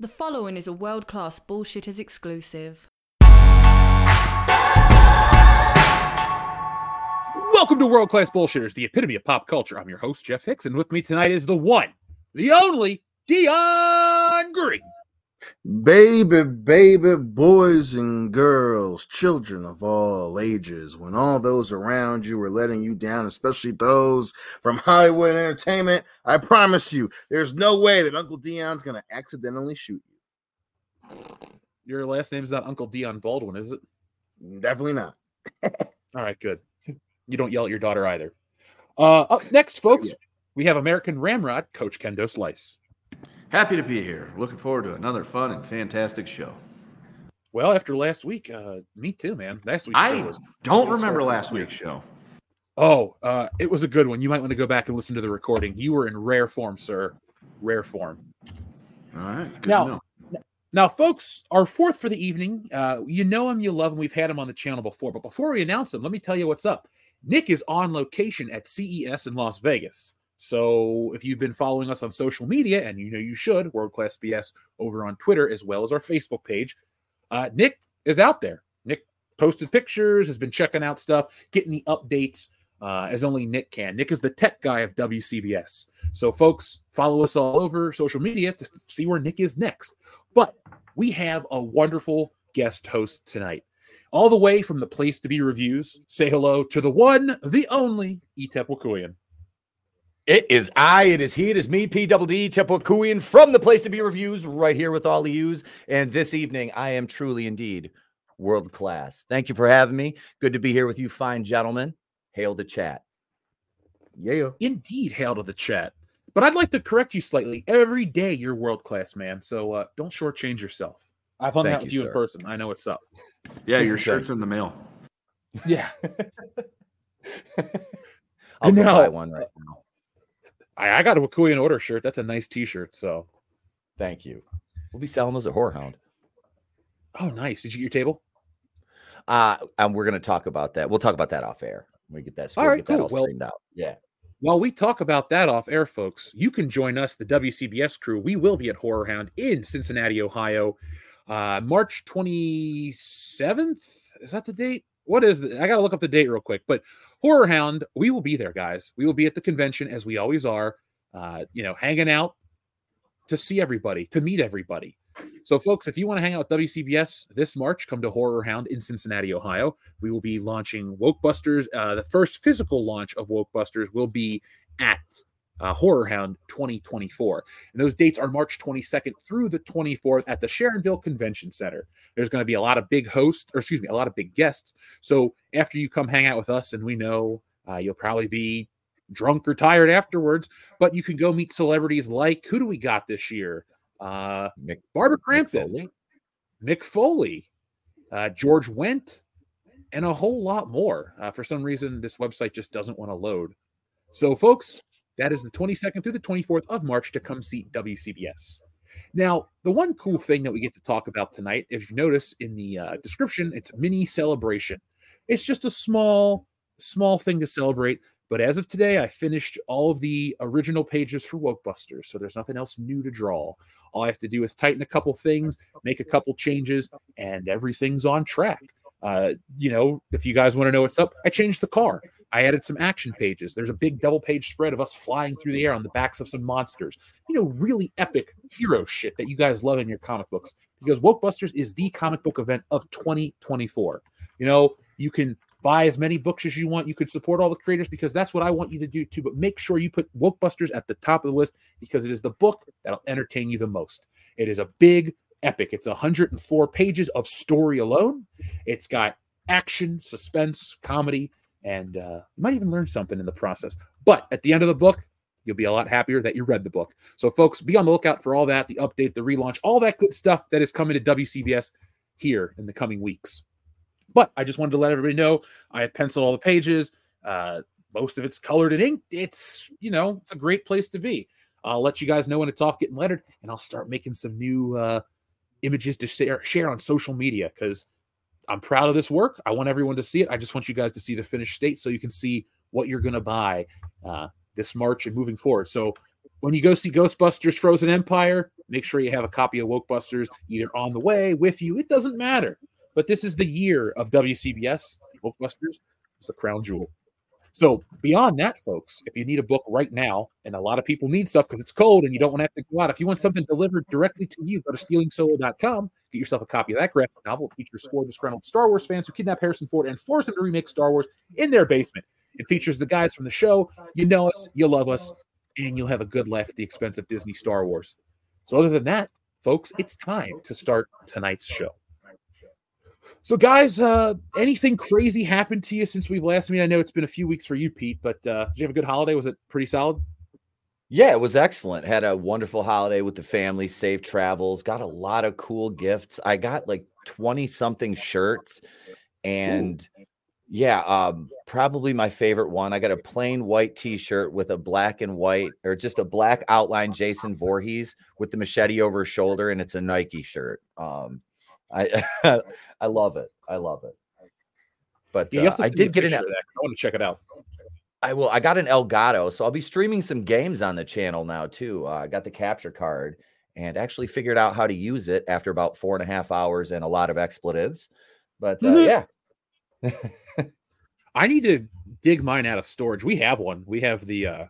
The following is a world class bullshitters exclusive. Welcome to World Class Bullshitters, the epitome of pop culture. I'm your host, Jeff Hicks, and with me tonight is the one, the only, Dion Green. Baby, baby, boys and girls, children of all ages, when all those around you are letting you down, especially those from Hollywood Entertainment, I promise you, there's no way that Uncle Dion's going to accidentally shoot you. Your last name's not Uncle Dion Baldwin, is it? Definitely not. All right, good. You don't yell at your daughter either. Uh, up next, folks, we have American Ramrod, Coach Kendo Slice. Happy to be here. Looking forward to another fun and fantastic show. Well, after last week, uh, me too, man. Last week, I was don't remember last week's show. Oh, uh, it was a good one. You might want to go back and listen to the recording. You were in rare form, sir. Rare form. All right. Good Now- to know. Now, folks, our fourth for the evening. Uh, you know him, you love him. We've had him on the channel before, but before we announce him, let me tell you what's up. Nick is on location at CES in Las Vegas. So if you've been following us on social media, and you know you should, World Class BS over on Twitter as well as our Facebook page, uh, Nick is out there. Nick posted pictures, has been checking out stuff, getting the updates uh, as only Nick can. Nick is the tech guy of WCBS. So, folks, follow us all over social media to see where Nick is next. But we have a wonderful guest host tonight. All the way from the place to be reviews, say hello to the one, the only Etep Wakuyan. It is I, it is he, it is me, PWD Tepokuian from the place to be reviews, right here with all of yous. And this evening, I am truly indeed world class. Thank you for having me. Good to be here with you, fine gentlemen. Hail to chat. Yeah. Indeed, hail to the chat. But I'd like to correct you slightly. Every day you're world class, man. So uh, don't shortchange yourself. I've hung Thank out with you, you in person. I know what's up. Yeah, your shirt's in the mail. Yeah. I'll go now- buy one right now. I, I got a Wakuyan order shirt. That's a nice t-shirt. So Thank you. We'll be selling those at Horror Hound. oh nice. Did you get your table? Uh, and we're going to talk about that. We'll talk about that off air. We get that, All we'll right, get cool. all Well- straightened out. Yeah. While we talk about that off air, folks, you can join us, the WCBS crew. We will be at Horror Hound in Cincinnati, Ohio, uh, March 27th. Is that the date? What is the? I got to look up the date real quick. But Horror Hound, we will be there, guys. We will be at the convention as we always are, uh, you know, hanging out to see everybody, to meet everybody. So, folks, if you want to hang out with WCBS this March, come to Horror Hound in Cincinnati, Ohio. We will be launching Wokebusters. Uh, the first physical launch of Wokebusters will be at uh, Horror Hound 2024. And those dates are March 22nd through the 24th at the Sharonville Convention Center. There's going to be a lot of big hosts, or excuse me, a lot of big guests. So after you come hang out with us, and we know uh, you'll probably be drunk or tired afterwards, but you can go meet celebrities like who do we got this year? Uh, Mick, Barbara Mick Crampton. Foley. Mick Foley, uh, George Wendt, and a whole lot more. Uh, for some reason, this website just doesn't want to load. So, folks, that is the 22nd through the 24th of March to come see WCBS. Now, the one cool thing that we get to talk about tonight, if you notice in the uh, description, it's mini celebration. It's just a small, small thing to celebrate. But as of today, I finished all of the original pages for Wokebusters, so there's nothing else new to draw. All I have to do is tighten a couple things, make a couple changes, and everything's on track. Uh, you know, if you guys want to know what's up, I changed the car. I added some action pages. There's a big double page spread of us flying through the air on the backs of some monsters. You know, really epic hero shit that you guys love in your comic books because Wokebusters is the comic book event of 2024. You know, you can buy as many books as you want. You could support all the creators because that's what I want you to do too. But make sure you put Wokebusters at the top of the list because it is the book that'll entertain you the most. It is a big epic. It's 104 pages of story alone. It's got action, suspense, comedy, and uh, you might even learn something in the process. But at the end of the book, you'll be a lot happier that you read the book. So, folks, be on the lookout for all that the update, the relaunch, all that good stuff that is coming to WCBS here in the coming weeks. But I just wanted to let everybody know I have penciled all the pages. Uh, most of it's colored in ink. It's, you know, it's a great place to be. I'll let you guys know when it's off getting lettered, and I'll start making some new uh, images to share, share on social media because I'm proud of this work. I want everyone to see it. I just want you guys to see the finished state so you can see what you're going to buy uh, this March and moving forward. So when you go see Ghostbusters Frozen Empire, Make sure you have a copy of Wokebusters either on the way with you. It doesn't matter. But this is the year of WCBS. Wokebusters is the crown jewel. So beyond that, folks, if you need a book right now, and a lot of people need stuff because it's cold and you don't want to have to go out. If you want something delivered directly to you, go to stealingsolo.com, get yourself a copy of that graphic novel. It features four disgruntled Star Wars fans who kidnap Harrison Ford and force him to remake Star Wars in their basement. It features the guys from the show. You know us, you love us, and you'll have a good laugh at the expense of Disney Star Wars. So other than that, folks, it's time to start tonight's show. So, guys, uh, anything crazy happened to you since we've last met? I know it's been a few weeks for you, Pete, but uh, did you have a good holiday? Was it pretty solid? Yeah, it was excellent. Had a wonderful holiday with the family, safe travels, got a lot of cool gifts. I got like 20 something shirts and Ooh. yeah, um probably my favorite one. I got a plain white t-shirt with a black and white or just a black outline Jason Voorhees with the machete over his shoulder and it's a Nike shirt. Um I I love it. I love it. But uh, I did get an. I want to check it out. I will. I got an Elgato, so I'll be streaming some games on the channel now too. Uh, I got the capture card and actually figured out how to use it after about four and a half hours and a lot of expletives. But uh, yeah, I need to dig mine out of storage. We have one. We have the uh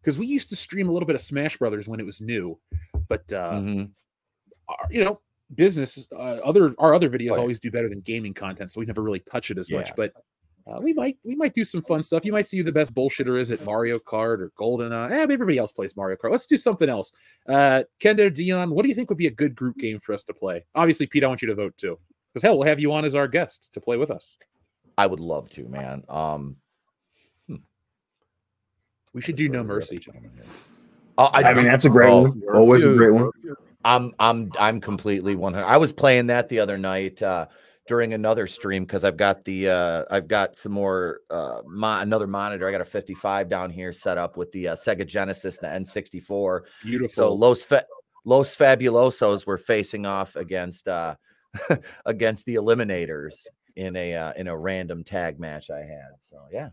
because we used to stream a little bit of Smash Brothers when it was new, but uh mm-hmm. our, you know business uh, other our other videos always do better than gaming content so we never really touch it as yeah. much but uh, we might we might do some fun stuff. You might see who the best bullshitter is at mario kart or golden uh, eh, everybody else plays mario kart. Let's do something else. Uh kender dion what do you think would be a good group game for us to play? Obviously pete i want you to vote too because hell we'll have you on as our guest to play with us. I would love to man. Um hmm. we should do no mercy. Oh, I, I mean that's a great oh, one. Always dude. a great one I'm I'm I'm completely 100. I was playing that the other night uh, during another stream because I've got the uh, I've got some more uh, mo- another monitor. I got a 55 down here set up with the uh, Sega Genesis, the N64. Beautiful. So Los Los Fabulosos were facing off against uh, against the Eliminators in a uh, in a random tag match I had. So yeah,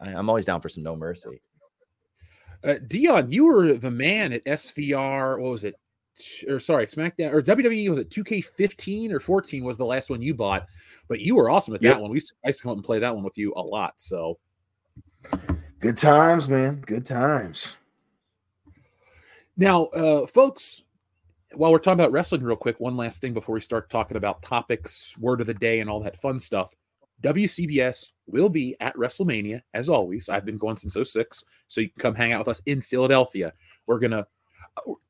I, I'm always down for some no mercy. Uh, Dion, you were the man at SVR. What was it? Or sorry, SmackDown or WWE was it 2K15 or 14 was the last one you bought, but you were awesome at yep. that one. We used to, I used to come up and play that one with you a lot. So good times, man. Good times. Now, uh, folks, while we're talking about wrestling, real quick, one last thing before we start talking about topics, word of the day, and all that fun stuff. WCBS will be at WrestleMania as always. I've been going since 06, so you can come hang out with us in Philadelphia. We're gonna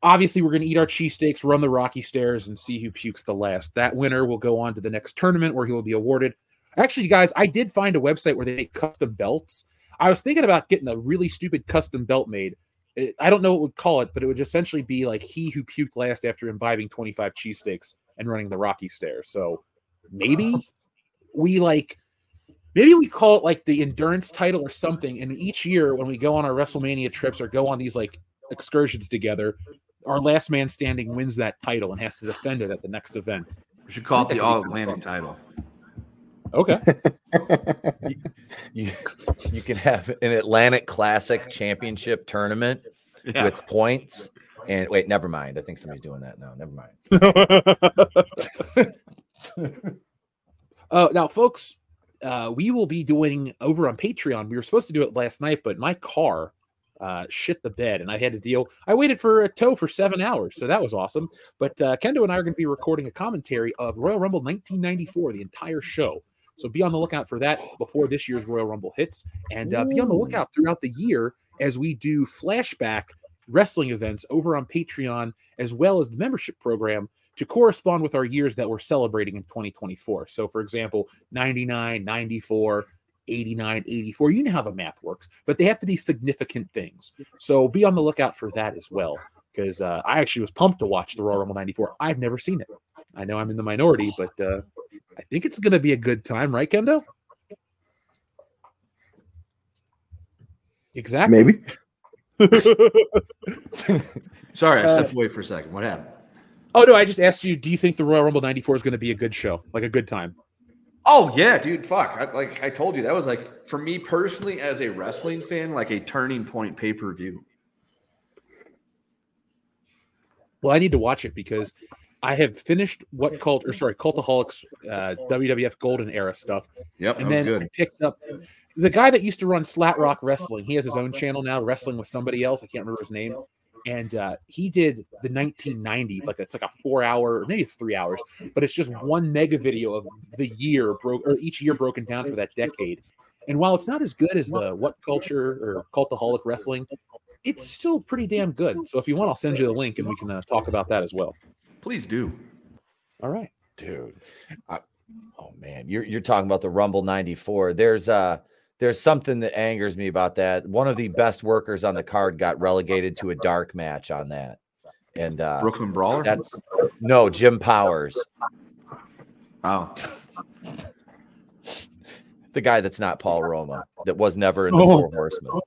obviously we're going to eat our cheesesteaks, run the rocky stairs, and see who pukes the last. That winner will go on to the next tournament where he will be awarded. Actually, guys, I did find a website where they make custom belts. I was thinking about getting a really stupid custom belt made. Eh, I don't know what would call it, but it would essentially be like he who puked last after imbibing 25 cheesesteaks and running the rocky stairs. So maybe we like maybe we call it like the endurance title or something. And each year when we go on our WrestleMania trips or go on these like excursions together, our last man standing wins that title and has to defend it at the next event. We should call it the All Atlantic title. Okay. you, you, you, can have an Atlantic Classic Championship tournament yeah. with points. And wait, never mind. I think somebody's doing that now. Never mind. uh, now, folks, uh, we will be doing over on Patreon. We were supposed to do it last night, but my car uh, shit the bed, and I had to deal. I waited for a tow for seven hours, so that was awesome. But uh, Kendo and I are going to be recording a commentary of Royal Rumble 1994, the entire show. So be on the lookout for that before this year's Royal Rumble hits, and uh, be on the lookout throughout the year as we do flashback wrestling events over on Patreon, as well as the membership program to correspond with our years that we're celebrating in 2024. So, for example, 99, 94, 89, 84. You know how the math works, but they have to be significant things. So be on the lookout for that as well. Because uh, I actually was pumped to watch the Royal Rumble 94. I've never seen it. I know I'm in the minority, but uh, I think it's going to be a good time, right, Kendo? Exactly. Maybe. Sorry, I stepped uh, away for a second. What happened? Oh no, I just asked you. Do you think the Royal Rumble '94 is going to be a good show, like a good time? Oh yeah, dude. Fuck. I, like I told you, that was like for me personally as a wrestling fan, like a turning point pay per view. Well, I need to watch it because I have finished what cult or sorry, Cultaholics uh, WWF Golden Era stuff, Yep, and then good. I picked up the guy that used to run Slat Rock Wrestling. He has his own channel now, wrestling with somebody else. I can't remember his name. And uh, he did the 1990s, like it's like a four hour, or maybe it's three hours, but it's just one mega video of the year broke or each year broken down for that decade. And while it's not as good as the What Culture or Cultaholic Wrestling, it's still pretty damn good. So if you want, I'll send you the link and we can uh, talk about that as well. Please do. All right. dude. I, oh man, you're you're talking about the Rumble '94. There's uh there's something that angers me about that. One of the best workers on the card got relegated to a dark match on that, and uh Brooklyn Brawler. that's no Jim Powers, oh, the guy that's not Paul Roma, that was never in the Oh. Four Horsemen.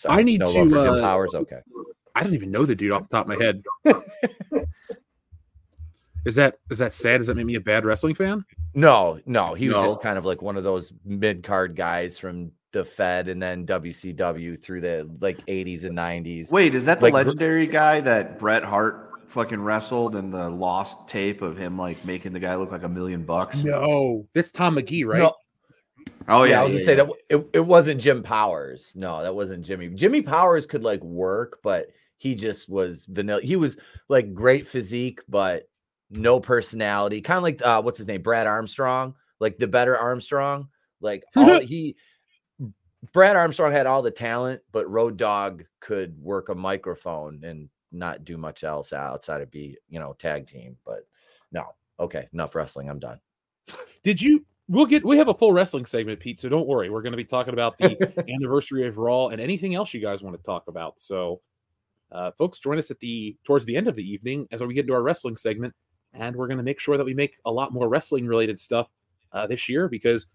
So, I need no to, love Jim uh, Powers. Okay, I don't even know the dude off the top of my head. is that is that sad? Does that make me a bad wrestling fan? no, no, he was just kind of like one of those mid card guys from the Fed and then WCW through the like 80s and 90s. wait, is that the Like, legendary guy that Bret Hart fucking wrestled and the lost tape of him like making the guy look like a million bucks? No, that's Tom Magee, right? No, Oh yeah, yeah, I was yeah, gonna say that it, it wasn't Jim Powers. No, that wasn't Jimmy. Jimmy Powers could like work, but he just was vanilla. He was like great physique, but no personality. Kind of like uh what's his name? Brad Armstrong, like the better Armstrong. Like all he Brad Armstrong had all the talent, but Road Dog could work a microphone and not do much else outside of be, you know, tag team. But no, okay, enough wrestling. I'm done. Did you? We'll get. We have a full wrestling segment, Pete. So don't worry. We're going to be talking about the anniversary of Raw and anything else you guys want to talk about. So, uh, folks, join us at the towards the end of the evening as we get into our wrestling segment, and we're going to make sure that we make a lot more wrestling related stuff uh, this year because.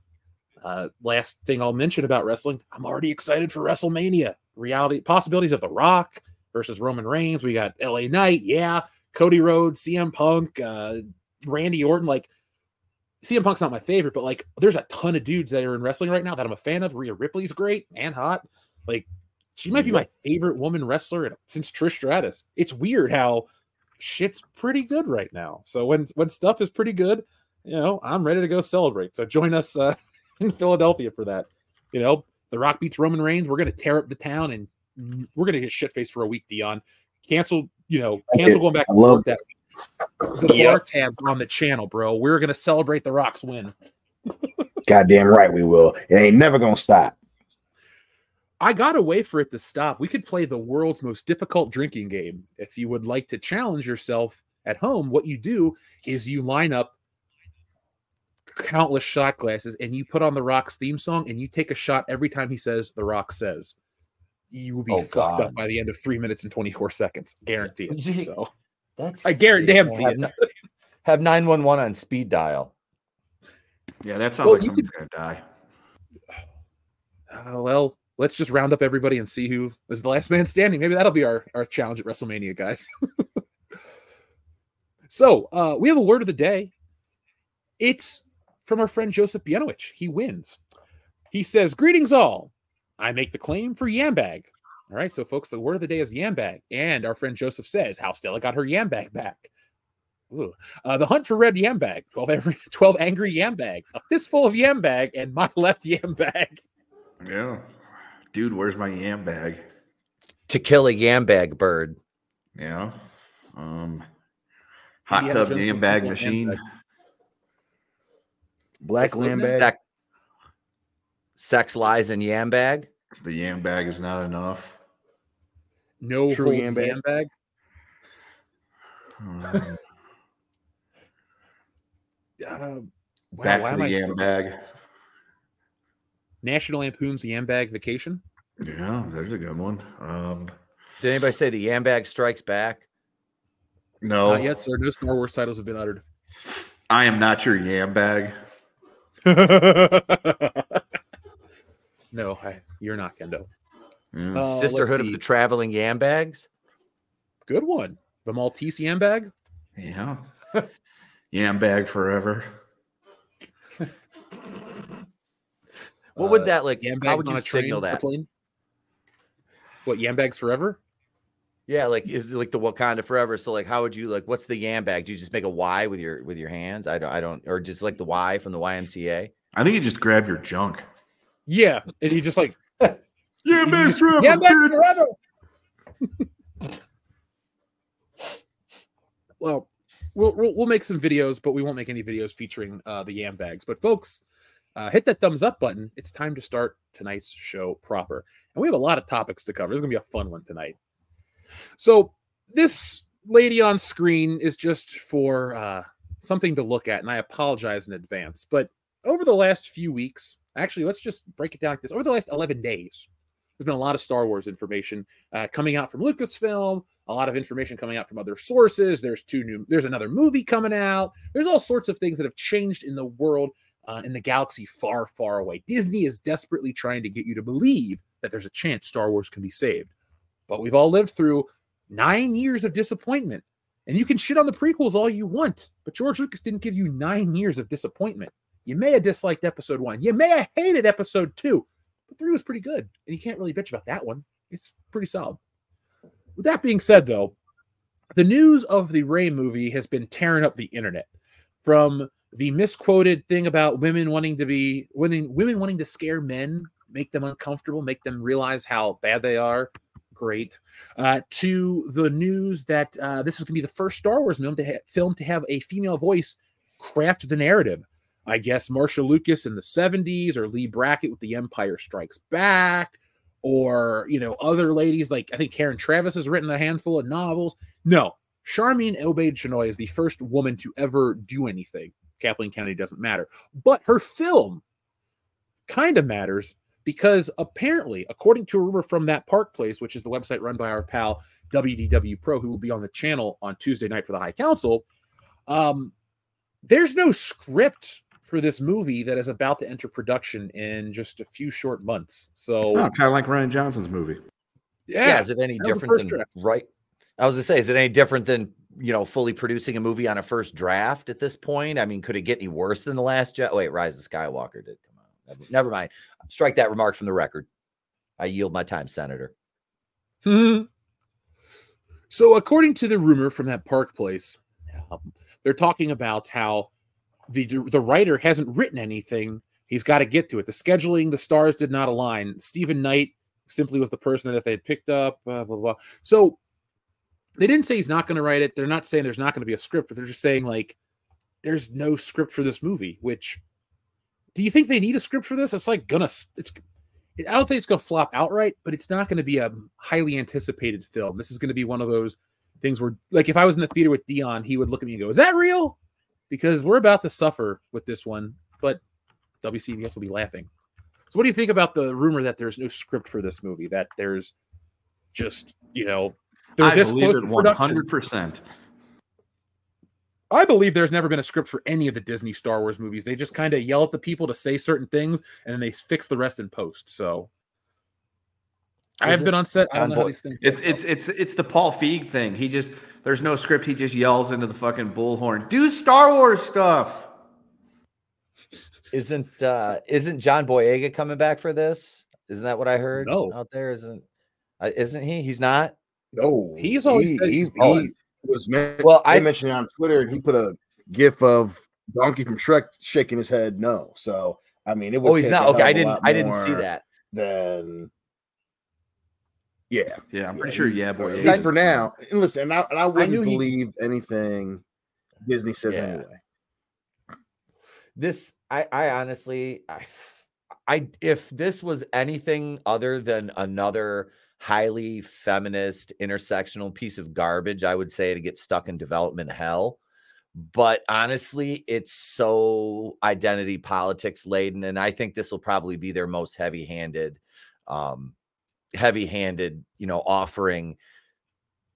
Uh, last thing I'll mention about wrestling, I'm already excited for WrestleMania. Reality possibilities of The Rock versus Roman Reigns. We got LA Knight, yeah, Cody Rhodes, CM Punk, uh, Randy Orton. Like CM Punk's not my favorite, but like there's a ton of dudes that are in wrestling right now that I'm a fan of. Rhea Ripley's great and hot. Like she might be my favorite woman wrestler since Trish Stratus. It's weird how shit's pretty good right now. So when when stuff is pretty good, you know, I'm ready to go celebrate. So join us uh, in Philadelphia for that. You know, The Rock beats Roman Reigns. We're gonna tear up the town and we're gonna get shit faced for a week. Dion, cancel. You know, cancel going back I love that. The bar tabs on the channel, bro. We're gonna celebrate the Rock's win. Goddamn right we will. It ain't never gonna stop. I got a way for it to stop. We could play the world's most difficult drinking game. If you would like to challenge yourself at home, what you do is you line up countless shot glasses and you put on the Rock's theme song and you take a shot every time he says the Rock says. You will be Oh, fucked God. up by the end of three minutes and 24 seconds. Guarantee it. So That's I guarantee have, it. n- have 911 on speed dial. Yeah, that sounds Well, like you someone's gonna die. Uh, well, let's just round up everybody and see who is the last man standing. Maybe that'll be our, our challenge at WrestleMania, guys. so uh, we have a word of the day. It's from our friend Joseph Bienowicz. He wins. He says, Greetings all. I make the claim for Yambag. All right, so folks, the word of the day is Yambag. And our friend Joseph says how Stella got her Yambag back. Uh, the hunt for red yam bag, 12, every, 12 angry yam bags, a fistful of yam bag, and my left yam bag. Yeah, dude, where's my yam bag? To kill a yam bag bird. Yeah, um, hot tub yam bag keep yam machine. bag. Black Excellent. land bag. Sex, sex lies in yam bag. The yam bag is not enough. No True holds yam yam bag. bag. Um, Uh, wow, back to the yam bag. National Lampoon's Yam Bag Vacation. Yeah, there's a good one. Um, Did anybody say the yam bag strikes back? no, Not yet, sir. No Star Wars titles have been uttered. I am not your yam bag. no, I, you're not Kendo. Yeah. Uh, Sisterhood of the traveling yam bags. Good one. The Maltese Yam Bag. yeah, yam bag forever. What would Uh, that like? Yam How would you signal that? plane? What yam bags forever? Yeah, like is it like the Wakanda Forever? So like, how would you like? What's the yam bag? Do you just make a Y with your with your hands? I don't, I don't, or just like the Y from the YMCA? I think you just grab your junk. Yeah, and you just like Yeah, you man, just- forever, yam bags forever. well, we'll, we'll we'll make some videos, but we won't make any videos featuring uh, the yam bags. But folks, uh, hit that thumbs up button. It's time to start tonight's show proper, and we have a lot of topics to cover. This is gonna be a fun one tonight. So this lady on screen is just for uh, something to look at, and I apologize in advance. But over the last few weeks, actually, let's just break it down like this: over the last eleven days, there's been a lot of Star Wars information uh, coming out from Lucasfilm, a lot of information coming out from other sources. There's two new, there's another movie coming out. There's all sorts of things that have changed in the world, uh, in the galaxy far, far away. Disney is desperately trying to get you to believe that there's a chance Star Wars can be saved. But we've all lived through nine years of disappointment. And you can shit on the prequels all you want, but George Lucas didn't give you nine years of disappointment. You may have disliked episode one. You may have hated episode two, but three was pretty good. And you can't really bitch about that one. It's pretty solid. With that being said, though, the news of the Rey movie has been tearing up the internet from the misquoted thing about women wanting to be women, women wanting to scare men, make them uncomfortable, make them realize how bad they are. Great. Uh, to the news that uh, this is going to be the first Star Wars film to, ha- film to have a female voice craft the narrative. I guess Marcia Lucas in the 70s or Leigh Brackett with The Empire Strikes Back or, you know, other ladies like I think Karen Traviss has written a handful of novels. No, Sharmeen Obaid Chinoy is the first woman to ever do anything. Kathleen Kennedy doesn't matter. But her film kind of matters because apparently, according to a rumor from that Park Place, which is the website run by our pal WDW Pro, who will be on the channel on Tuesday night for the High Council, um, there's no script for this movie that is about to enter production in just a few short months. So, Oh, kind of like Rian Johnson's movie. Yeah, yeah, is it any that was the different than draft. right? I was gonna say, is it any different than you know fully producing a movie on a first draft at this point? I mean, could it get any worse than the last Jedi? Wait, Rise of Skywalker did come out. Never, never mind. Strike that remark from the record. I yield my time, Senator. Hmm. So, according to the rumor from that Park Place, um, they're talking about how the the writer hasn't written anything. He's got to get to it. The scheduling, the stars did not align. Steven Knight simply was the person that if they had picked up, blah blah blah. So they didn't say he's not going to write it. They're not saying there's not going to be a script, but they're just saying like there's no script for this movie. Which do you think they need a script for this? It's like gonna it's I don't think it's to flop outright, but it's not going to be a highly anticipated film. This is going to be one of those things where, like, if I was in the theater with Dion, he would look at me and go, "Is that real?" Because we're about to suffer with this one, but WCBS will be laughing. So, what do you think about the rumor that there's no script for this movie? That there's just, you know, they're I this believe close it to one production. hundred percent. I believe there's never been a script for any of the Disney Star Wars movies. They just kind of yell at the people to say certain things, and then they fix the rest in post. So. I have been on set. I don't on know how board? these things. It's it's it's it's the Paul Feig thing. He just there's no script. He just yells into the fucking bullhorn. Do Star Wars stuff. Isn't uh isn't John Boyega coming back for this? Isn't that what I heard No. out there? Isn't uh, isn't he? He's not. No, He's always he, said he, he's he was men- Well, I I- mentioned it on Twitter, and he put a gif of Donkey from Shrek shaking his head no. So I mean, it was. Oh, he's not. Okay, I didn't. I didn't see that. Then. yeah, Yeah, I'm pretty Yeah, sure. Yeah, boy. at least that- for now. And listen, and I, and I wouldn't knew he- believe anything Disney says Yeah. anyway. this i i honestly i i if this was anything other than another highly feminist intersectional piece of garbage i would say to get stuck in development hell but honestly it's so identity politics laden and i think this will probably be their most heavy handed um heavy handed you know offering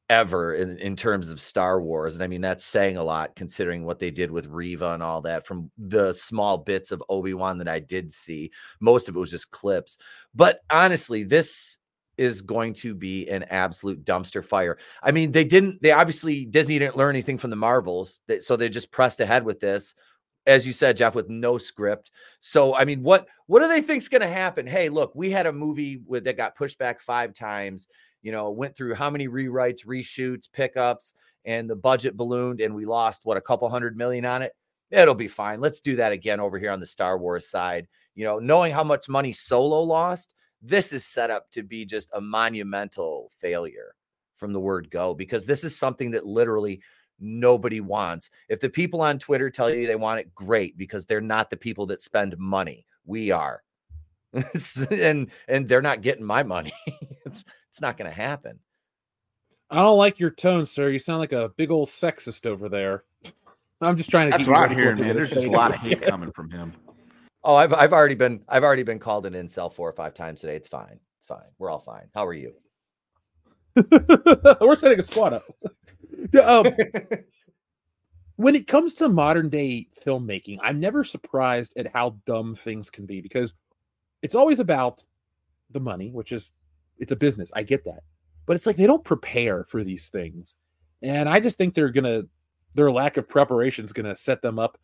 ever in, in terms of Star Wars. And I mean, that's saying a lot considering what they did with Reva and all that from the small bits of Obi-Wan that I did see. Most of it was just clips. But honestly, this is going to be an absolute dumpster fire. I mean, they didn't, they obviously, Disney didn't learn anything from the Marvels. They, so they just pressed ahead with this. As you said, Jeff, with no script. So, I mean, what what do they think's going to happen? Hey, look, we had a movie with that got pushed back five times you know, went through how many rewrites, reshoots, pickups, and the budget ballooned and we lost what a couple hundred million on it. It'll be fine. Let's do that again over here on the Star Wars side. You know, knowing how much money Solo lost, this is set up to be just a monumental failure from the word go because this is something that literally nobody wants. If the people on Twitter tell you they want it, great, because they're not the people that spend money. We are. and and they're not getting my money. it's it's not going to happen. I don't like your tone, sir. You sound like a big old sexist over there. I'm just trying to. That's get you what I'm ready hearing, what man. There's just a lot of hate coming from him. Oh, I've I've already been I've already been called an incel four or five times today. It's fine. It's fine. We're all fine. How are you? We're setting a squad up. Yeah, um, when it comes to modern day filmmaking, I'm never surprised at how dumb things can be because it's always about the money, which is it's a business. I get that. But it's like they don't prepare for these things. And I just think they're gonna their lack of preparation is gonna set them up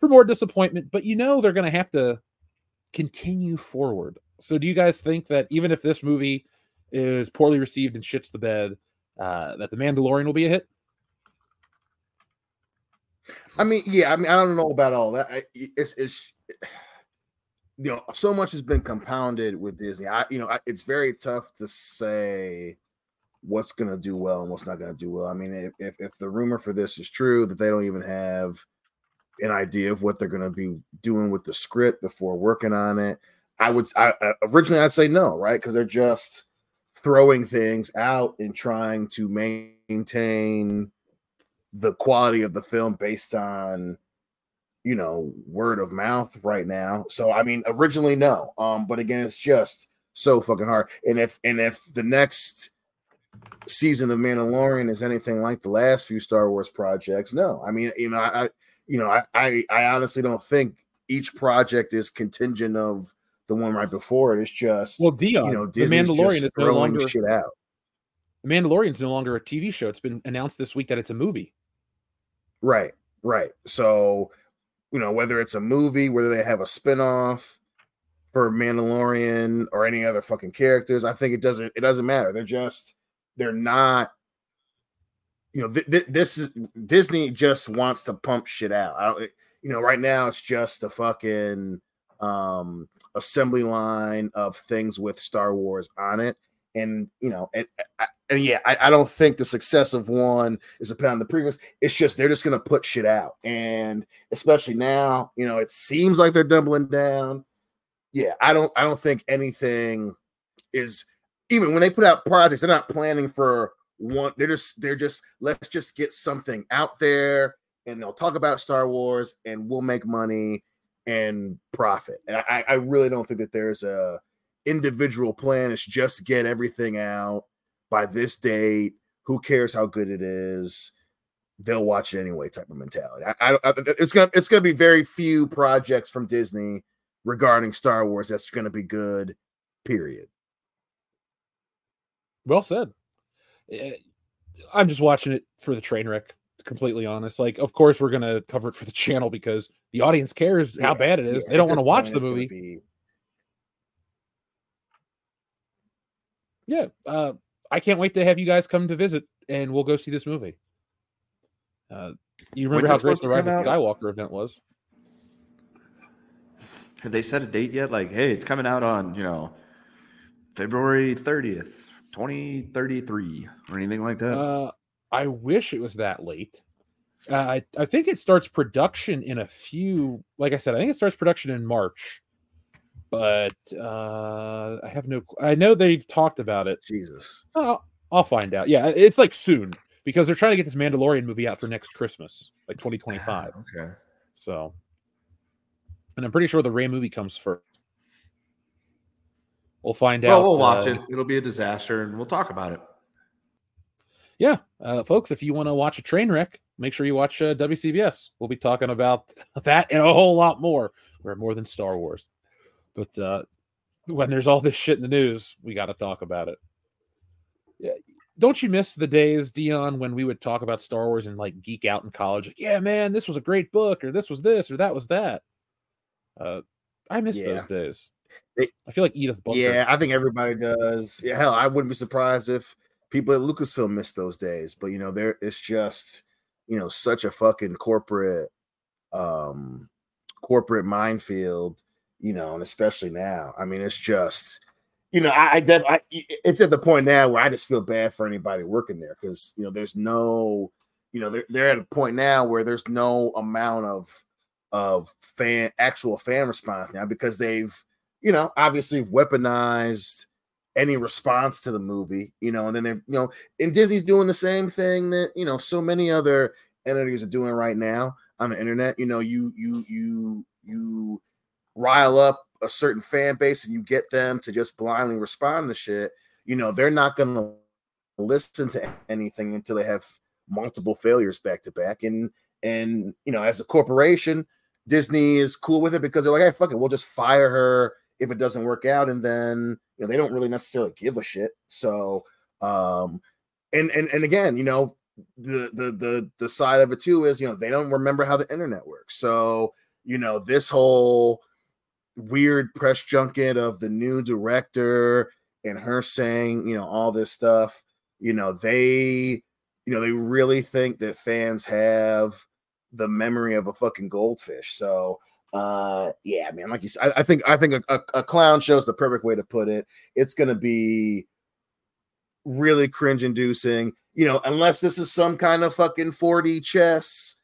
for more disappointment. But you know they're gonna have to continue forward. So do you guys think that even if this movie is poorly received and shits the bed, uh, that the Mandalorian will be a hit? I mean, yeah, I mean, I don't know about all that. I, it's it's you know, so much has been compounded with Disney. I, you know, I, it's very tough to say what's going to do well and what's not going to do well. I mean, if, if if the rumor for this is true that they don't even have an idea of what they're going to be doing with the script before working on it, I would I, originally I'd say no, right? Because they're just throwing things out and trying to maintain the quality of the film based on you know word of mouth right now. So i mean originally no. Um but again it's just so fucking hard. And if and if the next season of mandalorian is anything like the last few star wars projects no. I mean you know I you know I, I i honestly don't think each project is contingent of the one right before it it's just Well, Dion, you know the Mandalorian is no longer shit out the Mandalorian's no longer a TV show. It's been announced this week that it's a movie. Right, right. So, you know, whether it's a movie, whether they have a spin-off for Mandalorian or any other fucking characters, I think it doesn't it doesn't matter. They're just they're not you know, th- th- this is Disney just wants to pump shit out. I don't you know, right now it's just a fucking um assembly line of things with Star Wars on it. And you know, and, and yeah, I, I don't think the success of one is upon the previous. It's just they're just gonna put shit out, and especially now, you know, it seems like they're doubling down. Yeah, I don't, I don't think anything is even when they put out projects, they're not planning for one. They're just, they're just let's just get something out there, and they'll talk about Star Wars, and we'll make money and profit. And I, I really don't think that there's a individual plan. It's just get everything out by this date. Who cares how good it is? They'll watch it anyway. Type of mentality. I, I, I it's gonna it's gonna be very few projects from Disney regarding Star Wars that's gonna be good. Period. Well said. Eh, I'm just watching it for the train wreck. Completely honest. Like, of course, we're gonna cover it for the channel because the audience cares how Yeah, bad it is. yeah, they don't want to watch the movie. be- Yeah, uh, I can't wait to have you guys come to visit, and we'll go see this movie. Uh, you remember When's how great the Rise of? Skywalker event was? Have they set a date yet? Like, hey, it's coming out on, you know, February 30th, 2033, or anything like that? Uh, I wish it was that late. Uh, I I think it starts production in a few. Like I said, I think it starts production in March, but uh, I have no. I know they've talked about it. Jesus. I'll, I'll find out. Yeah, it's like soon because they're trying to get this Mandalorian movie out for next Christmas, like 2025. okay. So, and I'm pretty sure the Rey movie comes first. We'll find Well, out. we'll watch uh, it. It'll be a disaster, and we'll talk about it. Yeah, uh, folks, if you want to watch a train wreck, make sure you watch uh, WCBS. We'll be talking about that and a whole lot more. We're more than Star Wars, but uh, when there's all this shit in the news, we got to talk about it. Yeah, don't you miss the days, Dion, when we would talk about Star Wars and like geek out in college? Like, yeah, man, this was a great book, or this was this, or that was that. Uh, I miss Yeah. those days. They- I feel like Edith Bunker. Yeah, I think everybody does. Yeah, hell, I wouldn't be surprised if people at Lucasfilm miss those days, but you know, there it's just you know such a fucking corporate um corporate minefield, you know, and especially now. I mean, it's just you know, I, I, def, I it's at the point now where I just feel bad for anybody working there because you know there's no, you know, they're they're at a point now where there's no amount of of fan actual fan response now because they've you know obviously weaponized any response to the movie, you know, and then they've, you know, and Disney's doing the same thing that, you know, so many other entities are doing right now on the internet. You know, you, you, you, you rile up a certain fan base and you get them to just blindly respond to shit. You know, they're not going to listen to anything until they have multiple failures back to back. And, and, you know, as a corporation, Disney is cool with it because they're like, hey, fuck it, we'll just fire her if it doesn't work out, and then you know they don't really necessarily give a shit. So, um, and and and again, you know, the the the the side of it too is you know they don't remember how the internet works. So you know this whole weird press junket of the new director and her saying you know all this stuff. You know they you know they really think that fans have the memory of a fucking goldfish. So uh yeah man like you said i, I think i think a, a, a, clown show is the perfect way to put it. It's gonna be really cringe inducing you know unless this is some kind of fucking 4D chess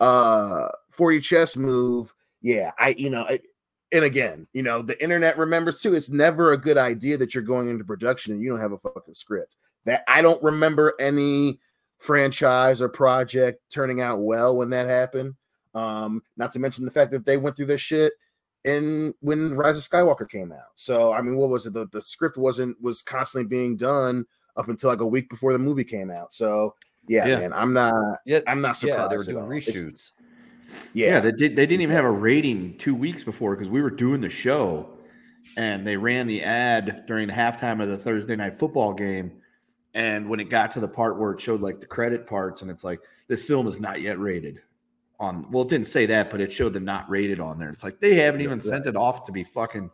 uh 4D chess move. Yeah i you know I, and again you know the internet remembers too it's never a good idea that you're going into production and you don't have a fucking script. That i don't remember any franchise or project turning out well when that happened um, not to mention the fact that they went through this shit in when Rise of Skywalker came out. So I mean, what was it? The, the script wasn't was constantly being done up until like a week before the movie came out. So yeah, yeah. man, I'm not yeah, I'm not surprised. Yeah, they were doing reshoots. yeah. yeah, they did they didn't even have a rating two weeks before because we were doing the show and they ran the ad during the halftime of the Thursday night football game. And when it got to the part where it showed like the credit parts, and it's like this film is not yet rated on well it didn't say that but it showed them not rated on there. It's like they haven't even sent it off to be fucking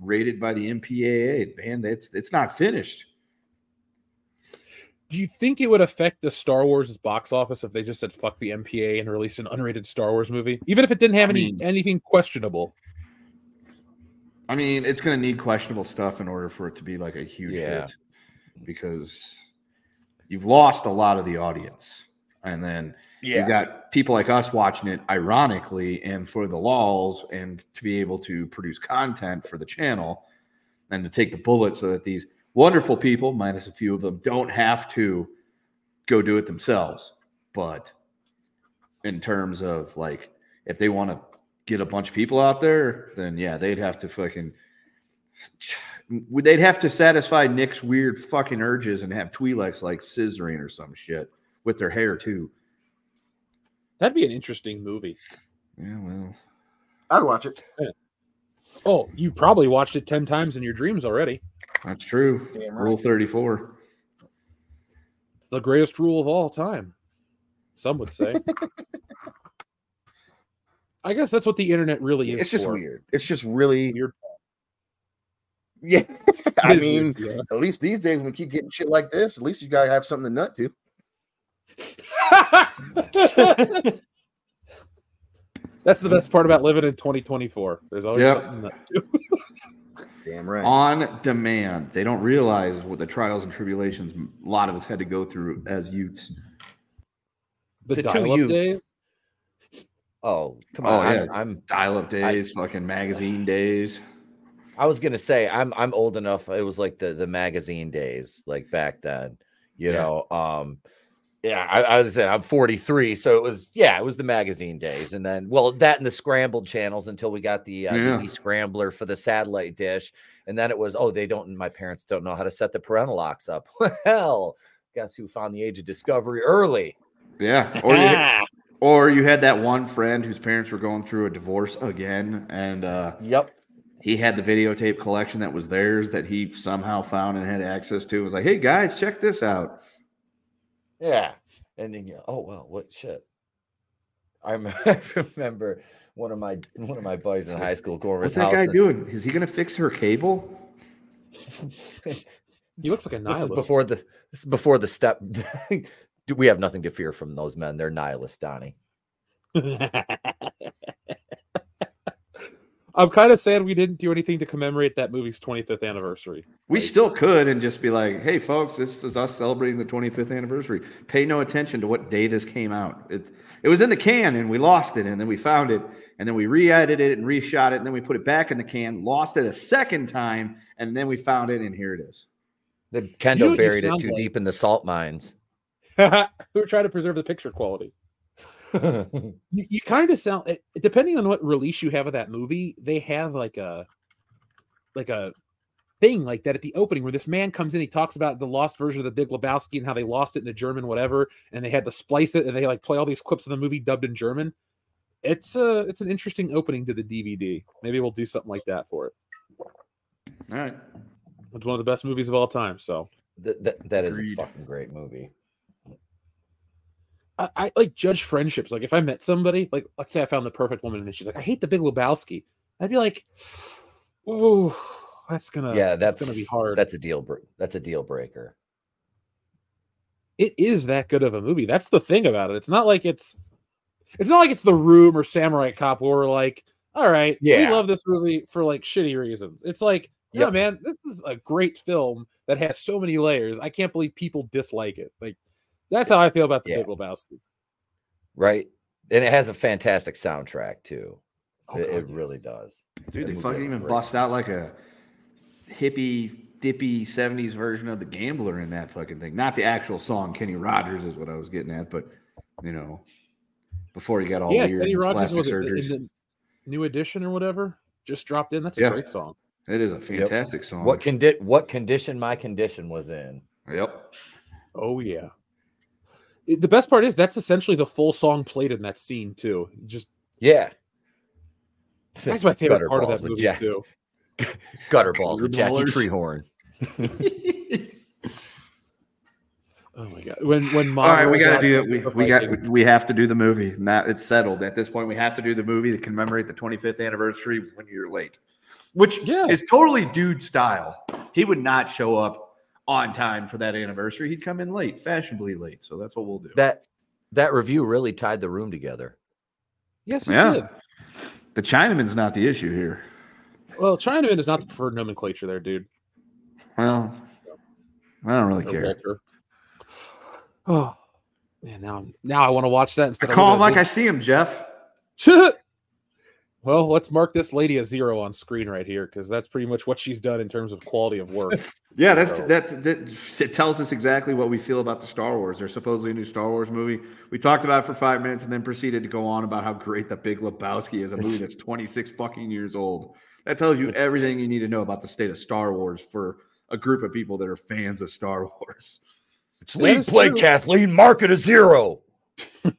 rated by the mpaa man it's it's not finished. Do you think it would affect the star wars box office if they just said fuck the mpa and released an unrated star wars movie even if it didn't have I any mean, anything questionable? I mean it's going to need questionable stuff in order for it to be like a huge yeah. hit because you've lost a lot of the audience. And then yeah. You got people like us watching it ironically and for the laws and to be able to produce content for the channel and to take the bullet so that these wonderful people, minus a few of them, don't have to go do it themselves. But in terms of like, if they want to get a bunch of people out there, then yeah, they'd have to fucking they'd have to satisfy Nick's weird fucking urges and have Twi'leks like scissoring or some shit with their hair too. That'd be an interesting movie. Yeah, well, I'd watch it. Yeah. Oh, you probably watched it 10 times in your dreams already. That's true. Right. Rule 34. It's the greatest rule of all time. Some would say. I guess that's what the internet really is. It's just for. weird. It's just really weird. Yeah. I mean, weird, yeah. at least these days when we keep getting shit like this, at least you gotta have something to nut to. That's the best part about living in 2024. There's always yep. something Damn right. On demand. They don't realize what the trials and tribulations a lot of us had to go through as youths. The, the dial-up days. Oh, come on. Oh, yeah. I'm, I'm dial-up days, I, fucking magazine days. I was gonna say I'm I'm old enough. It was like the the magazine days, like back then. You yeah. know, um, yeah, I, I was saying I'm 43, so it was yeah, it was the magazine days, and then well that and the scrambled channels until we got the, uh, yeah. scrambler for the satellite dish, and then it was oh they don't my parents don't know how to set the parental locks up. Well, guess who found the age of discovery early? Yeah, or you, or you had that one friend whose parents were going through a divorce again, and uh, yep, he had the videotape collection that was theirs that he somehow found and had access to. It was like, hey guys, check this out. Yeah. And then you oh well, what shit. I remember one of my one of my buddies in high school going What's that guy and, doing? Is he gonna fix her cable? He looks like a nihilist. This is before the this is before the step. Do we have nothing to fear from those men? They're nihilists, Donnie. I'm kind of sad we didn't do anything to commemorate that movie's 25th anniversary. We still could and just be like, "Hey, folks, this is us celebrating the 25th anniversary. Pay no attention to what day this came out. It's it was in the can and we lost it, and then we found it, and then we re-edited it and reshot it, and then we put it back in the can, lost it a second time, and then we found it, and here it is. The know Kendo what buried it too like? deep in the salt mines. we were trying to preserve the picture quality. You, you kind of sound, eh, depending on what release you have of that movie, they have like a, like a thing like that at the opening where this man comes in, he talks about the lost version of the Big Lebowski and how they lost it in a German whatever, and they had to splice it, and they like play all these clips of the movie dubbed in German. It's a, it's an interesting opening to the DVD. Maybe we'll do something like that for it. All right. It's one of the best movies of all time. So Th- that, that is a fucking great movie. I, I like judge friendships. Like if I met somebody, like let's say I found the perfect woman and she's like, I hate the Big Lebowski. I'd be like, ooh, that's gonna yeah, that's, gonna be hard. That's a deal. That's a deal breaker. it is that good of a movie. That's the thing about it. It's not like it's it's not like it's the room or samurai cop where we're like, all right, Yeah. we love this movie for like shitty reasons. It's like, yeah, man, this is a great film that has so many layers. I can't believe people dislike it. Like that's how I feel about the Yeah. Big Lebowski. right? And it has a fantastic soundtrack too. Oh, it, it really does. Dude, That they fucking even great bust out like a hippie, dippy 70s version of the gambler in that fucking thing. Not the actual song, Kenny Rogers is what I was getting at, but you know, before he got all yeah, weird Kenny Rogers plastic was surgeries. in the new edition or whatever. Just dropped in. That's a Yeah. great song. It is a fantastic song. What condi- What condition my condition was in? Yep. Oh yeah. It- the best part is that's essentially the full song played in that scene too. Just Yeah, that's my favorite Gutter part of that movie Jack- too. gutter balls with Jackie Ballers. Treehorn. Oh my god! When when All right, we got got to do it. We, we got we have to do the movie. Now it's settled. At this point, we have to do the movie to commemorate the 25th anniversary one year late, which Yeah. is totally dude style. He would not show up on time for that anniversary. He'd come in late, fashionably late. So that's what we'll do. That that review really tied the room together. Yes, it Yeah. did. the Chinaman's not the issue here. Well, Chinaman is not the preferred nomenclature there, dude. Well, I don't really Or care. Walter. Oh, man! Now, I'm- now I want to watch that I instead of call him looking like I see him, Jeff. this- well, let's mark this lady a zero on screen right here because that's pretty much what she's done in terms of quality of work. Yeah, that's So- that, that. It tells us exactly what we feel about the Star Wars. There's supposedly a new Star Wars movie. We talked about it for five minutes and then proceeded to go on about how great the Big Lebowski is, a movie that's 26 fucking years old. That tells you everything you need to know about the state of Star Wars for a group of people that are fans of Star Wars. It's That league is play, true. Kathleen. Mark it a zero.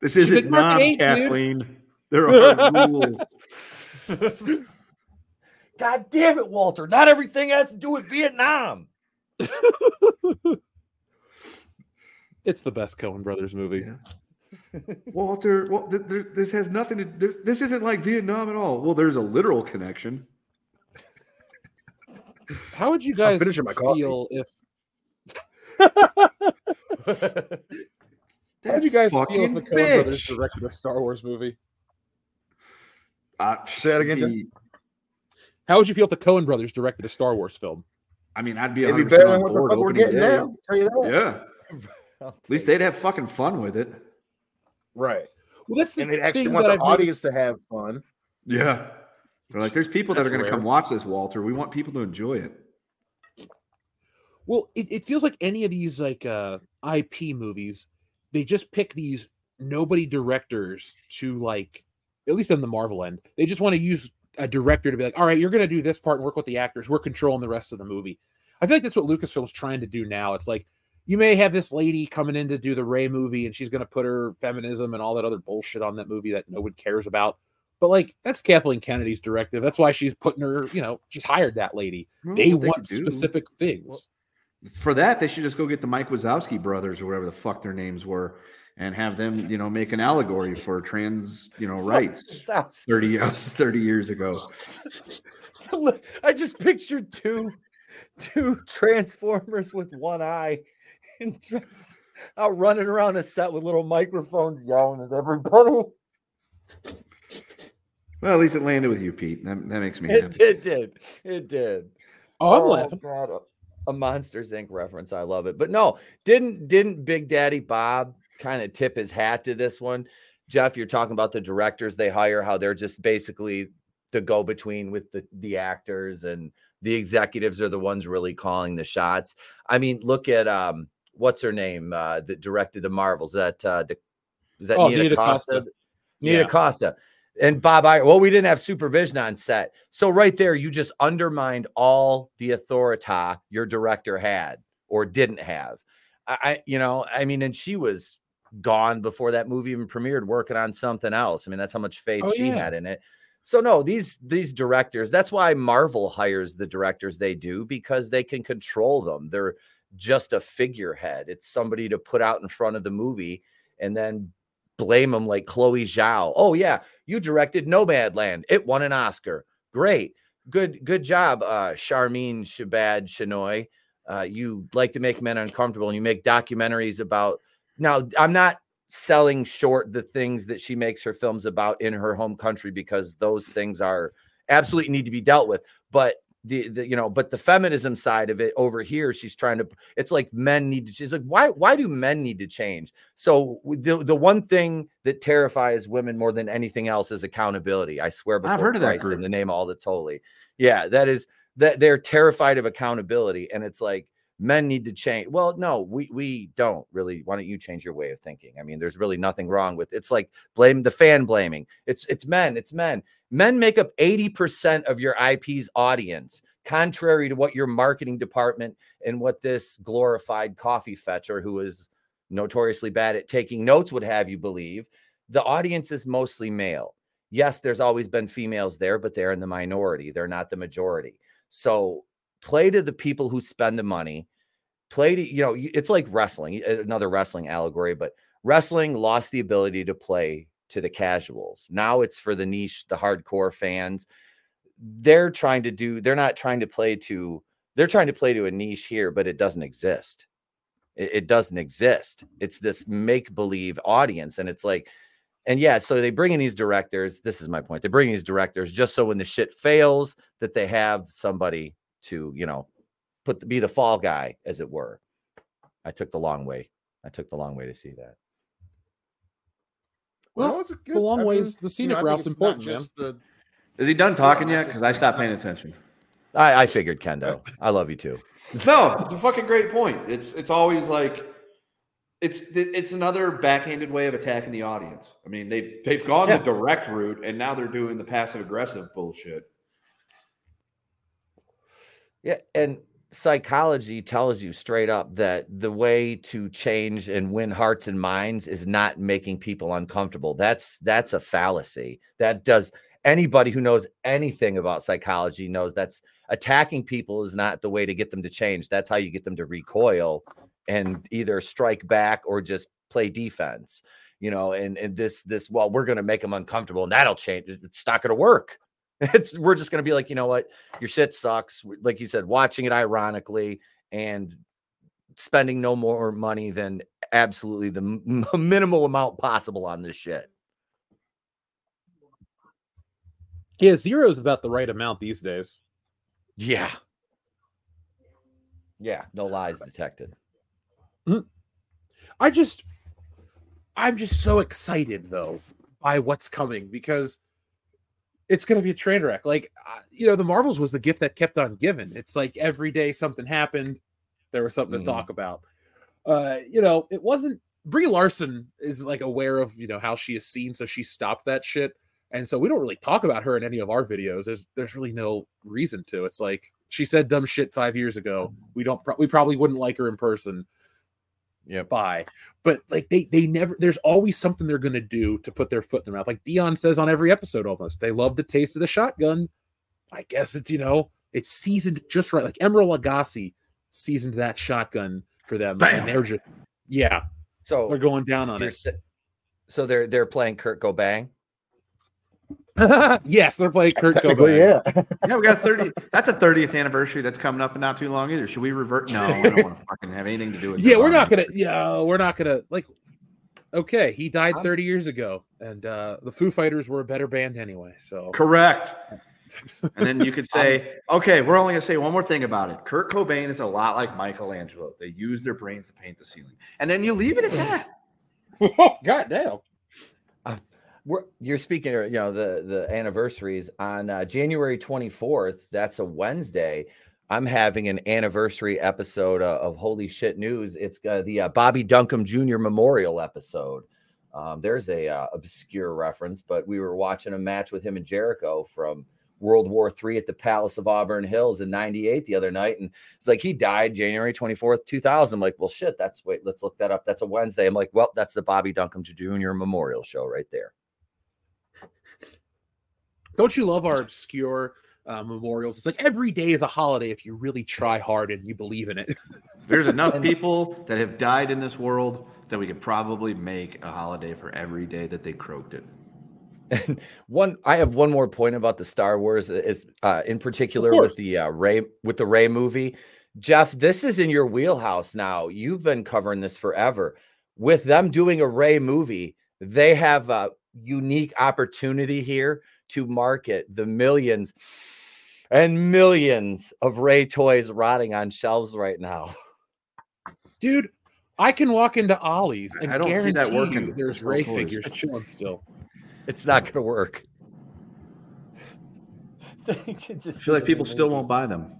This isn't be marked non eight, dude. Kathleen. There are rules. God damn it, Walter! Not everything has to do with Vietnam. it's the best Coen Brothers movie. Walter, well, th- there- this has nothing to. This, this isn't like Vietnam at all. Well, there's a literal connection. How would you guys finishing my coffee. feel if? How would you guys feel if fucking the Coen Brothers bitch. directed a Star Wars movie? Uh, Say that again, Jeff. the- How would you feel if the Coen Brothers directed a Star Wars film? I mean, I'd be It'd be better than what the fuck we're getting day. now. Tell you that. Yeah, at least they'd have fucking fun with it. Right. Well, that's the And they actually thing want that the I've audience to have fun. Yeah, they're like, there's people that That's are going to come watch this, Walter. We want people to enjoy it. Well, it, it feels like any of these like uh IP movies, they just pick these nobody directors to like at least on the Marvel end. They just want to use a director to be like, all right, you're gonna do this part and work with the actors. We're controlling the rest of the movie. I feel like that's what Lucasfilm's trying to do now. It's like you may have this lady coming in to do the Rey movie and she's gonna put her feminism and all that other bullshit on that movie that no one cares about. But like that's Kathleen Kennedy's directive. That's why she's putting her, you know, she's hired that lady. Well, They what want specific things. For that, they should just go get the Mike Wazowski brothers or whatever the fuck their names were, and have them, you know, make an allegory for trans, you know, rights. Sounds 30, years- 30 years ago. I just pictured two two Transformers with one eye and just out running around a set with little microphones yelling at everybody. Well, at least it landed with you, Pete. That, that makes me It, happy. it did. It did. Oh, I'm oh, laughing. God, a, a Monsters Inc. reference. I love it. But no, didn't didn't Big Daddy Bob kind of tip his hat to this one? Jeff, you're talking about the directors they hire, how they're just basically the go-between with the, the actors and the executives are the ones really calling the shots. I mean, look at um what's her name uh that directed the Marvels. That uh the is that Oh, Nina, Nina Costa? Costa. Nina Yeah. Costa. And Bob I well, we didn't have supervision on set. So right there, you just undermined all the authority your director had or didn't have. I you know, I mean, and she was gone before that movie even premiered, working on something else. I mean, that's how much faith Oh, she yeah. had in it. So no, these these directors, that's why Marvel hires the directors they do because they can control them. They're just a figurehead. It's somebody to put out in front of the movie and then blame them like Chloe Zhao. Oh yeah, you directed Nomadland. It won an Oscar. Great. Good good job uh Sharmeen Obaid Chinoy. Uh you like to make men uncomfortable and you make documentaries about now I'm not selling short the things that she makes her films about in her home country because those things are absolutely need to be dealt with but the, the you know but the feminism side of it over here she's trying to it's like men need to she's like why why do men need to change? So the, the one thing that terrifies women more than anything else is accountability. I swear I've heard of that Christ in the name of all that's holy. Yeah that is that they're terrified of accountability and it's like men need to change well no we we don't really why don't you change your way of thinking? I mean there's really nothing wrong with it's like blame the fan blaming it's it's men it's men. Men make up 80% of your ip's audience contrary to what your marketing department and what this glorified coffee fetcher who is notoriously bad at taking notes would have you believe. The audience is mostly male. Yes there's always been females there but they're in the minority they're not the majority. So play to the people who spend the money play to you know it's like wrestling another wrestling allegory but wrestling lost the ability to play to the casuals. Now it's for the niche the hardcore fans. They're trying to do they're not trying to play to they're trying to play to a niche here but it doesn't exist. It, it doesn't exist. It's this make believe audience and it's like and yeah so they bring in these directors this is my point they bring in these directors just so when the shit fails that they have somebody to you know put the, be the fall guy as it were i took the long way i took the long way to see that Well, it's a the long I ways- the you scenic I think route's it's not important, man. the- Is he done talking yet? Because I stopped paying attention. i, I figured kendo i love you too No, it's a fucking great point. It's it's always like it's it's another backhanded way of attacking the audience. I mean, they've they've gone Yeah. the direct route and now they're doing the passive aggressive bullshit. Yeah, and psychology tells you straight up that the way to change and win hearts and minds is not making people uncomfortable. That's that's a fallacy. That does anybody who knows anything about psychology knows that's attacking people is not the way to get them to change. That's how you get them to recoil and either strike back or just play defense. You know, and and this this well, we're going to make them uncomfortable and that'll change. It's not going to work. It's we're just going to be like, you know what? your shit sucks. Like you said, watching it ironically and spending no more money than absolutely the m- minimal amount possible on this shit. Yeah, zero is about the right amount these days. Yeah. Yeah. No lies detected. Mm. I just, I'm just so excited though by what's coming because it's going to be a train wreck. Like, uh, you know, the Marvels was the gift that kept on giving. It's like every day something happened, there was something Mhm. to talk about. Uh, you know, it wasn't Brie Larson is like aware of you know how she is seen, so she stopped that shit. And so we don't really talk about her in any of our videos. There's there's really no reason to. It's like she said dumb shit five years ago. We don't pro- we probably wouldn't like her in person. Yep. Bye. But like they they never there's always something they're gonna do to put their foot in their mouth. Like Dion says on every episode almost. They love the taste of the shotgun. I guess it's you know, it's seasoned just right. Like Emeril Lagasse seasoned that shotgun for them. Bam. And they're just yeah, So they're going down on you're it. so they're they're playing Kurt Cobain. yes, they're playing Kurt Technically, Cobain. yeah. Yeah, we got 30. That's a 30th anniversary that's coming up in not too long either. Should we revert? No, I don't want to fucking have anything to do with it. Yeah, we're not gonna. Yeah, we're not gonna like. Okay, he died 30 years ago, and uh the Foo Fighters were a better band anyway. So Correct. And then you could say, okay, we're only going to say one more thing about it. Kurt Cobain is a lot like Michelangelo. They use their brains to paint the ceiling. And then you leave it at that. God damn. We're, you're speaking, you know, the the anniversaries on uh, January 24th. That's a Wednesday. I'm having an anniversary episode uh, of Holy Shit News. It's uh, the uh, Bobby Duncum Jr. Memorial episode. Um, there's a uh, obscure reference, but we were watching a match with him and Jericho from World War III at the Palace of Auburn Hills in '98 the other night, and it's like he died January 24th, 2000. I'm like, well, shit, that's wait, let's look that up. That's a Wednesday. I'm like, well, that's the Bobby Duncum Jr. Memorial show right there. Don't you love our obscure uh, memorials? It's like every day is a holiday if you really try hard and you believe in it. There's enough people that have died in this world that we could probably make a holiday for every day that they croaked it. And one, I have one more point about the Star Wars is uh, in particular with the uh, Rey with the Rey movie. Jeff, this is in your wheelhouse now. You've been covering this forever. With them doing a Rey movie, they have a unique opportunity here to market the millions and millions of Rey toys rotting on shelves right now. Dude, I can walk into Ollie's and I don't see that guarantee working you there's Rey toys. figures chilling still. It's not going to work. I I feel like people still won't buy them.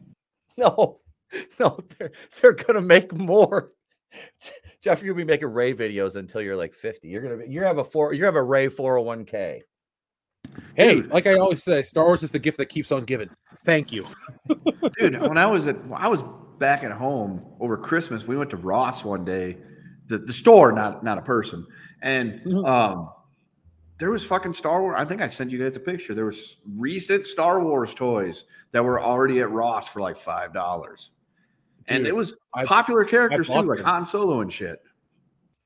No, no, they're they're gonna make more. Jeff, you're gonna be making Rey videos until you're like 50. You're gonna be, you have a four you have a Rey 401k. Hey, Dude. like I always say, Star Wars is the gift that keeps on giving. Thank you. Dude, when I was at when I was back at home over Christmas, we went to Ross one day, the, the store, not not a person, and Mhm. um, there was fucking Star Wars. I think I sent you guys a picture. There was recent Star Wars toys that were already at Ross for like five dollars, and it was I- popular characters too, like them. Han Solo and shit.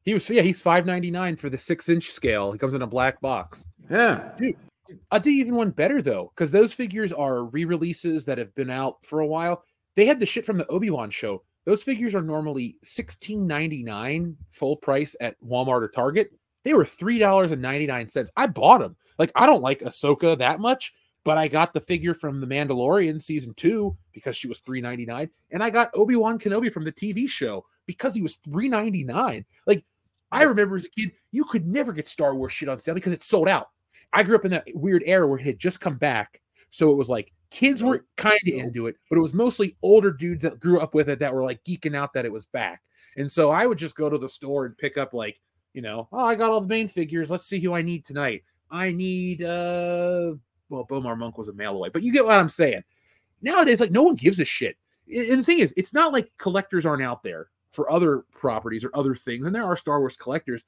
He was yeah, he's five ninety nine for the six inch scale. He comes in a black box. Yeah, dude, I'll do even one better though, because those figures are re-releases that have been out for a while. They had the shit from the Obi-Wan show. Those figures are normally $16.99 full price at Walmart or Target. They were $3.99. I bought them. Like, I don't like Ahsoka that much, but I got the figure from The Mandalorian season two because she was $3.99. And I got Obi-Wan Kenobi from the TV show because he was $3.99. Like, I remember as a kid, you could never get Star Wars shit on sale because it sold out. I grew up in that weird era where it had just come back. So it was like kids were kind of into it, but it was mostly older dudes that grew up with it that were like geeking out that it was back. And so I would just go to the store and pick up like, you know, oh, I got all the main figures. Let's see who I need tonight. I need uh well, B'omarr Monk was a mail away, but you get what I'm saying. Nowadays, like no one gives a shit. And the thing is, it's not like collectors aren't out there for other properties or other things, and there are Star Wars collectors,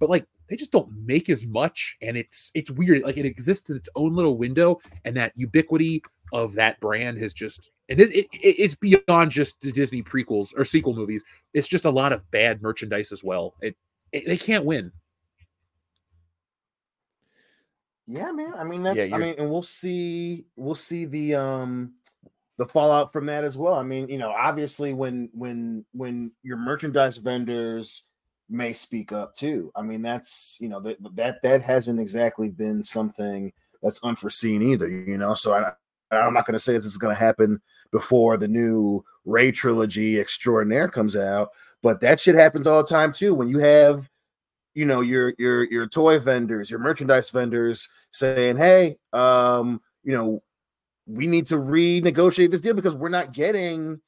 but like they just don't make as much, and it's it's weird. Like it exists in its own little window, and that ubiquity of that brand has just and it, it, it- it's beyond just the Disney prequels or sequel movies. It's just a lot of bad merchandise as well. It, it they can't win. Yeah, man. I mean, that's. I mean, and we'll see. We'll see the um the fallout from that as well. I mean, you know, obviously when when when your merchandise vendors may speak up too. I mean, that's you know that that that hasn't exactly been something that's unforeseen either. You know, so I I'm not going to say this is going to happen before the new Rey trilogy extraordinaire comes out, but that shit happens all the time too. When you have you know your your your toy vendors your merchandise vendors saying hey um you know we need to renegotiate this deal because we're not getting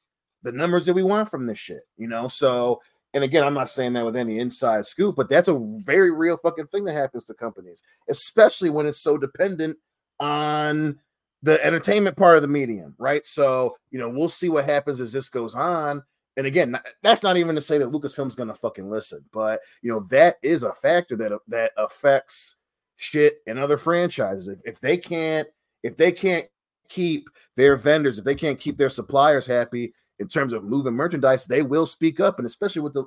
the numbers that we want from this shit you know? So and again i'm not saying that with any inside scoop but that's a very real fucking thing that happens to companies especially when it's so dependent on the entertainment part of the medium right? So you know we'll see what happens as this goes on and again, that's not even to say that Lucasfilm's gonna fucking listen, but you know that is a factor that that affects shit in other franchises. If, if they can't, if they can't keep their vendors, if they can't keep their suppliers happy in terms of moving merchandise, they will speak up. And especially with the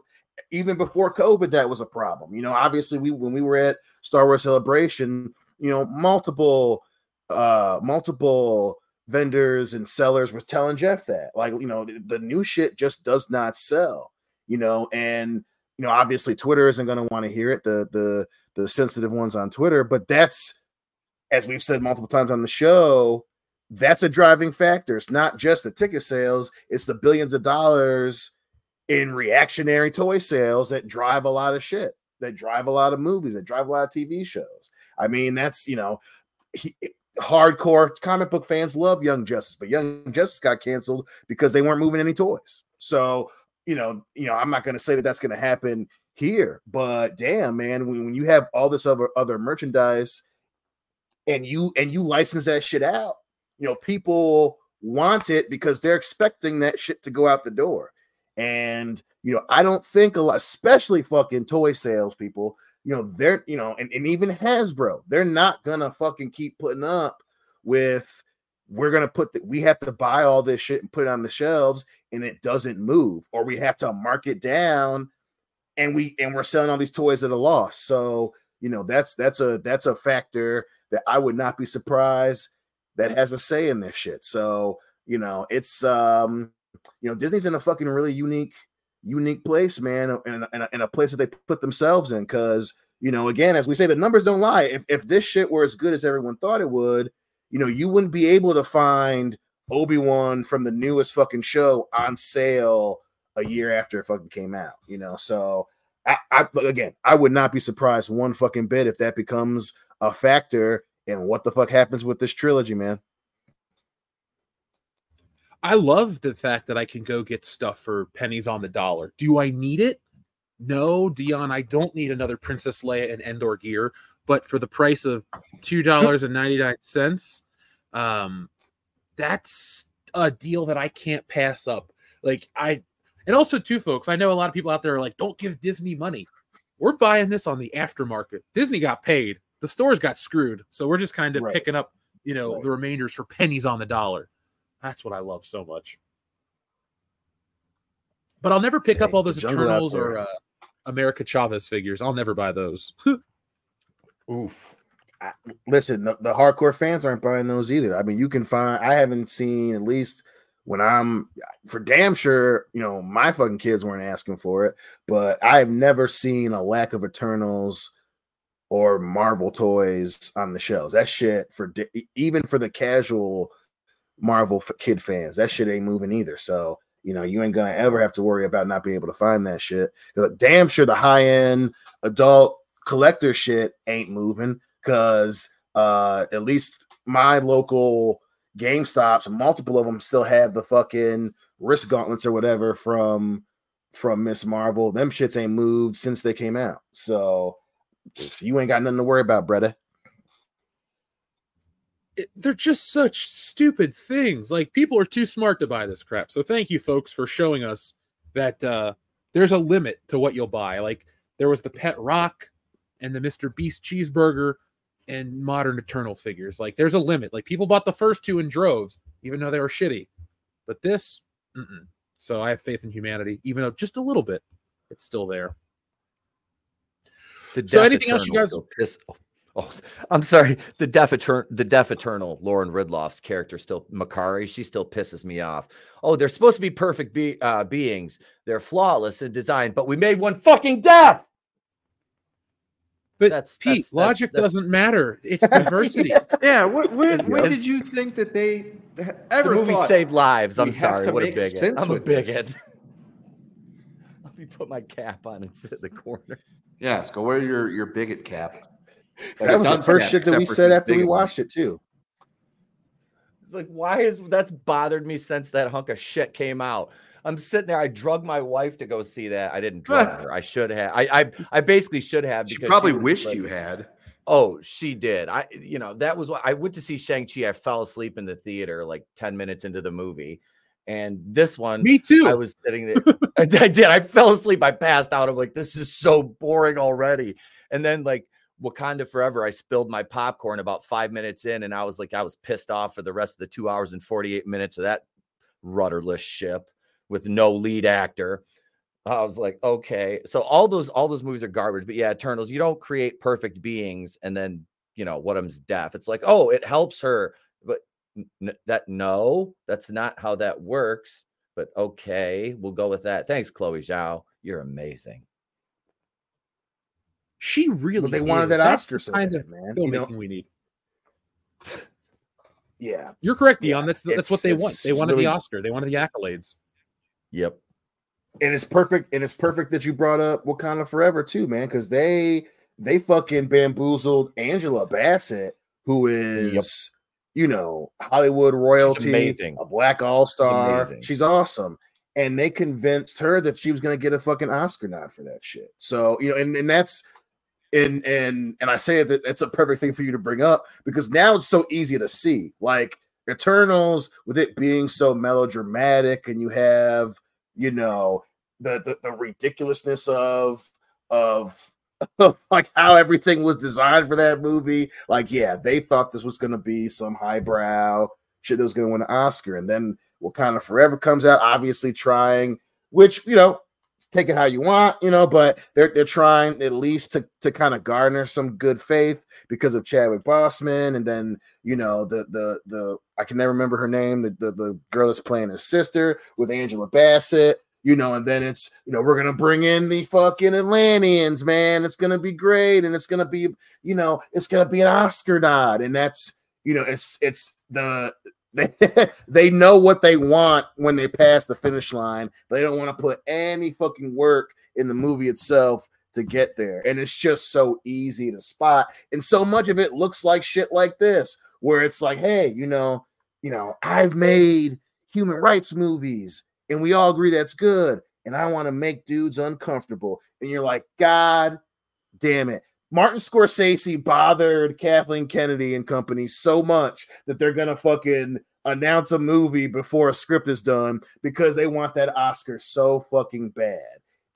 even before COVID, that was a problem. You know, obviously we when we were at Star Wars Celebration, you know, multiple uh multiple vendors and sellers were telling Jeff that. Like, you know, the, the new shit just does not sell, you know, and you know, obviously Twitter isn't going to want to hear it, the the the sensitive ones on Twitter, but that's as we've said multiple times on the show, that's a driving factor. It's not just the ticket sales, it's the billions of dollars in reactionary toy sales that drive a lot of shit, that drive a lot of movies, that drive a lot of TV shows. I mean, that's, you know, he, hardcore comic book fans love Young Justice, but Young Justice got canceled because they weren't moving any toys. So, you know, you know, I'm not going to say that that's going to happen here, but damn, man, when, when you have all this other other merchandise and you and you license that shit out, you know, people want it because they're expecting that shit to go out the door. And you know, I don't think a lot, especially fucking toy salespeople, you know, they're you know, and, and even Hasbro, they're not gonna fucking keep putting up with we're gonna put that we have to buy all this shit and put it on the shelves and it doesn't move, or we have to mark it down and we and we're selling all these toys at a loss. So you know that's that's a that's a factor that I would not be surprised that has a say in this shit. So you know it's um you know Disney's in a fucking really unique unique place, man, and a, in a place that they put themselves in because you know again as we say the numbers don't lie. If if this shit were as good as everyone thought it would, you know you wouldn't be able to find Obi Wan from the newest fucking show on sale a year after it fucking came out, you know. So I, I again, I would not be surprised one fucking bit if that becomes a factor in what the fuck happens with this trilogy, man. I love the fact that I can go get stuff for pennies on the dollar. Do I need it? No, Dion, I don't need another Princess Leia and Endor gear, but for the price of two dollars and ninety nine cents, um, that's a deal that I can't pass up. Like I and also, too, folks, I know a lot of people out there are like, don't give Disney money. We're buying this on the aftermarket. Disney got paid. The stores got screwed. So we're just kind of right. picking up, you know, right. the remainders for pennies on the dollar. That's what I love so much. But I'll never pick up all those Eternals or uh, America Chavez figures. I'll never buy those. Oof. I, listen, the, the hardcore fans aren't buying those either. I mean, you can find. I haven't seen at least – when I'm for damn sure, you know, my fucking kids weren't asking for it, but I've never seen a lack of Eternals or Marvel toys on the shelves. That shit for even for the casual Marvel kid fans, that shit ain't moving either. So, you know, you ain't gonna ever have to worry about not being able to find that shit. Damn sure the high end adult collector shit ain't moving because uh at least my local GameStops, multiple of them still have the fucking wrist gauntlets or whatever from from Miss Marvel. Them shits ain't moved since they came out. So you ain't got nothing to worry about, Bretta. They're just such stupid things. Like people are too smart to buy this crap. So thank you, folks, for showing us that uh, there's a limit to what you'll buy. Like there was the Pet Rock and the Mr. Beast cheeseburger and modern Eternal figures. Like there's a limit. Like people bought the first two in droves, even though they were shitty. But this, mm-mm. so I have faith in humanity, even though just a little bit, it's still there. The so anything else you guys? Piss- oh, I'm sorry. The deaf eternal, the deaf eternal Lauren Ridloff's character still Makkari. She still pisses me off. Oh, they're supposed to be perfect be- uh, beings. They're flawless in design, but we made one fucking deaf. But that's, Pete, that's, logic that's, doesn't matter. It's diversity. yeah. When, when, when did you think that they ever? The movie saved lives. I'm sorry. What a bigot. I'm a bigot. Let me put my cap on and sit in the corner. Yes, go wear your your bigot cap. Like that was the first shit that we said after we watched it too. Like, why is that's bothered me since that hunk of shit came out? I'm sitting there. I drug my wife to go see that. I didn't drug her. I should have. I I, I basically should have. She probably she wished like, you had. Oh, she did. I you know that was what I went to see Shang Chi. I fell asleep in the theater like ten minutes into the movie. And this one, me too. I was sitting there. I, I did. I fell asleep. I passed out. I'm like, this is so boring already. And then like Wakanda Forever, I spilled my popcorn about five minutes in, and I was like, I was pissed off for the rest of the two hours and 48 minutes of that rudderless ship with no lead actor. I was like, okay. So all those all those movies are garbage. But yeah, Eternals, you don't create perfect beings and then you know, Woodham's deaf. It's like, oh, it helps her, but n- that no, that's not how that works. But okay, we'll go with that. Thanks, Chloe Zhao. You're amazing. She really. But they wanted is. that That's Oscar so kind bad, of man. You know, we need. yeah. You're correct, Yeah, Dion. That's that's it's- what they want. They wanted really- the Oscar. They wanted the accolades. Yep. and it's perfect and it's perfect that you brought up wakanda forever too man because they they fucking bamboozled angela bassett who is you know hollywood royalty amazing. a black all-star she's awesome and they convinced her that she was going to get a fucking oscar nod for that shit so you know and, and that's and and and i say that it's a perfect thing for you to bring up because now it's so easy to see like eternals with it being so melodramatic and you have you know the the, the ridiculousness of of like how everything was designed for that movie. Like yeah they thought this was going to be some highbrow shit that was going to win an oscar and then wakanda forever comes out obviously trying which you know take it how you want you know but they're they're trying at least to to kind of garner some good faith because of Chadwick Boseman and then you know the the the I can never remember her name the the, the girl that's playing his sister with Angela Bassett you know, and then it's you know, we're gonna bring in the fucking Atlanteans, man. It's gonna be great, and it's gonna be, you know, it's gonna be an Oscar nod, and that's you know, it's it's the they they know what they want when they pass the finish line. They don't want to put any fucking work in the movie itself to get there, and it's just so easy to spot. And so much of it looks like shit like this, where it's like, hey, you know, you know, I've made human rights movies and we all agree that's good. And I want to make dudes uncomfortable. And you're like, God damn it. Martin Scorsese bothered Kathleen Kennedy and company so much that they're gonna fucking announce a movie before a script is done because they want that Oscar so fucking bad.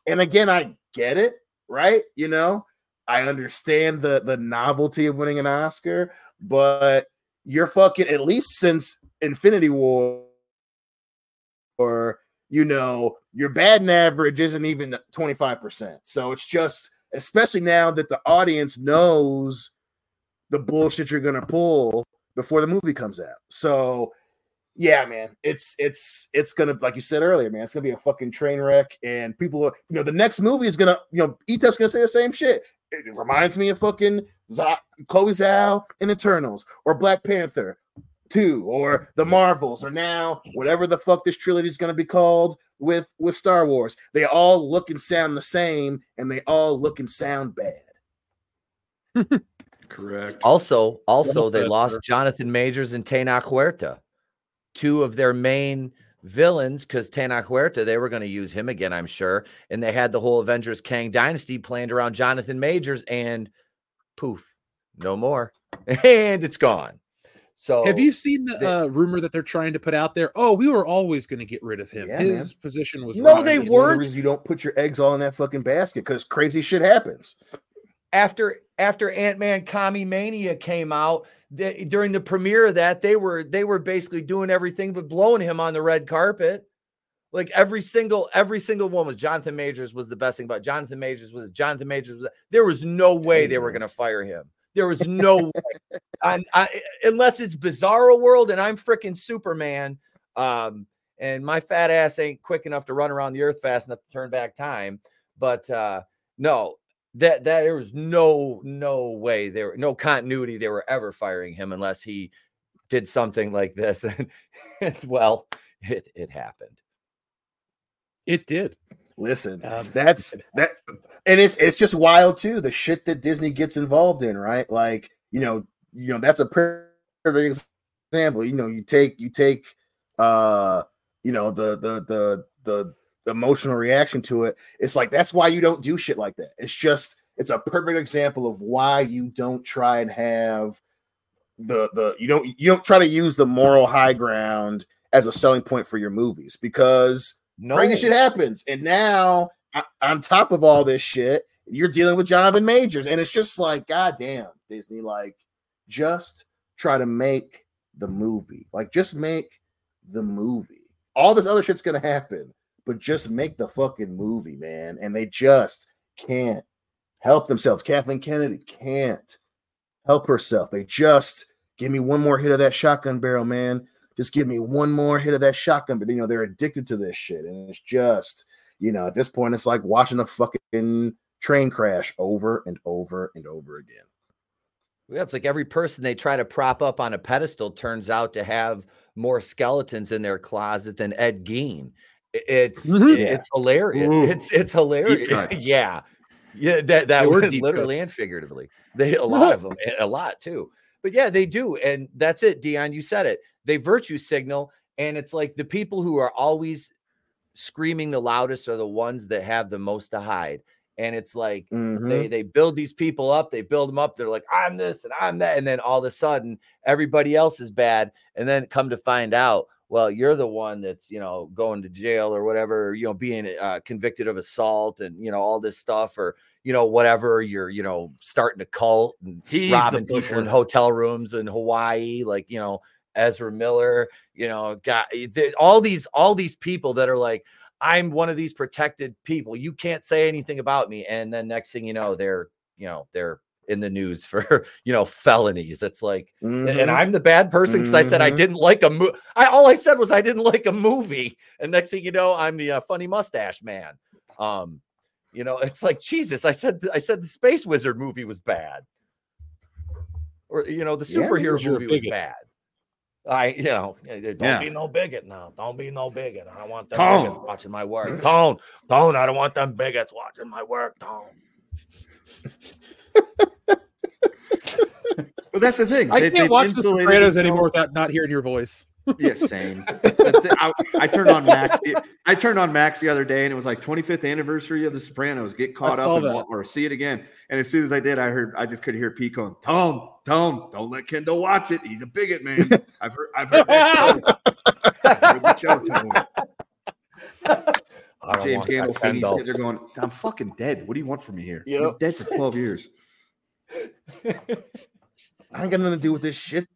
And again, I get it, right? You know, I understand the the novelty of winning an Oscar, but you're fucking at least since Infinity War or you know your batting average isn't even 25% so it's just especially now that the audience knows the bullshit you're gonna pull before the movie comes out. So yeah man it's it's it's gonna like you said earlier man it's gonna be a fucking train wreck and people are you know the next movie is gonna you know etep's gonna say the same shit. It reminds me of fucking Z- chloe zhao in eternals or black panther 2 or the Marvels or now whatever the fuck this trilogy is going to be called with with Star Wars. They all look and sound the same and they all look and sound bad. Correct. Also, also Well they lost sir. Jonathan Majors and Tenoch Huerta, two of their main villains, because Tenoch Huerta, they were going to use him again, I'm sure. And they had the whole Avengers Kang dynasty planned around Jonathan Majors, and poof, no more. And it's gone. So Have you seen the uh, rumor that they're trying to put out there? Oh, we were always going to get rid of him. Yeah, His position was No, right. they It's the weren't. reasons You don't put your eggs all in that fucking basket because crazy shit happens. after after Ant-Man Quantumania came out, they, during the premiere of that, they were they were basically doing everything but blowing him on the red carpet. Like every single every single one was Jonathan Majors was the best thing about Jonathan Majors was Jonathan Majors was there was no way they were going to fire him. There was no way. I, unless it's Bizarro World and I'm freaking Superman. Um, and my fat ass ain't quick enough to run around the earth fast enough to turn back time. But uh no, that that there was no no way there no continuity they were ever firing him unless he did something like this. And well, it it happened. It did. Listen, Um, that's that, and it's it's just wild too. The shit that Disney gets involved in, right? Like you know, you know that's a perfect example. You know, you take you take, uh, you know the the the the emotional reaction to it. It's like that's why you don't do shit like that. It's just it's a perfect example of why you don't try and have the the you don't you don't try to use the moral high ground as a selling point for your movies because No crazy shit happens. And now, on top of all this shit, you're dealing with Jonathan Majors, and it's just like, God damn, Disney, like, just try to make the movie. Like, just make the movie. All this other shit's gonna happen, but just make the fucking movie, man. And they just can't help themselves. Kathleen Kennedy can't help herself. They just give me one more hit of that shotgun barrel, man. Just give me one more hit of that shotgun. But you know, they're addicted to this shit. And it's just, you know, at this point, it's like watching a fucking train crash over and over and over again. Yeah, it's like every person they try to prop up on a pedestal turns out to have more skeletons in their closet than Ed Gein. It's Mhm. it's hilarious. Ooh. It's it's hilarious. yeah. Yeah, that that They were was deep literally cuts. and figuratively. They a lot of them, a lot too. But yeah, they do. And that's it, Dion. You said it. They virtue signal, and it's like the people who are always screaming the loudest are the ones that have the most to hide. And it's like Mhm. they they build these people up they build them up they're like i'm this and i'm that and then all of a sudden everybody else is bad and then come to find out well you're the one that's you know going to jail or whatever or, you know being uh, convicted of assault and you know all this stuff or you know whatever you're you know starting a cult and He's robbing people in hotel rooms in hawaii like you know ezra miller you know got all these all these people that are like I'm one of these protected people. You can't say anything about me. And then next thing you know, they're, you know, they're in the news for, you know, felonies. It's like, and Mhm. I'm the bad person because I said I Mhm. didn't like a movie. I all I said was I didn't like a movie. And next thing you know, I'm the uh, funny mustache man. Um, you know, it's like Jesus. I said I said the Space Wizard movie was bad. Or you know, the superhero because movie was bad. I, you know, don't Yeah. be no bigot now. Don't be no bigot. I don't want them Tone. bigots watching my work. Tone, Tone, I don't want them bigots watching my work. Tone. But that's the thing. I They- can't watch The insulated Sopranos anymore without not hearing your voice. Yeah, same. The- I, I turned on Max. I turned on Max the other day, and it was like 25th anniversary of The Sopranos. Get caught up and that. or see it again. And as soon as I did, I heard I just could hear Pete going, "Tom, Tone, don't let Kendall watch it. He's a bigot, man. I've heard. I've heard that show. I've heard the show, Tone." I don't James want that Gandolfini Kendall. sitting there going, "I'm fucking dead. What do you want from me here? Yep. I'm dead for 12 years." I ain't got nothing to do with this shit.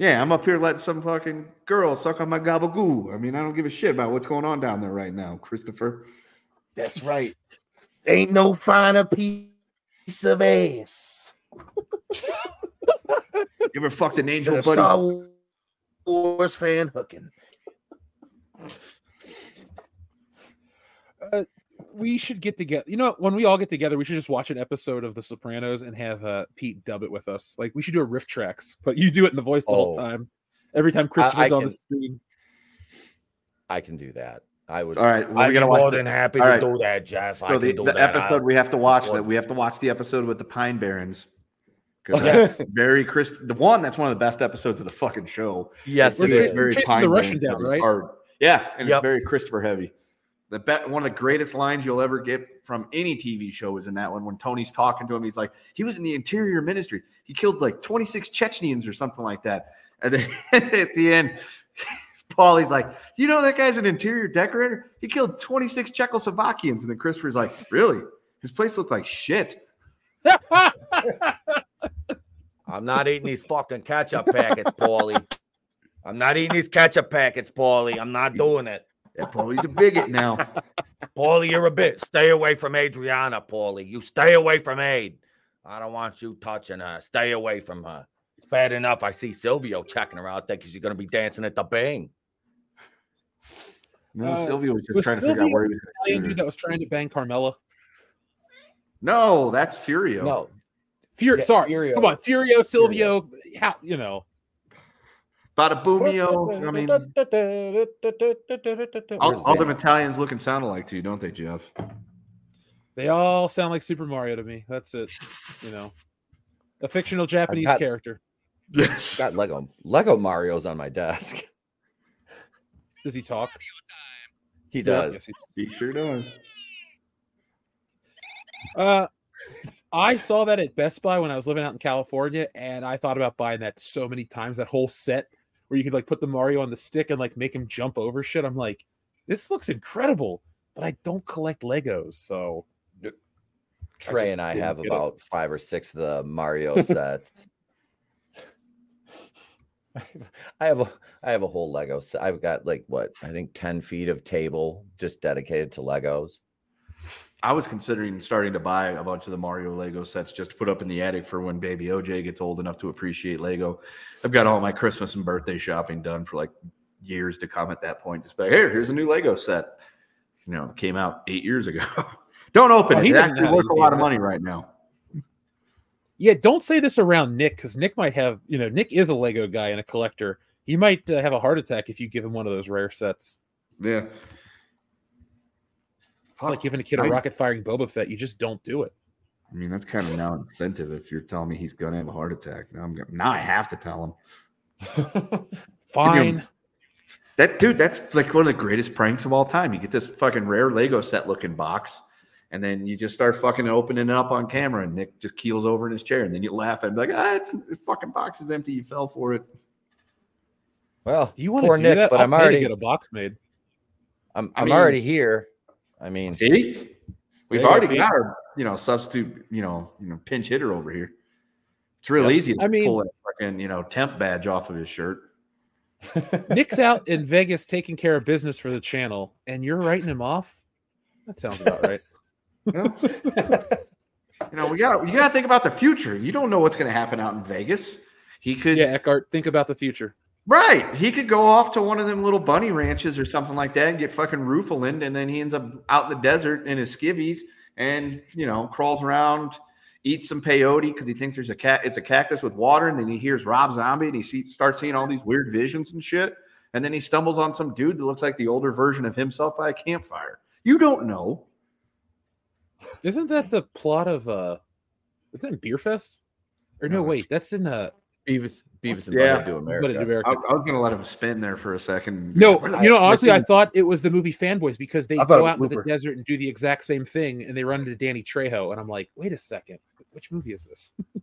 Yeah, I'm up here letting some fucking girl suck on my gabagoo. I mean, I don't give a shit about what's going on down there right now, Christopher. That's right. Ain't no finer piece of ass You ever fucked an angel, buddy? Star Wars fan hooking. We should get together. You know, what? when we all get together, we should just watch an episode of The Sopranos and have uh, Pete dub it with us. Like we should do a riff tracks, but you do it in the voice the whole Oh. time. Every time Christopher's on can- the screen. I can do that. I would. All right, well, I'd we be gotta more watch the- than happy to right. do that, Jeff. So can the, the that. I- episode we have to watch that we have to watch the episode with the Pine Barrens. 'Cause Yes. that's very Chris. The one that's one of the best episodes of the fucking show. yes, We're it chasing- is. we're the Russian down, right? Or- yeah, and Yep. it's very Christopher heavy. The bet one of the greatest lines you'll ever get from any TV show is in that one when Tony's talking to him. He's like, he was in the interior ministry. He killed like 26 Chechens or something like that. And then at the end, Paulie's like, Do you know that guy's an interior decorator? He killed 26 Czechoslovakians. And then Christopher's like, Really? His place looked like shit. I'm not eating these fucking ketchup packets, Paulie. I'm not eating these ketchup packets, Paulie. I'm not doing it. Yeah, Paulie's a bigot now. Paulie, you're a bit. Stay away from Adriana, Paulie. You stay away from Aid. I don't want you touching her. Stay away from her. It's bad enough I see Silvio checking her out there because you're going to be dancing at the bang. No, Uh, Silvio was just was trying to figure out where he was Italian gonna shoot dude that was trying to bang Carmela. No, that's Furio. No. Fury, Yeah, sorry, Furio. come on, Furio, Silvio, how you know? Bada boomio. I mean, all, Where's all them Italians look and sound alike to you, don't they, Jeff? They all sound like Super Mario to me. That's it. You know, a fictional Japanese got- character. Yes. got Lego. Lego Mario's on my desk. Does he talk? He does. Yes, he- He sure does. Uh, I saw that at Best Buy when I was living out in California, and I thought about buying that so many times. That whole set where you could like put the Mario on the stick and like make him jump over shit. I'm like, this looks incredible, but I don't collect Legos, so Trey just and I have get it. about five or six of the Mario sets. I have a I have a whole Lego set. I've got like what I think ten feet of table just dedicated to Legos. I was considering starting to buy a bunch of the Mario Lego sets just to put up in the attic for when baby OJ gets old enough to appreciate Lego. I've got all my Christmas and birthday shopping done for like years to come at that point. Just like, here, here's a new Lego set. You know, came out eight years ago. Don't open Oh, it. he doesn't actually worth a he's lot of money right now. Yeah, don't say this around Nick because Nick might have, you know, Nick is a Lego guy and a collector. He might uh, have a heart attack if you give him one of those rare sets. Yeah. It's like giving a kid a I- rocket firing Boba Fett. You just don't do it. I mean, that's kind of now incentive if you're telling me he's gonna have a heart attack. Now I'm gonna, now I have to tell him. Fine. That dude, that's like one of the greatest pranks of all time. You get this fucking rare Lego set looking box, and then you just start fucking opening it up on camera, and Nick just keels over in his chair, and then you laugh and be like, ah, it's the fucking box is empty. You fell for it. Well, Do you want poor to do Nick, that? but I'll I'm already get a box made. I'm, I I'm mean- already here. I mean, See, we've already yeah. got our you know substitute you know you know pinch hitter over here. It's real Yep. easy to I mean- pull that fucking you know temp badge off of his shirt. Nick's out in Vegas taking care of business for the channel, and you're writing him off. That sounds about right. You know, you know we got you got to think about the future. You don't know what's going to happen out in Vegas. He could Yeah, Eckhart, think about the future. Right. He could go off to one of them little bunny ranches or something like that and get fucking roofalined, and then he ends up out in the desert in his skivvies and you know crawls around, eats some peyote because he thinks there's a cat. It's a cactus with water, and then he hears Rob Zombie and he see, starts seeing all these weird visions and shit. And then he stumbles on some dude that looks like the older version of himself by a campfire. You don't know. Isn't that the plot of uh is that in Beer Fest? Or no, No, wait, that's in uh Beavis, Beavis and Yeah. Butthead do but in America. America. I, I was gonna let him spin there for a second. No, you know, honestly, I thought it was the movie Fanboys because they I thought it go was out into the desert and do the exact same thing, and they run into Danny Trejo, and I'm like, wait a second, which movie is this?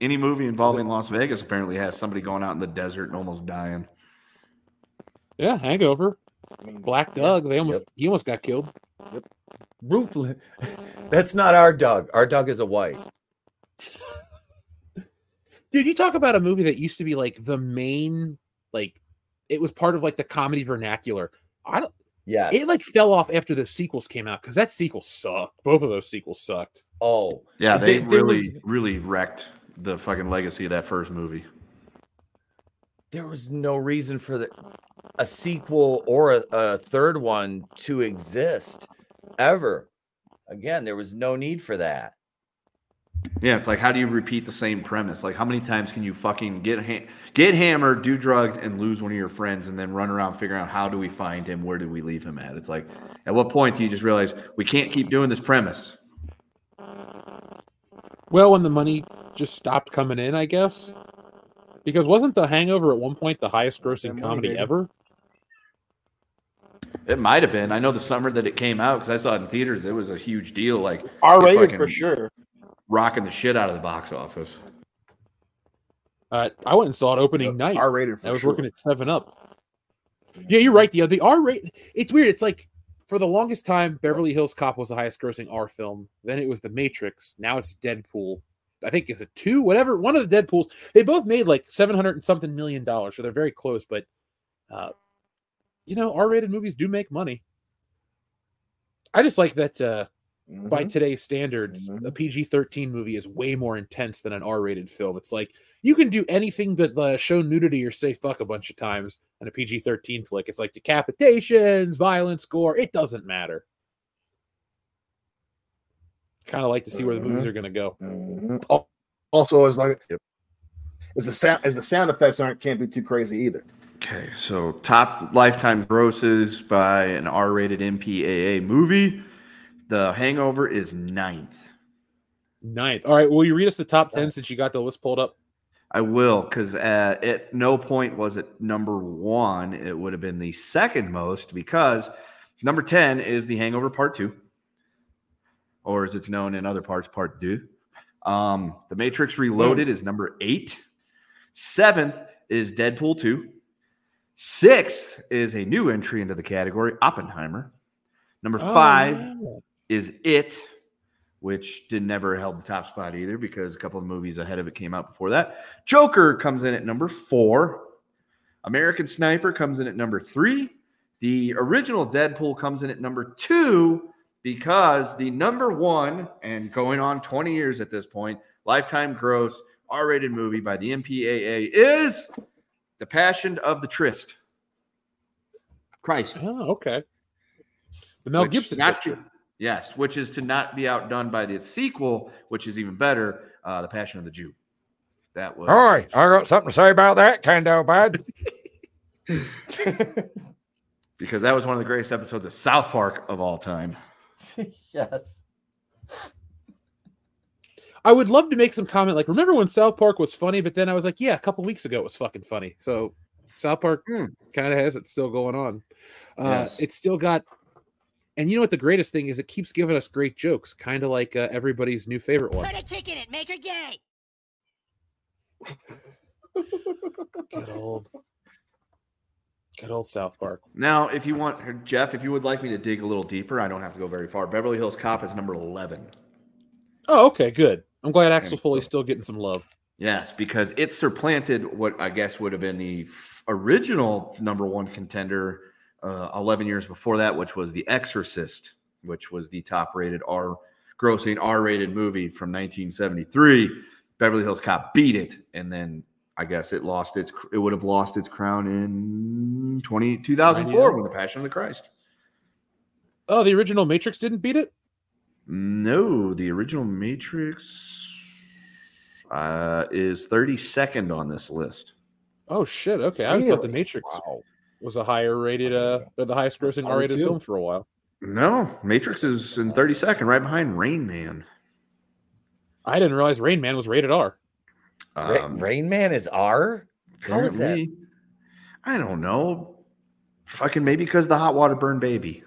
any movie involving Las Vegas apparently has somebody going out in the desert and almost dying. Yeah, Hangover, I mean, Black Doug. They almost he almost got killed. Yep. Ruthless. That's not our Doug. Our Doug is a white. Dude, you talk about a movie that used to be like the main, like it was part of like the comedy vernacular. I don't. Yeah, It like fell off after the sequels came out because that sequel sucked. Both of those sequels sucked. oh, Yeah, they There- there really, was- really wrecked the fucking legacy of that first movie. there was no reason for the, a sequel or a, a third one to exist ever. Again, there was no need for that. Yeah, it's like how do you repeat the same premise? Like how many times can you fucking get ha- get hammered, do drugs, and lose one of your friends, and then run around figuring out how do we find him? Where do we leave him at? It's like at what point do you just realize we can't keep doing this premise? Well, when the money just stopped coming in, I guess. Because wasn't The Hangover at one point the highest grossing comedy baby. ever? It might have been. I know the summer that it came out because I saw it in theaters. It was a huge deal. Like R it rated for sure. Rocking the shit out of the box office. Uh, I went and saw it opening night. R rated I was sure. working at Seven Up. Yeah, you're right. The the R rate. It's weird. It's like for the longest time, Beverly Hills Cop was the highest grossing R film. Then it was The Matrix. Now it's Deadpool. I think is it two, whatever. One of the Deadpools. They both made like seven hundred and something million dollars, so they're very close. But uh, you know, R rated movies do make money. I just like that. Uh, by Mhm. today's standards, a Mhm. PG 13 movie is way more intense than an R rated film. It's like you can do anything but uh, show nudity or say fuck a bunch of times in a PG 13 flick. It's like decapitations, violence, gore. It doesn't matter. Kind of like to see where the movies Mhm. are going to go. Mhm. Also, as like Yep. as the sound as the sound effects aren't can't be too crazy either. Okay, so top lifetime grosses by an R-rated MPAA movie. The Hangover is ninth. Ninth. All right. Will you read us the top 10 since you got the list pulled up? I will, because uh, at no point was it number one. It would have been the second most because number 10 is The Hangover Part 2, or as it's known in other parts, Part 2. Um, the Matrix Reloaded is number eight. Seventh is Deadpool 2. Sixth is a new entry into the category, Oppenheimer. Number five Oh, is It, which did never held the top spot either because a couple of movies ahead of it came out before that. Joker comes in at number four. American Sniper comes in at number three. The original Deadpool comes in at number two because the number one, and going on 20 years at this point, lifetime gross R rated movie by the MPAA is The Passion of the Trist. Christ. Oh, okay. The Mel Gibson not picture. To- yes, which is to not be outdone by the sequel, which is even better, uh, The Passion of the Jew. That was All right, I got something to say about that, Kendo Bad. because that was one of the greatest episodes of South Park of all time. yes. I would love to make some comment like, remember when South Park was funny? But then I was like, yeah, a couple weeks ago it was fucking funny. So South Park Hmm. kind of has it still going on. Uh, Yes. It's still got, and you know what the greatest thing is? It keeps giving us great jokes, kind of like uh, everybody's new favorite one. Put a chick in it, make her gay. Good old, good old South Park. Now, if you want, Jeff, if you would like me to dig a little deeper, I don't have to go very far. Beverly Hills Cop is number 11. Oh, okay, good. I'm glad Axel And- Foley's still getting some love. Yes, because it supplanted what I guess would have been the f- original number one contender uh, 11 years before that, which was The Exorcist, which was the top rated R grossing R rated movie from 1973. Beverly Hills Cop beat it. And then I guess it lost its, it would have lost its crown in 20, 2004 when The Passion of the Christ. Oh, the original Matrix didn't beat it. No, the original Matrix uh, is 32nd on this list. Oh shit. Okay, I thought the? Matrix was a higher rated, uh, or the highest grossing R rated film for a while. No, Matrix is in 32nd, right behind Rain Man. I didn't realize Rain Man was rated R. Ra- Um, Rain Man is R. How is that? apparently- I don't know. Fucking maybe because the hot water burned baby.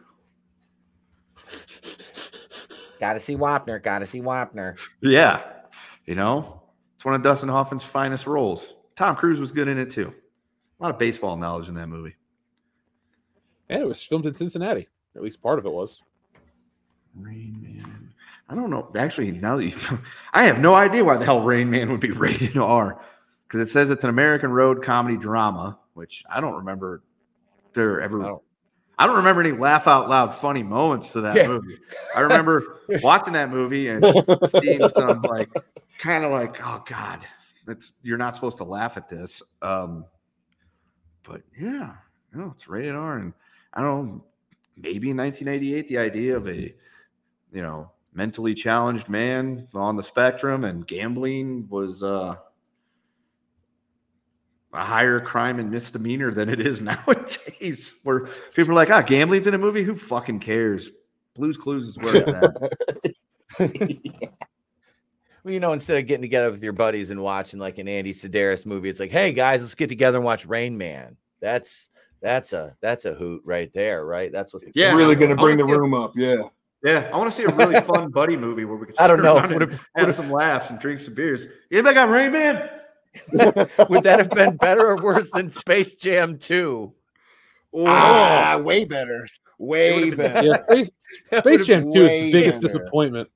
Gotta see Wapner. Gotta see Wapner. Yeah, you know, it's one of Dustin Hoffman's finest roles. Tom Cruise was good in it too. A lot of baseball knowledge in that movie. And it was filmed in Cincinnati. At least part of it was. Rain Man. I don't know. Actually, now that you, I have no idea why the hell Rain Man would be rated R, because it says it's an American road comedy drama, which I don't remember there ever. I I don't- don't, remember any laugh out loud funny moments to that Yeah. movie. I remember watching that movie and seeing some like kind of like, oh God, that's you're not supposed to laugh at this. Um, but yeah, no, it's rated R, and I don't know, maybe in 1988 the idea of a you know mentally challenged man on the spectrum and gambling was uh a higher crime and misdemeanor than it is nowadays where people are like ah gambling's in a movie? Who fucking cares? Blues clues is where it's at Well, you know, instead of getting together with your buddies and watching like an Andy Sidaris movie, it's like, hey guys, let's get together and watch Rain Man. That's that's a that's a hoot right there, right? That's what. The Yeah. really going to bring the wanna a- room up. Yeah. yeah i want to see a really fun buddy movie where we can I don't know. around Would and have, have some laughs and drink some beers anybody got rain man would that have been better or worse than Space Jam 2? ah, way better. Way better. Yeah, Space, Space Jam 2 is the biggest better. disappointment.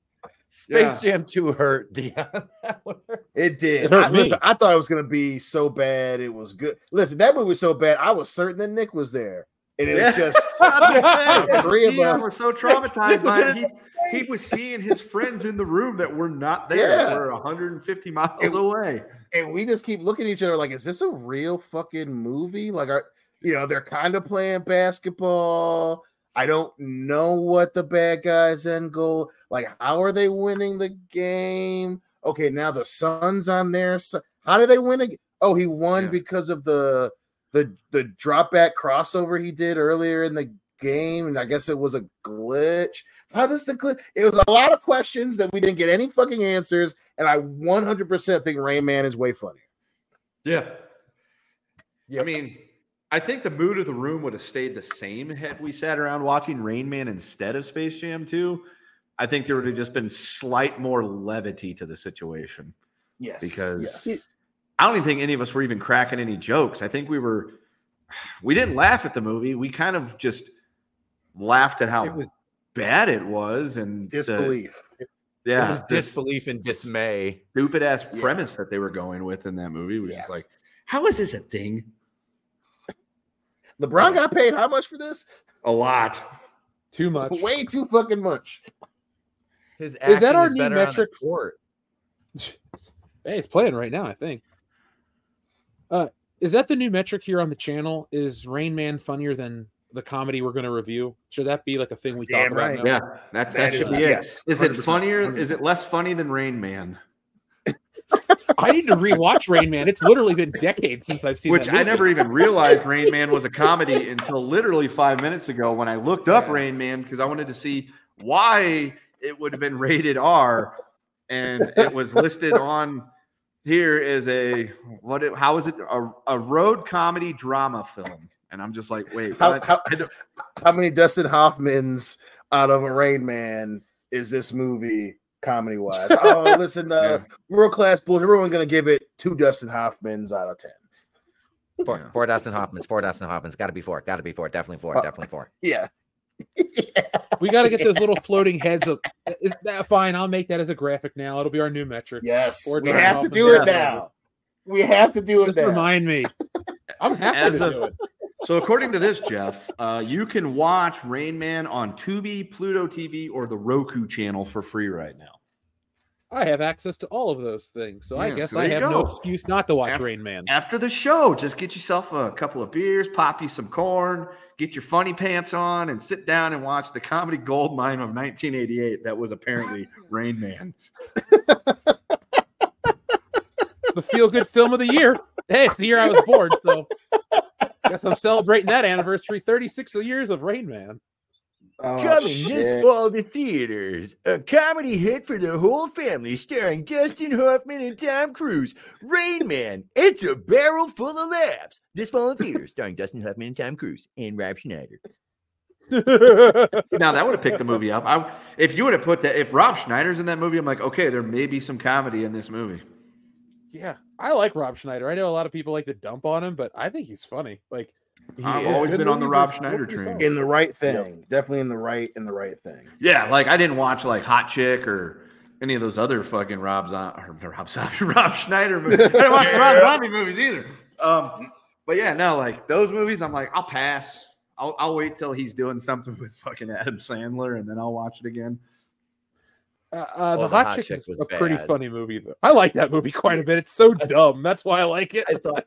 Space Yeah. Jam 2 hurt, Dion. That one hurt. It did. It hurt I, me. listen, I thought it was going to be so bad. It was good. Listen, that movie was so bad. I was certain that Nick was there, and it Yeah. just just the three of Dion us. were so traumatized by it. He, he was seeing his friends in the room that were not there. Yeah. That were 150 miles It- away. and we just keep looking at each other like, is this a real fucking movie? Like, are you know they're kind of playing basketball. I don't know what the bad guys' end goal. Like, how are they winning the game? Okay, now the Suns on their side. How do they win? Again? Oh, he won Yeah. because of the the the drop back crossover he did earlier in the game, and I guess it was a glitch. How does the glitch? It was a lot of questions that we didn't get any fucking answers, and I 100% think Rain Man is way funnier. Yeah. Yeah. I mean, I think the mood of the room would have stayed the same had we sat around watching Rain Man instead of Space Jam 2. I think there would have just been slight more levity to the situation Yes, because yes. I don't even think any of us were even cracking any jokes. I think we were, we didn't laugh at the movie. We kind of just laughed at how It was bad it was and the- disbelief. yeah, it was disbelief and dismay. Stupid ass Yeah. premise that they were going with in that movie was Yeah. just like, how is this a thing? LeBron got paid how much for this? A lot. Too much. Way too fucking much. His Is that acting our new better on the metric? court. Hey, it's playing right now, I think. Uh, is that the new metric here on the channel? Is Rain Man funnier than the comedy we're going to review? Should that be like a thing we talk Damn about? now? Yeah, that's that, That is- should be it. yes, Is it 100%, funnier? Is it less funny than Rain Man? I need to rewatch Rain Man. It's literally been decades since I've seen it. Which that I never even realized Rain Man was a comedy until literally five minutes ago when I looked up Yeah. Rain Man because I wanted to see why it would have been rated R, and it was listed on here as a what? It, how is it a, a road comedy drama film? And I'm just like, wait, How, how, how many Dustin Hoffmans out of a Rain Man is this movie comedy wise? Oh, listen, uh, Yeah. world class bullshit. Everyone's gonna give it two Dustin Hoffmans out of ten. Four, Yeah. four Dustin Hoffman's. Four Dustin Hoffman's. Got to be four. Got to be four. Definitely four. Uh, Definitely four. Yeah. We got to get those little floating heads up. Is that fine? I'll make that as a graphic now. It'll be our new metric. yes, Or we Dustin have to do it Yeah. now. We have to do it Just now. remind me. I'm happy As to a- do it. So according to this, Jeff, uh, you can watch Rain Man on Tubi, Pluto TV, or the Roku channel for free right now. I have access to all of those things, so I guess so I have no excuse not to watch Af- Rain Man. After the show, just get yourself a couple of beers, pop you some corn, get your funny pants on, and sit down and watch the comedy gold mine of 1988 that was apparently Rain Man. It's the feel good film of the year. Hey, it's the year I was born, so guess I'm celebrating that anniversary. 36 years of Rain Man. Oh, Coming shit. this fall to theaters, a comedy hit for the whole family starring Dustin Hoffman and Tom Cruise. Rain Man, it's a barrel full of laughs. This fall in theaters, starring Dustin Hoffman and Tom Cruise and Rob Schneider. Now that would have picked the movie up. I, if you would have put that, if Rob Schneider's in that movie, I'm like, okay, there may be some comedy in this movie. Yeah, I like Rob Schneider. I know a lot of people like to dump on him, but I think he's funny. Like, he- I've always been on the Rob Schneider train. solid. in the right thing. Definitely in the right in the right thing. Yeah, like I didn't watch like Hot Chick or any of those other fucking Rob Zom- or Rob Zombie, Rob Schneider movies. I didn't watch the Rob Zombie movies either. Um, but yeah, no, like those movies, I'm like, I'll pass. I'll, I'll wait till he's doing something with fucking Adam Sandler, and then I'll watch it again. Uh, uh, Oh, the, The Hot, Hot Chick Chick is was a pretty funny movie. Though. I like that movie quite a bit. It's so dumb. That's why I like it. I thought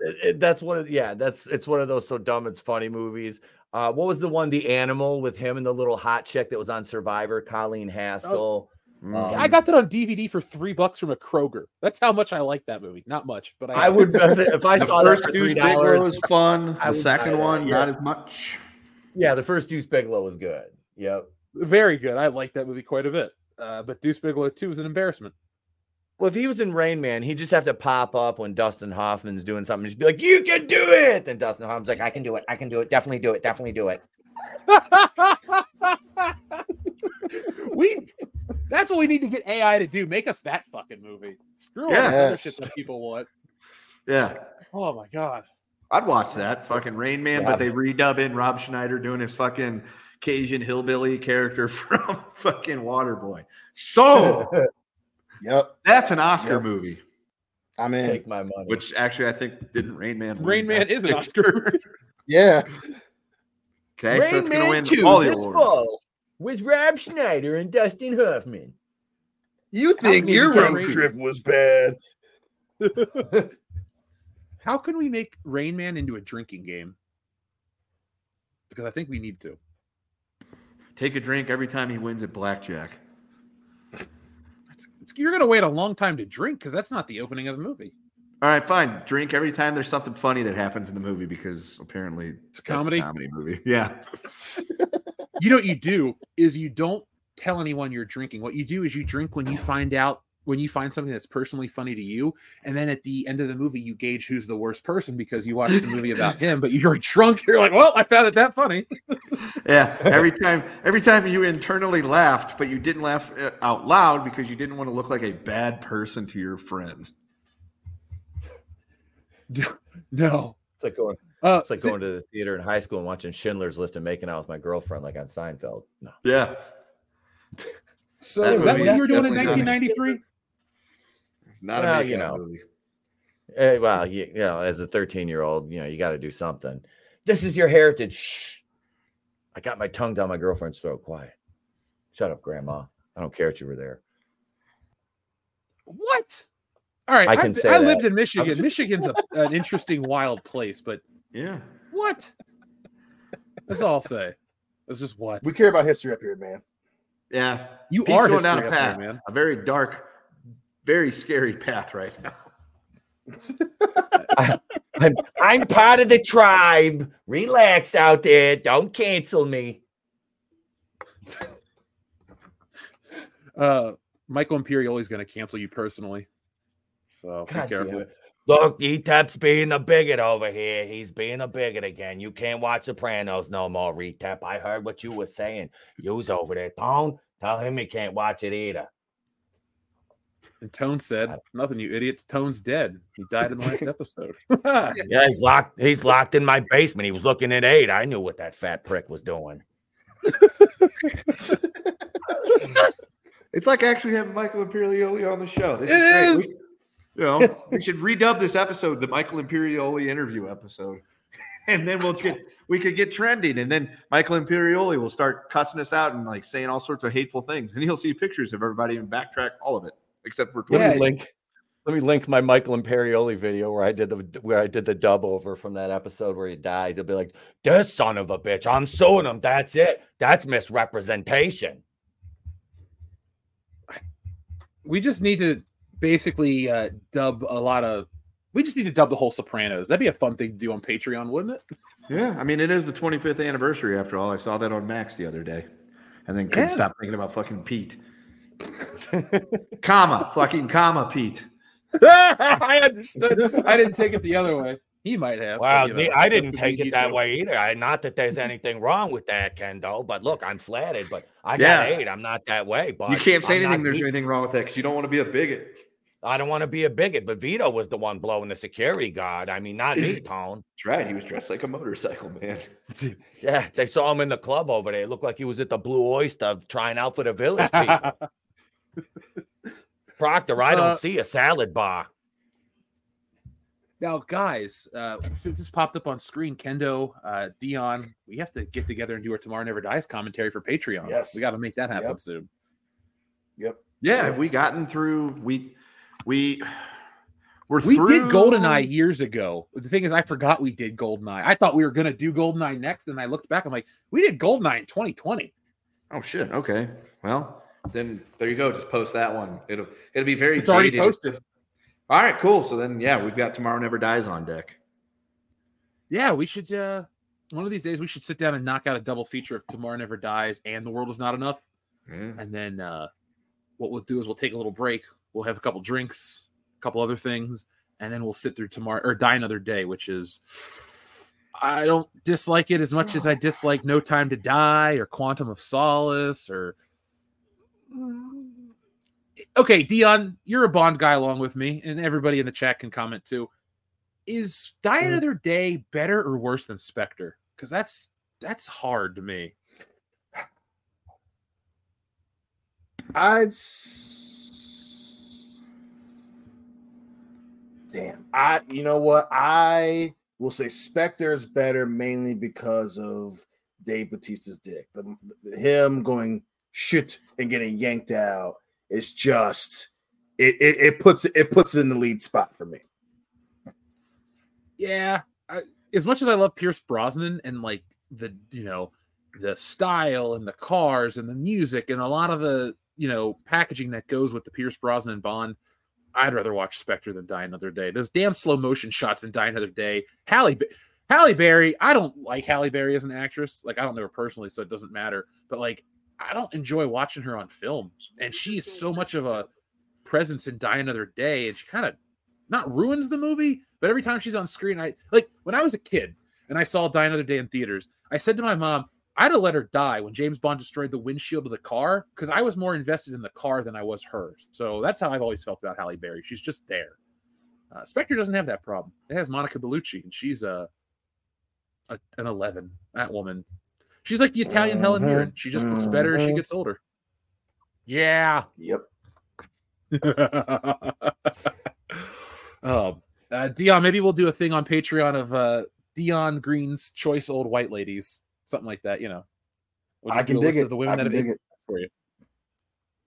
it- it- that's one of yeah, that's it's one of those so dumb it's funny movies. Uh, what was the one, the animal with him and the little hot chick that was on Survivor, Colleen Haskell? Mm. Um, I got that on DVD for three bucks from a Kroger. That's how much I like that movie. Not much, but I, I would if I the saw that first for Deuce three Bigalow dollars. is fun. I The second one, yeah. not as much. Yeah, the first Deuce Bigalow was good. Yep. very good. I like that movie quite a bit. Uh, but Deuce Bigalow 2 is an embarrassment. Well, if he was in Rain Man, he'd just have to pop up when Dustin Hoffman's doing something. Just be like, "You can do it!" Then Dustin Hoffman's like, "I can do it. I can do it. Definitely do it. Definitely do it." we that's what we need to get AI to do. Make us that fucking movie. Screw all this other shit that people want. Yeah. Oh my god. I'd watch that fucking Rain Man, Yeah. but they redub in Rob Schneider doing his fucking Cajun hillbilly character from fucking Waterboy. So Yep. that's an Oscar Yep. movie, I'm in. Take my money. which actually I think didn't Rain Man. Rain Man Best is an Oscar. Yeah. okay, Rain so it's gonna Man win 2 all the this awards. fall with Rob Schneider and Dustin Hoffman. You think your road rate? trip was bad? How can we make Rain Man into a drinking game? Because I think we need to. Take a drink every time he wins at blackjack. It's, you're gonna wait a long time to drink because that's not the opening of the movie. All right, fine. Drink every time there's something funny that happens in the movie because apparently It's a that's comedy. comedy movie. Yeah. You know what you do is you don't tell anyone you're drinking. What you do is you drink when you find out when you find something that's personally funny to you, and then at the end of the movie you gauge who's the worst person because you watched the movie about him, but you're drunk. You're like, well, I found it that funny. Yeah. Every time, every time you internally laughed, but you didn't laugh uh, out loud because you didn't want to look like a bad person to your friends. No. It's like going. Uh, It's like going to the theater in high school and watching Schindler's List and making out with my girlfriend, like on Seinfeld. No. Yeah. so that is that what you were doing in 1993? It's not Well, a you know. movie. Eh, well, you, you know, as a 13 year old, you know, you got to do something. This is your heritage. Shh. I got my tongue down my girlfriend's throat. Quiet. Shut up, Grandma. I don't care that you were there. What? All right, I can I, say I that. lived in Michigan. Michigan's a, an interesting, wild place, but Yeah. what? That's all I'll say. It's just what We care about history up here, man. Yeah. you Pete's are going down a path, there, man. a very dark, very scary path right now. I'm, I'm part of the tribe. Relax out there. Don't cancel me. Uh, Michael Imperioli is going to cancel you personally, so be God damn careful. it. Look, Retep's being a bigot over here. He's being a bigot again. You can't watch Sopranos no more, Retep. I heard what you were saying. You was over there. Tone, tell him he can't watch it either. And Tone said, "Nothing, you idiots. Tone's dead. He died in the last episode." Yeah, he's locked. He's locked in my basement. He was looking at eight. I knew what that fat prick was doing. It's like actually having Michael Imperioli on the show. This It is is. We, you know, we should redub this episode the Michael Imperioli interview episode, and then we'll get we could get trending, and then Michael Imperioli will start cussing us out and like saying all sorts of hateful things, and he'll see pictures of everybody and backtrack all of it except for Let Twitter. me link. Let me link my Michael Imperioli video where I did the where I did the dub over from that episode where he dies. He'll be like, "This son of a bitch, I'm suing him. That's it. That's misrepresentation." we just need to basically uh, dub a lot of. We just need to dub the whole Sopranos. That'd be a fun thing to do on Patreon, wouldn't it? Yeah, I mean it is the 25th anniversary after all. I saw that on Max the other day, and then couldn't Yeah. stop thinking about fucking Pete. comma, fucking comma, Pete. I understood. I didn't take it the other way. He might have. but, Well, you the- know, I didn't take it that two. way either. I, not that there's anything wrong with that, Kendo. But look, I'm flattered. But I Yeah. got eight. I'm not that way. But You can't say I'm anything. There's Vi- anything wrong with that because you don't want to be a bigot. I don't want to be a bigot, but Vito was the one blowing the security guard. I mean, not me, Tone. That's right. He was dressed like a motorcycle man. Yeah, they saw him in the club over there. It looked like he was at the Blue Oyster trying out for the village people. Proctor, I don't Uh, see a salad bar. Now, guys, uh, since this popped up on screen, Kendo, uh, Dion, we have to get together and do our Tomorrow Never Dies commentary for Patreon. Yes. we got to make that happen Yep. soon. Yep. Yeah, have we gotten through? We we we're We did Goldeneye years ago. The thing is, I forgot we did Goldeneye. I thought we were going to do Goldeneye next, and I looked back. I'm like, we did Goldeneye in 2020. Oh shit. Okay. Well, then there you go. Just post that one. It'll it'll be very. It's already posted. All right. Cool. So then, yeah, we've got Tomorrow Never Dies on deck. Yeah, we should. uh One of these days, we should sit down and knock out a double feature of Tomorrow Never Dies and The World Is Not Enough. Yeah. And then uh what we'll do is we'll take a little break. We'll have a couple drinks, a couple other things, and then we'll sit through tomorrow or die another day, which is I don't dislike it as much as I dislike No Time to Die or Quantum of Solace or Okay, Dion, you're a Bond guy along with me, and everybody in the chat can comment too. Is Die mm. Another Day better or worse than Spectre? Because that's that's hard to me. I'd. Damn. I. You know what? I will say Spectre is better mainly because of Dave Batista's dick. The, him going shit and getting yanked out is just. It, it, it puts it puts it in the lead spot for me. yeah I, as much as i love pierce brosnan and like the you know the style and the cars and the music and a lot of the you know packaging that goes with the pierce brosnan bond i'd rather watch spectre than die another day those damn slow motion shots in die another day halle halle berry i don't like halle berry as an actress like i don't know her personally so it doesn't matter but like i don't enjoy watching her on film and she is so much of a presence in die another day and she kind of not ruins the movie, but every time she's on screen, I like when I was a kid and I saw Die Another Day in theaters, I said to my mom, I'd have let her die when James Bond destroyed the windshield of the car because I was more invested in the car than I was hers. So that's how I've always felt about Halle Berry. She's just there. Uh, Spectre doesn't have that problem. It has Monica Bellucci, and she's a, a an eleven. That woman, she's like the Italian Helen Mhm, Mirren. She just looks better as she mhm. gets older. Yeah. Yep. um, uh, Dion, maybe we'll do a thing on Patreon of uh, Dion Green's choice old white ladies, something like that. You know, we'll I can dig it. the women that have it for you.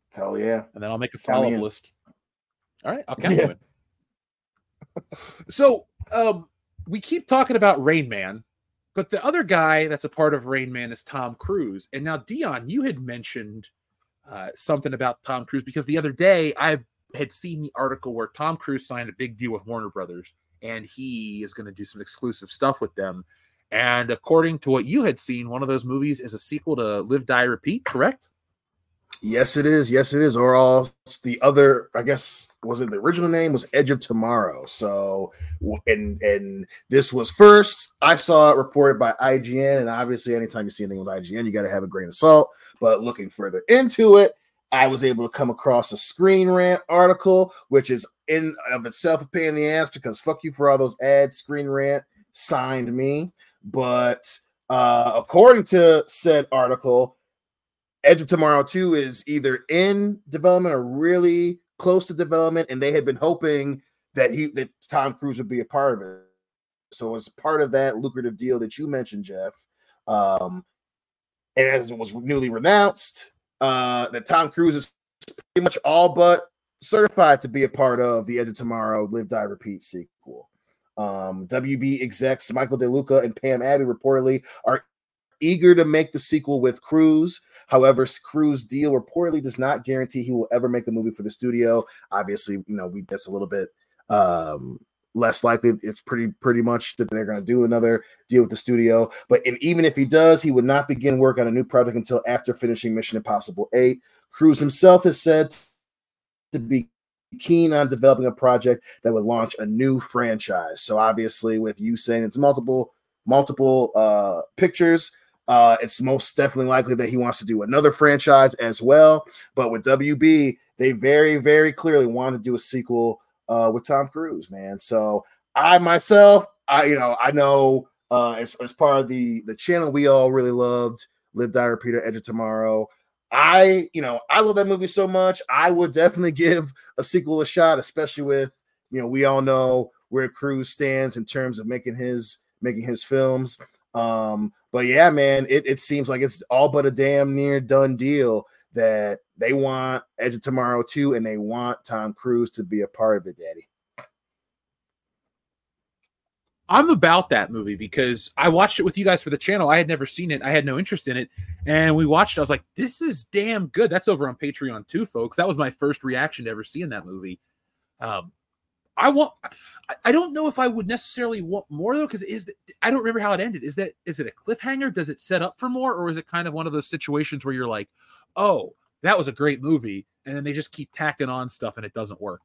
Hell yeah! And then I'll make a follow up list. All right, I'll count yeah. you in. so, um, we keep talking about Rain Man, but the other guy that's a part of Rain Man is Tom Cruise. And now, Dion, you had mentioned uh, something about Tom Cruise because the other day I had seen the article where Tom Cruise signed a big deal with Warner Brothers and he is going to do some exclusive stuff with them. And according to what you had seen, one of those movies is a sequel to Live Die Repeat, correct? Yes, it is. Yes, it is. Or all the other, I guess, was it the original name was Edge of Tomorrow. So, and and this was first. I saw it reported by IGN, and obviously, anytime you see anything with IGN, you got to have a grain of salt. But looking further into it, I was able to come across a Screen Rant article, which is in of itself a pain in the ass because fuck you for all those ads. Screen Rant signed me, but uh, according to said article Edge of Tomorrow 2 is either in development or really close to development, and they had been hoping that he that Tom Cruise would be a part of it. So as part of that lucrative deal that you mentioned, Jeff, um, and as it was newly renounced, uh, that Tom Cruise is pretty much all but certified to be a part of the Edge of Tomorrow Live Die Repeat sequel. Um, WB execs Michael DeLuca and Pam Abdy reportedly are eager to make the sequel with Cruise. However, Cruise deal reportedly does not guarantee he will ever make a movie for the studio. Obviously, you know, we that's a little bit um less likely. It's pretty pretty much that they're going to do another deal with the studio. But and even if he does, he would not begin work on a new project until after finishing Mission Impossible 8. Cruise himself has said to be keen on developing a project that would launch a new franchise. So obviously, with you saying it's multiple multiple uh pictures, uh, it's most definitely likely that he wants to do another franchise as well. But with WB, they very, very clearly want to do a sequel uh, with Tom Cruise, man. So I myself, I you know, I know uh, as, as part of the the channel we all really loved, Live Die Repeater, Edge of Tomorrow. I, you know, I love that movie so much. I would definitely give a sequel a shot, especially with, you know, we all know where Cruise stands in terms of making his making his films. Um, but yeah, man, it, it seems like it's all but a damn near done deal that they want Edge of Tomorrow too, and they want Tom Cruise to be a part of it, Daddy. I'm about that movie because I watched it with you guys for the channel. I had never seen it. I had no interest in it. And we watched it. I was like, this is damn good. That's over on Patreon too, folks. That was my first reaction to ever seeing that movie. Um, I want. I don't know if I would necessarily want more though, because is the, I don't remember how it ended. Is that is it a cliffhanger? Does it set up for more, or is it kind of one of those situations where you're like, oh, that was a great movie, and then they just keep tacking on stuff and it doesn't work.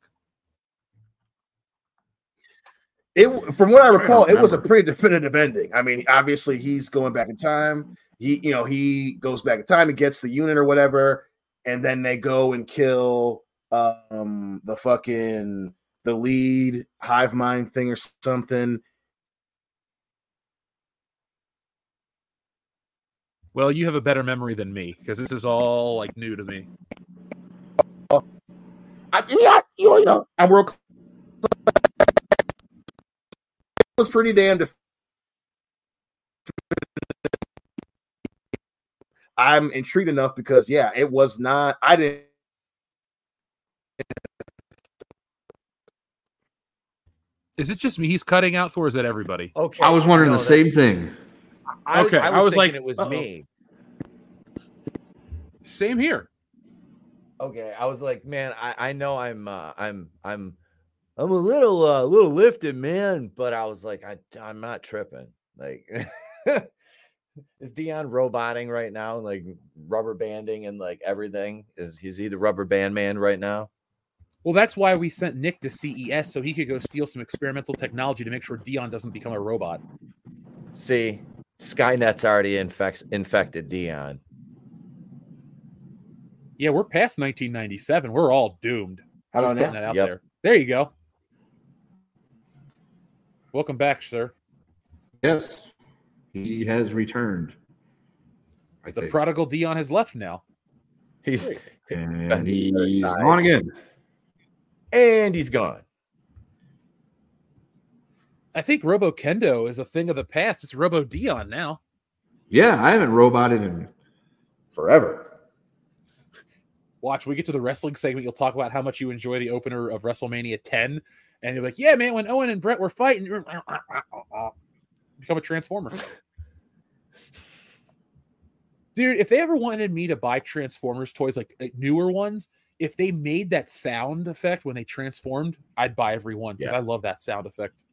It, from what I recall, I it was a pretty definitive ending. I mean, obviously, he's going back in time. He, you know, he goes back in time and gets the unit or whatever, and then they go and kill um the fucking the lead hive mind thing or something. Well, you have a better memory than me because this is all like new to me. I, yeah, you know, I'm world. was pretty damned. I'm intrigued enough because yeah, it was not. I didn't Is it just me he's cutting out for? is that everybody? Okay. I was wondering no, the same thing. I, okay. I was, I was like, it was uh-oh. me. Same here. Okay. I was like, man, I, I know I'm uh, I'm I'm I'm a little uh, little lifted, man, but I was like, I I'm not tripping. Like is Dion roboting right now, like rubber banding and like everything? Is is he the rubber band man right now? Well, that's why we sent Nick to CES so he could go steal some experimental technology to make sure Dion doesn't become a robot. See, Skynet's already infects infected Dion. Yeah, we're past 1997. We're all doomed. How Just putting that out yep. there. There you go. Welcome back, sir. Yes, he has returned. I the think. prodigal Dion has left now. He's and he's gone again and he's gone. I think Robo Kendo is a thing of the past. It's Robo Dion now. Yeah, I haven't roboted in forever. Watch, we get to the wrestling segment. You'll talk about how much you enjoy the opener of WrestleMania 10. And you're like, yeah, man, when Owen and Bret were fighting, become a transformer. Dude, if they ever wanted me to buy Transformers toys, like, like newer ones, if they made that sound effect when they transformed, I'd buy every one because Yeah. I love that sound effect.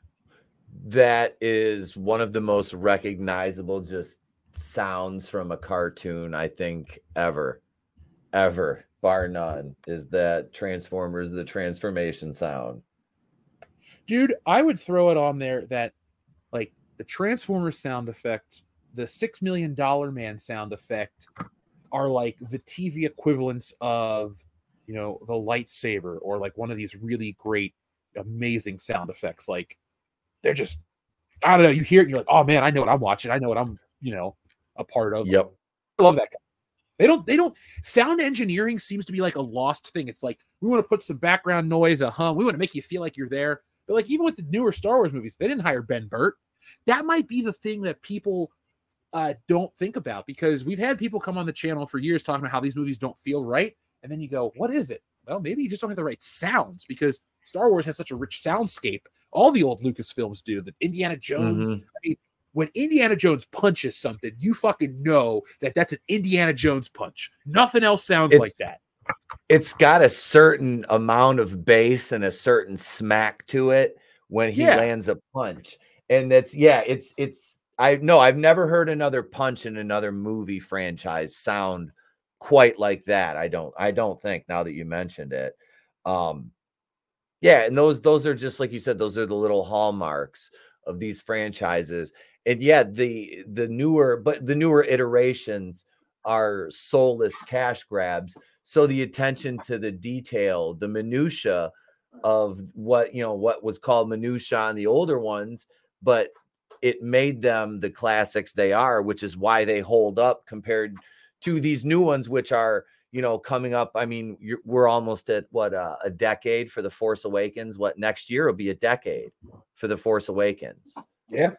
That is one of the most recognizable just sounds from a cartoon, I think, ever. Ever, bar none, is that Transformers, the transformation sound. Dude, I would throw it on there that like the Transformers sound effect, the six million dollar man sound effect are like the TV equivalents of you know the lightsaber or like one of these really great, amazing sound effects. Like they're just I don't know, you hear it and you're like, oh man, I know what I'm watching, I know what I'm, you know, a part of. Yep. I love that. They don't. They don't. Sound engineering seems to be like a lost thing. It's like we want to put some background noise, a hum. We want to make you feel like you're there. But like even with the newer Star Wars movies, they didn't hire Ben Burtt. That might be the thing that people uh, don't think about because we've had people come on the channel for years talking about how these movies don't feel right, and then you go, "What is it?" Well, maybe you just don't have the right sounds because Star Wars has such a rich soundscape. All the old Lucas films do. The Indiana Jones. Mhm. I mean, when Indiana Jones punches something, you fucking know that that's an Indiana Jones punch. Nothing else sounds like that. It's got a certain amount of bass and a certain smack to it when he Yeah. lands a punch. And that's yeah, it's it's I no, I've never heard another punch in another movie franchise sound quite like that. I don't I don't think now that you mentioned it. Um yeah, and those those are just like you said, those are the little hallmarks of these franchises. And yeah, the the newer but the newer iterations are soulless cash grabs. So the attention to the detail, the minutia of what you know what was called minutia on the older ones, but it made them the classics they are, which is why they hold up compared to these new ones, which are you know coming up. I mean, you're, we're almost at what uh, a decade for the Force Awakens. What next year will be a decade for the Force Awakens. Yeah.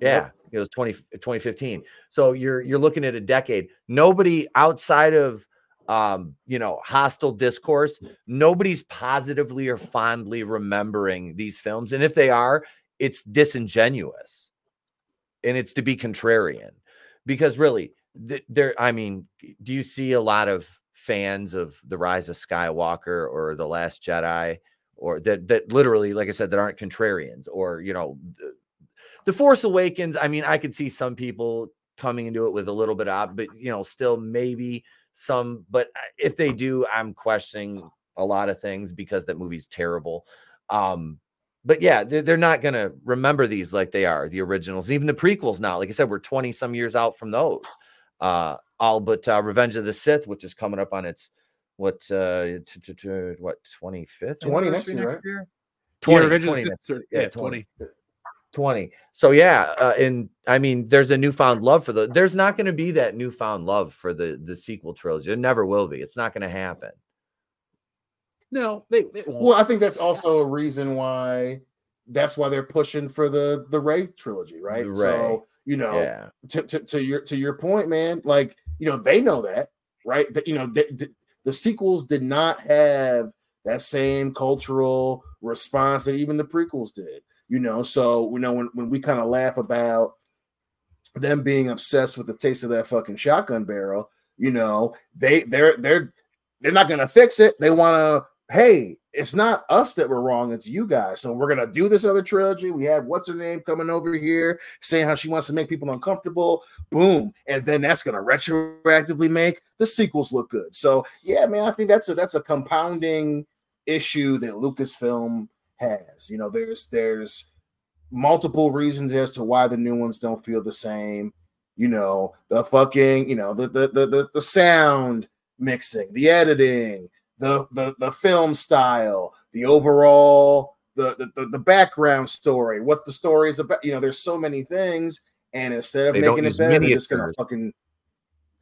Yeah, it was 20, 2015. So you're you're looking at a decade. Nobody outside of um, you know, hostile discourse, nobody's positively or fondly remembering these films. And if they are, it's disingenuous. And it's to be contrarian. Because really, there I mean, do you see a lot of fans of The Rise of Skywalker or The Last Jedi or that that literally like I said that aren't contrarians or you know th- the Force Awakens, I mean, I could see some people coming into it with a little bit of, but you know, still maybe some. But if they do, I'm questioning a lot of things because that movie's terrible. Um, but yeah, they're, they're not gonna remember these like they are the originals, even the prequels. Now, like I said, we're 20 some years out from those. Uh, all but uh, Revenge of the Sith, which is coming up on its what uh t- t- t- what 25th 20 next year, right? Yeah, 20, Revenge of 20 Sith, next- sir, yeah, yeah, 20. 20. 20 so yeah uh, and i mean there's a newfound love for the there's not going to be that newfound love for the the sequel trilogy it never will be it's not going to happen No, they, they won't. Well, I think that's also a reason why that's why they're pushing for the the Rey trilogy, right? The So you know, yeah to, to to your to your point, man, like you know they know that, right? That you know the, the, the sequels did not have that same cultural response that even the prequels did. You know, so you know when when we kind of laugh about them being obsessed with the taste of that fucking shotgun barrel, you know, they they're they're they're not gonna fix it. They want to. Hey, it's not us that were wrong. It's you guys. So we're gonna do this other trilogy. We have what's her name coming over here saying how she wants to make people uncomfortable. Boom, and then that's gonna retroactively make the sequels look good. So yeah, man, I think that's a that's a compounding issue that Lucasfilm has. You know, there's there's multiple reasons as to why the new ones don't feel the same. You know, the fucking, you know, the the the the, the sound mixing, the editing, the the the film style, the overall the, the the background story, what the story is about. You know, there's so many things, and instead of They making it better, they're just gonna fucking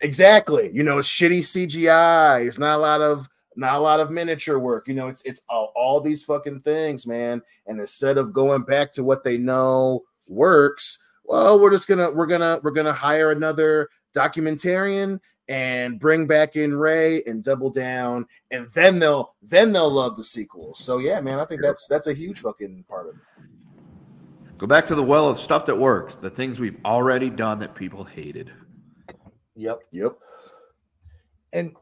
exactly. You know, it's shitty CGI. There's not a lot of not a lot of miniature work. You know, it's it's all, all these fucking things, man. And instead of going back to what they know works, well, we're just gonna we're gonna we're gonna hire another documentarian and bring back in Rey and double down, and then they'll then they'll love the sequels. So yeah, man, I think that's that's a huge fucking part of it. Go back to the well of stuff that works, the things we've already done that people hated. Yep. Yep. And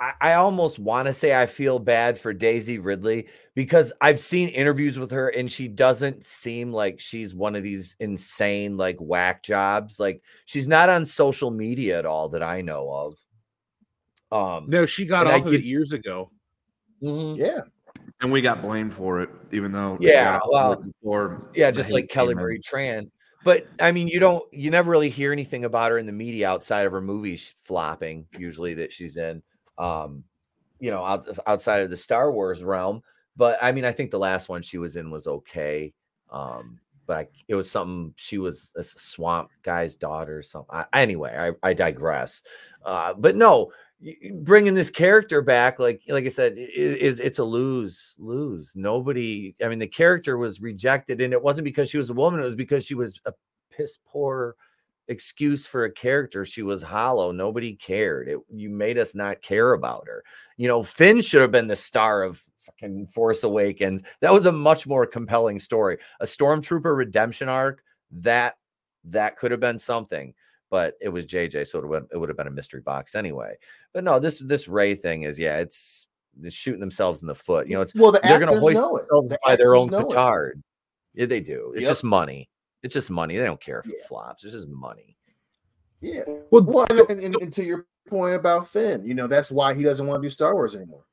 I, I almost want to say I feel bad for Daisy Ridley because I've seen interviews with her and she doesn't seem like she's one of these insane, like whack jobs. Like she's not on social media at all that I know of. Um, No, she got And I off of get- it years ago. mhm. Yeah. And we got blamed for it, even though Yeah, well, uploaded before Yeah, just like Kelly came. Marie Tran. But I mean, you don't, you never really hear anything about her in the media outside of her movies flopping, usually that she's in, um, you know, out, outside of the Star Wars realm. But I mean, I think the last one she was in was okay. Um, but I, it was something she was a swamp guy's daughter or something. I, anyway, I, I digress. Uh, but no, bringing this character back, like like I said, i- is it's a lose lose. Nobody. I mean, the character was rejected, and it wasn't because she was a woman. It was because she was a piss poor excuse for a character. She was hollow. Nobody cared. It, you made us not care about her. You know, Finn should have been the star of fucking Force Awakens. That was a much more compelling story. A stormtrooper redemption arc. That that could have been something but it was JJ, so it would it would have been a mystery box anyway. But no, this this Rey thing is yeah, it's shooting themselves in the foot. You know, it's Well, the they're gonna hoist themselves The by their own know it. petard. Yeah, they do. It's Yep. just money. It's just money. They don't care if it flops. It's just money. Yeah. Well, Well, and, and, and, and to your point about Finn, you know, that's why he doesn't want to do Star Wars anymore.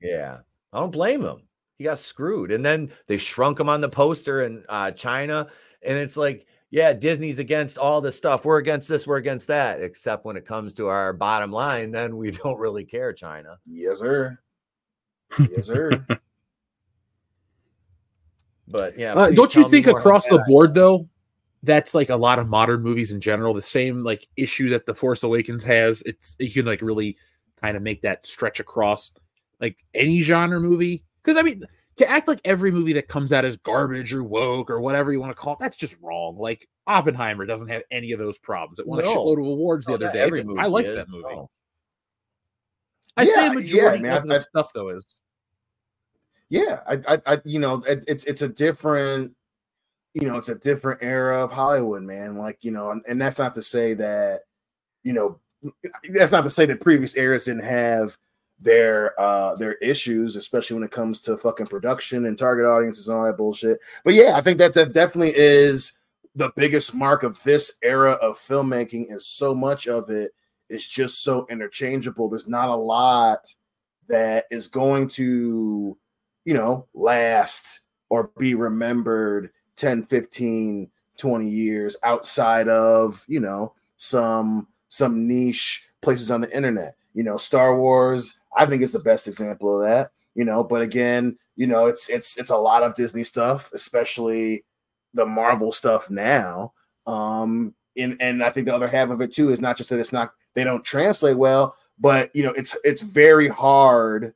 Yeah, I don't blame him. He got screwed, and then they shrunk him on the poster in uh, China, and it's like, yeah, Disney's against all this stuff. We're against this. We're against that. Except when it comes to our bottom line, then we don't really care. China. Yes, sir. Yes, sir. But yeah, Uh, don't you think across the board though, that's like a lot of modern movies in general, the same like issue that the Force Awakens has. It's you can like really kind of make that stretch across like any genre movie. Because I mean, to act like every movie that comes out is garbage or woke or whatever you want to call it, that's just wrong. Like Oppenheimer doesn't have any of those problems. It won a No. shitload of awards the No, other day. I liked is, that movie. I'd say Yeah, a yeah, majority man, of the stuff though is. Yeah, I, I, I, you know, it, it's it's a different, you know, it's a different era of Hollywood, man. Like, you know, and, and that's not to say that, you know, that's not to say that previous eras didn't have their uh their issues, especially when it comes to fucking production and target audiences and all that bullshit. But yeah, I think that that definitely is the biggest mark of this era of filmmaking, and so much of it is just so interchangeable. There's not a lot that is going to you know, last or be remembered 10, 15, 20 years outside of, you know, some some niche places on the internet. You know, Star Wars, I think is the best example of that, you know, but again, you know, it's it's it's a lot of Disney stuff, especially the Marvel stuff now. Um and and I think the other half of it too is not just that it's not they don't translate well, but you know, it's it's very hard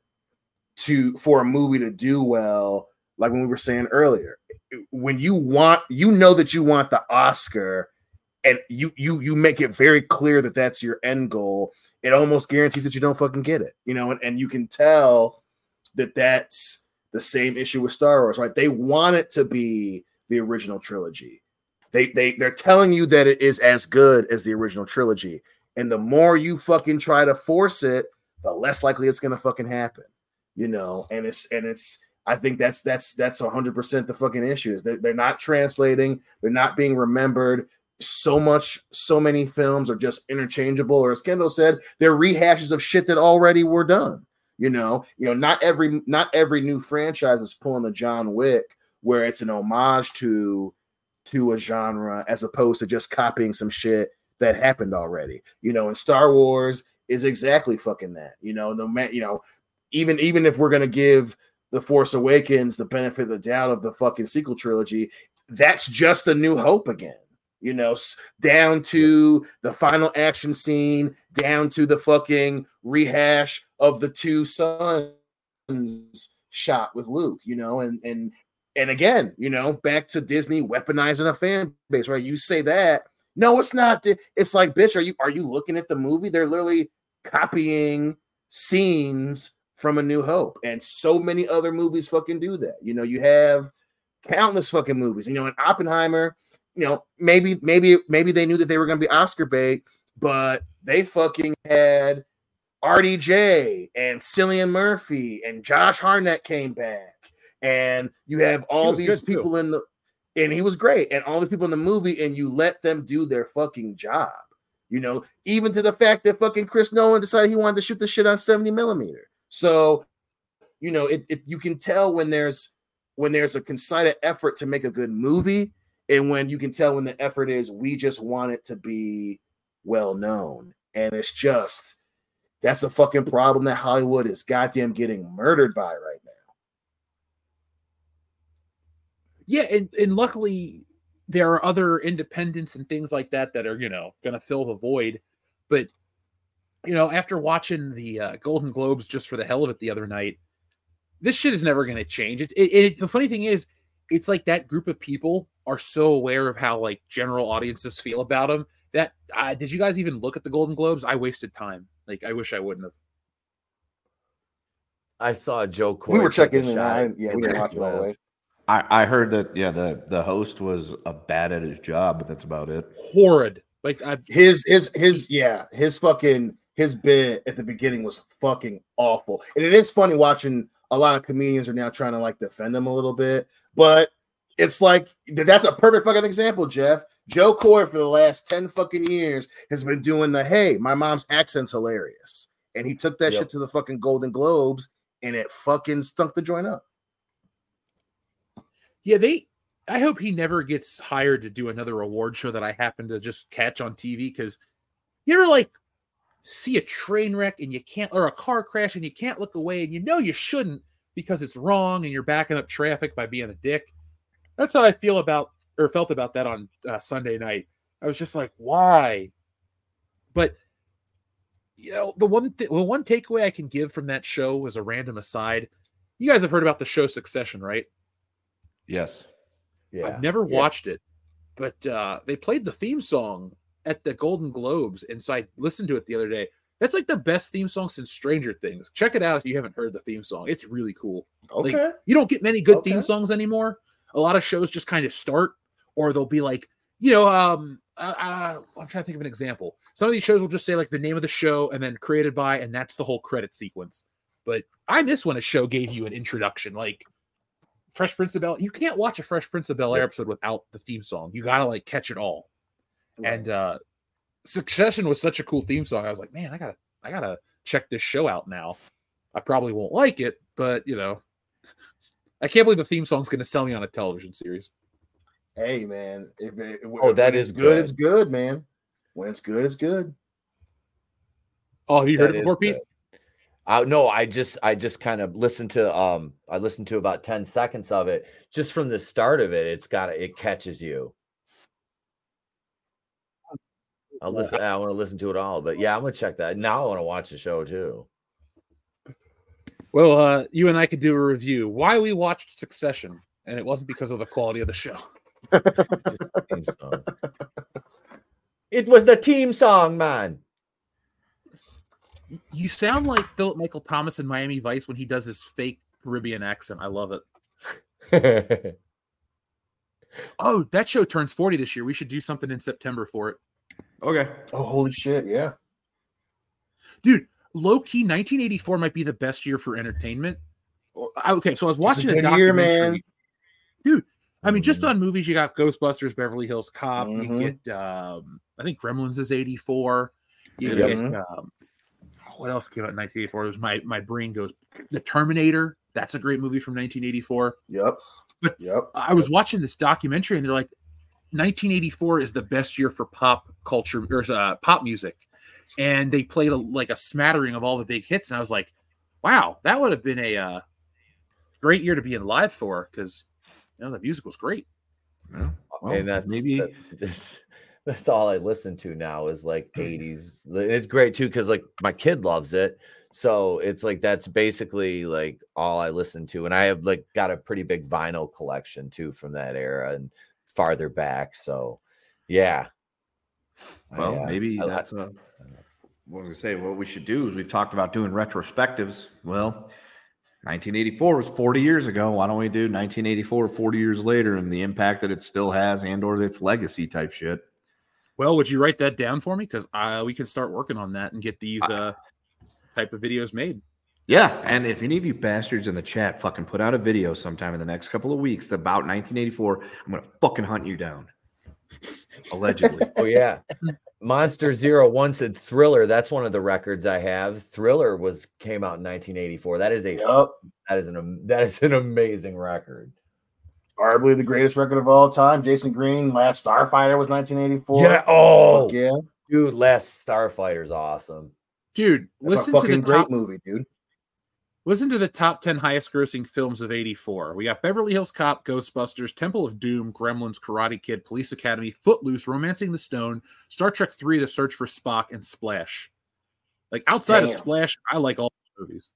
to for a movie to do well like when we were saying earlier when you want you know that you want the oscar and you you you make it very clear that that's your end goal it almost guarantees that you don't fucking get it you know and, and you can tell that that's the same issue with star wars right? They want it to be the original trilogy. They they they're telling you that it is as good as the original trilogy and the more you fucking try to force it the less likely it's gonna fucking happen you know and it's and it's i think that's that's that's 100% the fucking issue is they're, they're not translating they're not being remembered. So much so many films are just interchangeable or as kendall said they're rehashes of shit that already were done you know? You know not every not every new franchise is pulling a john wick where it's an homage to to a genre as opposed to just copying some shit that happened already you know? And star wars is exactly fucking that you know? No man, you know even even if we're gonna give the Force Awakens the benefit of the doubt of the fucking sequel trilogy, that's just a New Hope again. You know, down to the final action scene, down to the fucking rehash of the two suns shot with Luke, you know, and and and again, you know, back to Disney weaponizing a fan base, right? You say that, no, it's not. It's like, bitch, are you are you looking at the movie? They're literally copying scenes from A New Hope, and so many other movies fucking do that. You know, you have countless fucking movies. You know, in Oppenheimer, you know, maybe maybe maybe they knew that they were going to be Oscar bait, but they fucking had RDJ and Cillian Murphy and Josh Hartnett came back, and you have all these people too. in the and he was great, and all these people in the movie, and you let them do their fucking job. You know, even to the fact that fucking Chris Nolan decided he wanted to shoot the shit on 70 millimeter. So, you know, it, it you can tell when there's when there's a concerted effort to make a good movie, and when you can tell when the effort is we just want it to be well known. And it's just that's a fucking problem that Hollywood is goddamn getting murdered by right now. Yeah, and, and luckily there are other independents and things like that that are, you know, to fill the void. But, you know, after watching the uh, Golden Globes just for the hell of it the other night, this shit is never going to change. It, it, it, the funny thing is, it's like that group of people are so aware of how like general audiences feel about them that uh, did you guys even look at the Golden Globes? I wasted time. Like I wish I wouldn't have. I saw Jo. Koy we were checking in. Yeah, we didn't watch it all the way. I, I heard that yeah the the host was a bad at his job, but that's about it. Horrid. Like I've, his his his yeah his fucking his bit at the beginning was fucking awful, and it is funny watching a lot of comedians are now trying to like defend him a little bit, but it's like that's a perfect fucking example, Jeff. Jo Koy for the last 10 fucking years has been doing the hey, my mom's accent's hilarious. And he took that yep. shit to the fucking Golden Globes and it fucking stunk the joint up. Yeah, they I hope he never gets hired to do another award show that I happen to just catch on TV because you ever like see a train wreck and you can't or a car crash and you can't look away and you know you shouldn't because it's wrong and you're backing up traffic by being a dick. That's how I feel about or felt about that on uh, Sunday night. I was just like, why? But you know, the one th- the one takeaway I can give from that show was a random aside. You guys have heard about the show Succession, right? Yes. Yeah. I've never yeah. watched it, but uh, they played the theme song at the Golden Globes, and so I listened to it the other day. That's like the best theme song since Stranger Things. Check it out if you haven't heard the theme song. It's really cool. Okay. Like, you don't get many good okay. theme songs anymore. A lot of shows just kind of start, or they'll be like, you know, um, uh, uh, I'm trying to think of an example. Some of these shows will just say like the name of the show and then created by, and that's the whole credit sequence. But I miss when a show gave you an introduction, like Fresh Prince of Bel. You can't watch a Fresh Prince of Bel Air episode without the theme song. You gotta like catch it all. Right. And uh Succession was such a cool theme song. I was like, man, I gotta, I gotta check this show out now. I probably won't like it, but you know, I can't believe the theme song's going to sell me on a television series. Hey, man. If, if, oh, that is good, good. It's good, man. When it's good, it's good. Oh, have you that heard it before, Pete? Uh, no, I just I just kind of listened to um I listened to about 10 seconds of it. Just from the start of it, it's got it catches you. I'll listen. I want to listen to it all, but yeah, I'm gonna check that. Now I want to watch the show too. Well, uh, you and I could do a review why we watched Succession, and it wasn't because of the quality of the show. it was the team song, man. You sound like Philip Michael Thomas in Miami Vice when he does his fake Caribbean accent. I love it. oh, that show turns 40 this year. We should do something in September for it. Okay. Oh, holy shit. Yeah. Dude, low key 1984 might be the best year for entertainment. Okay, so I was watching a, a documentary. Year, man. Dude, I mean, just mm-hmm. on movies, you got Ghostbusters, Beverly Hills Cop. Mm-hmm. You get, um, I think Gremlins is 84. You get, um, what else came out in 1984? It was my my brain goes The Terminator. That's a great movie from 1984. Yep. But yep. I was watching this documentary and they're like, 1984 is the best year for pop culture or uh, pop music. And they played a, like a smattering of all the big hits and i was like wow that would have been a uh, great year to be in live for because you know the music was great. Yeah. well, and that's maybe that, that's, that's all i listen to now is like 80s it's great too because like my kid loves it. So it's like that's basically like all I listen to, and I have like got a pretty big vinyl collection too from that era and farther back. So yeah. Well, I, uh, maybe I- that's a. What was I say? What we should do is we've talked about doing retrospectives. Well, 1984 was 40 years ago. Why don't we do 1984 40 years later and the impact that it still has and or its legacy type shit? Well, would you write that down for me? Because uh, we can start working on that and get these uh, type of videos made. Yeah, and if any of you bastards in the chat fucking put out a video sometime in the next couple of weeks about 1984, I'm gonna fucking hunt you down. Allegedly. Oh yeah. Monster Zero One said Thriller. That's one of the records I have. Thriller was came out in 1984. That is a Yup. that is an that is an amazing record. Arguably the greatest record of all time. Jason Green, Last Starfighter was 1984. Yeah. Oh, Fuck yeah. dude, Last Starfighter's awesome. Dude, That's listen a to the fucking great top, movie, dude. Listen to the top 10 highest grossing films of 84. We got Beverly Hills Cop, Ghostbusters, Temple of Doom, Gremlins, Karate Kid, Police Academy, Footloose, Romancing the Stone, Star Trek 3, The Search for Spock, and Splash. Like outside of Splash, I like all the movies.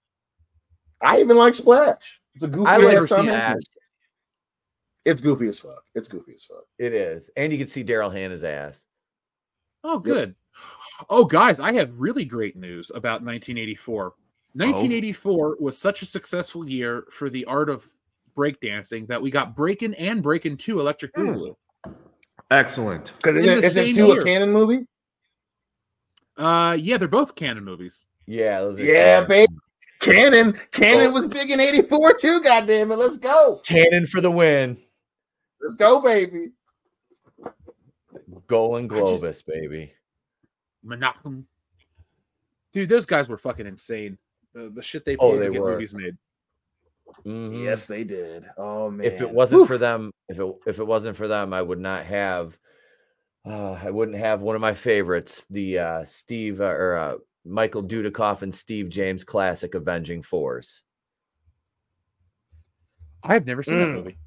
I even like Splash. It's a goofy I ass never Tom seen Hanks It's goofy as fuck. It's goofy as fuck. It is, and you can see Daryl Hannah's ass. Oh, good. Oh, guys, I have really great news about 1984. 1984 was such a successful year for the art of breakdancing that we got Breakin' and Breakin' 2 Electric Hmm. Boogaloo. Excellent. Isn't, the isn't two year. a Cannon movie? Uh, yeah, they're both Cannon movies. Yeah, those are Yeah, Cannon. babe. Cannon. Cannon Oh. was big in 84 too, goddamn it. Let's go. Cannon for the win. Let's go, baby. Golan I just- Globus, baby. Menachem. Dude, those guys were fucking insane. The, the shit they Oh, they to get were. movies made. Mhm. Yes, they did. Oh man. if it wasn't Whew. for them, if it if it wasn't for them, I would not have. Uh, I wouldn't have one of my favorites, the uh, Steve uh, or uh, Michael Dudikoff and Steve James classic "Avenging Force." I've never seen that Mm. movie.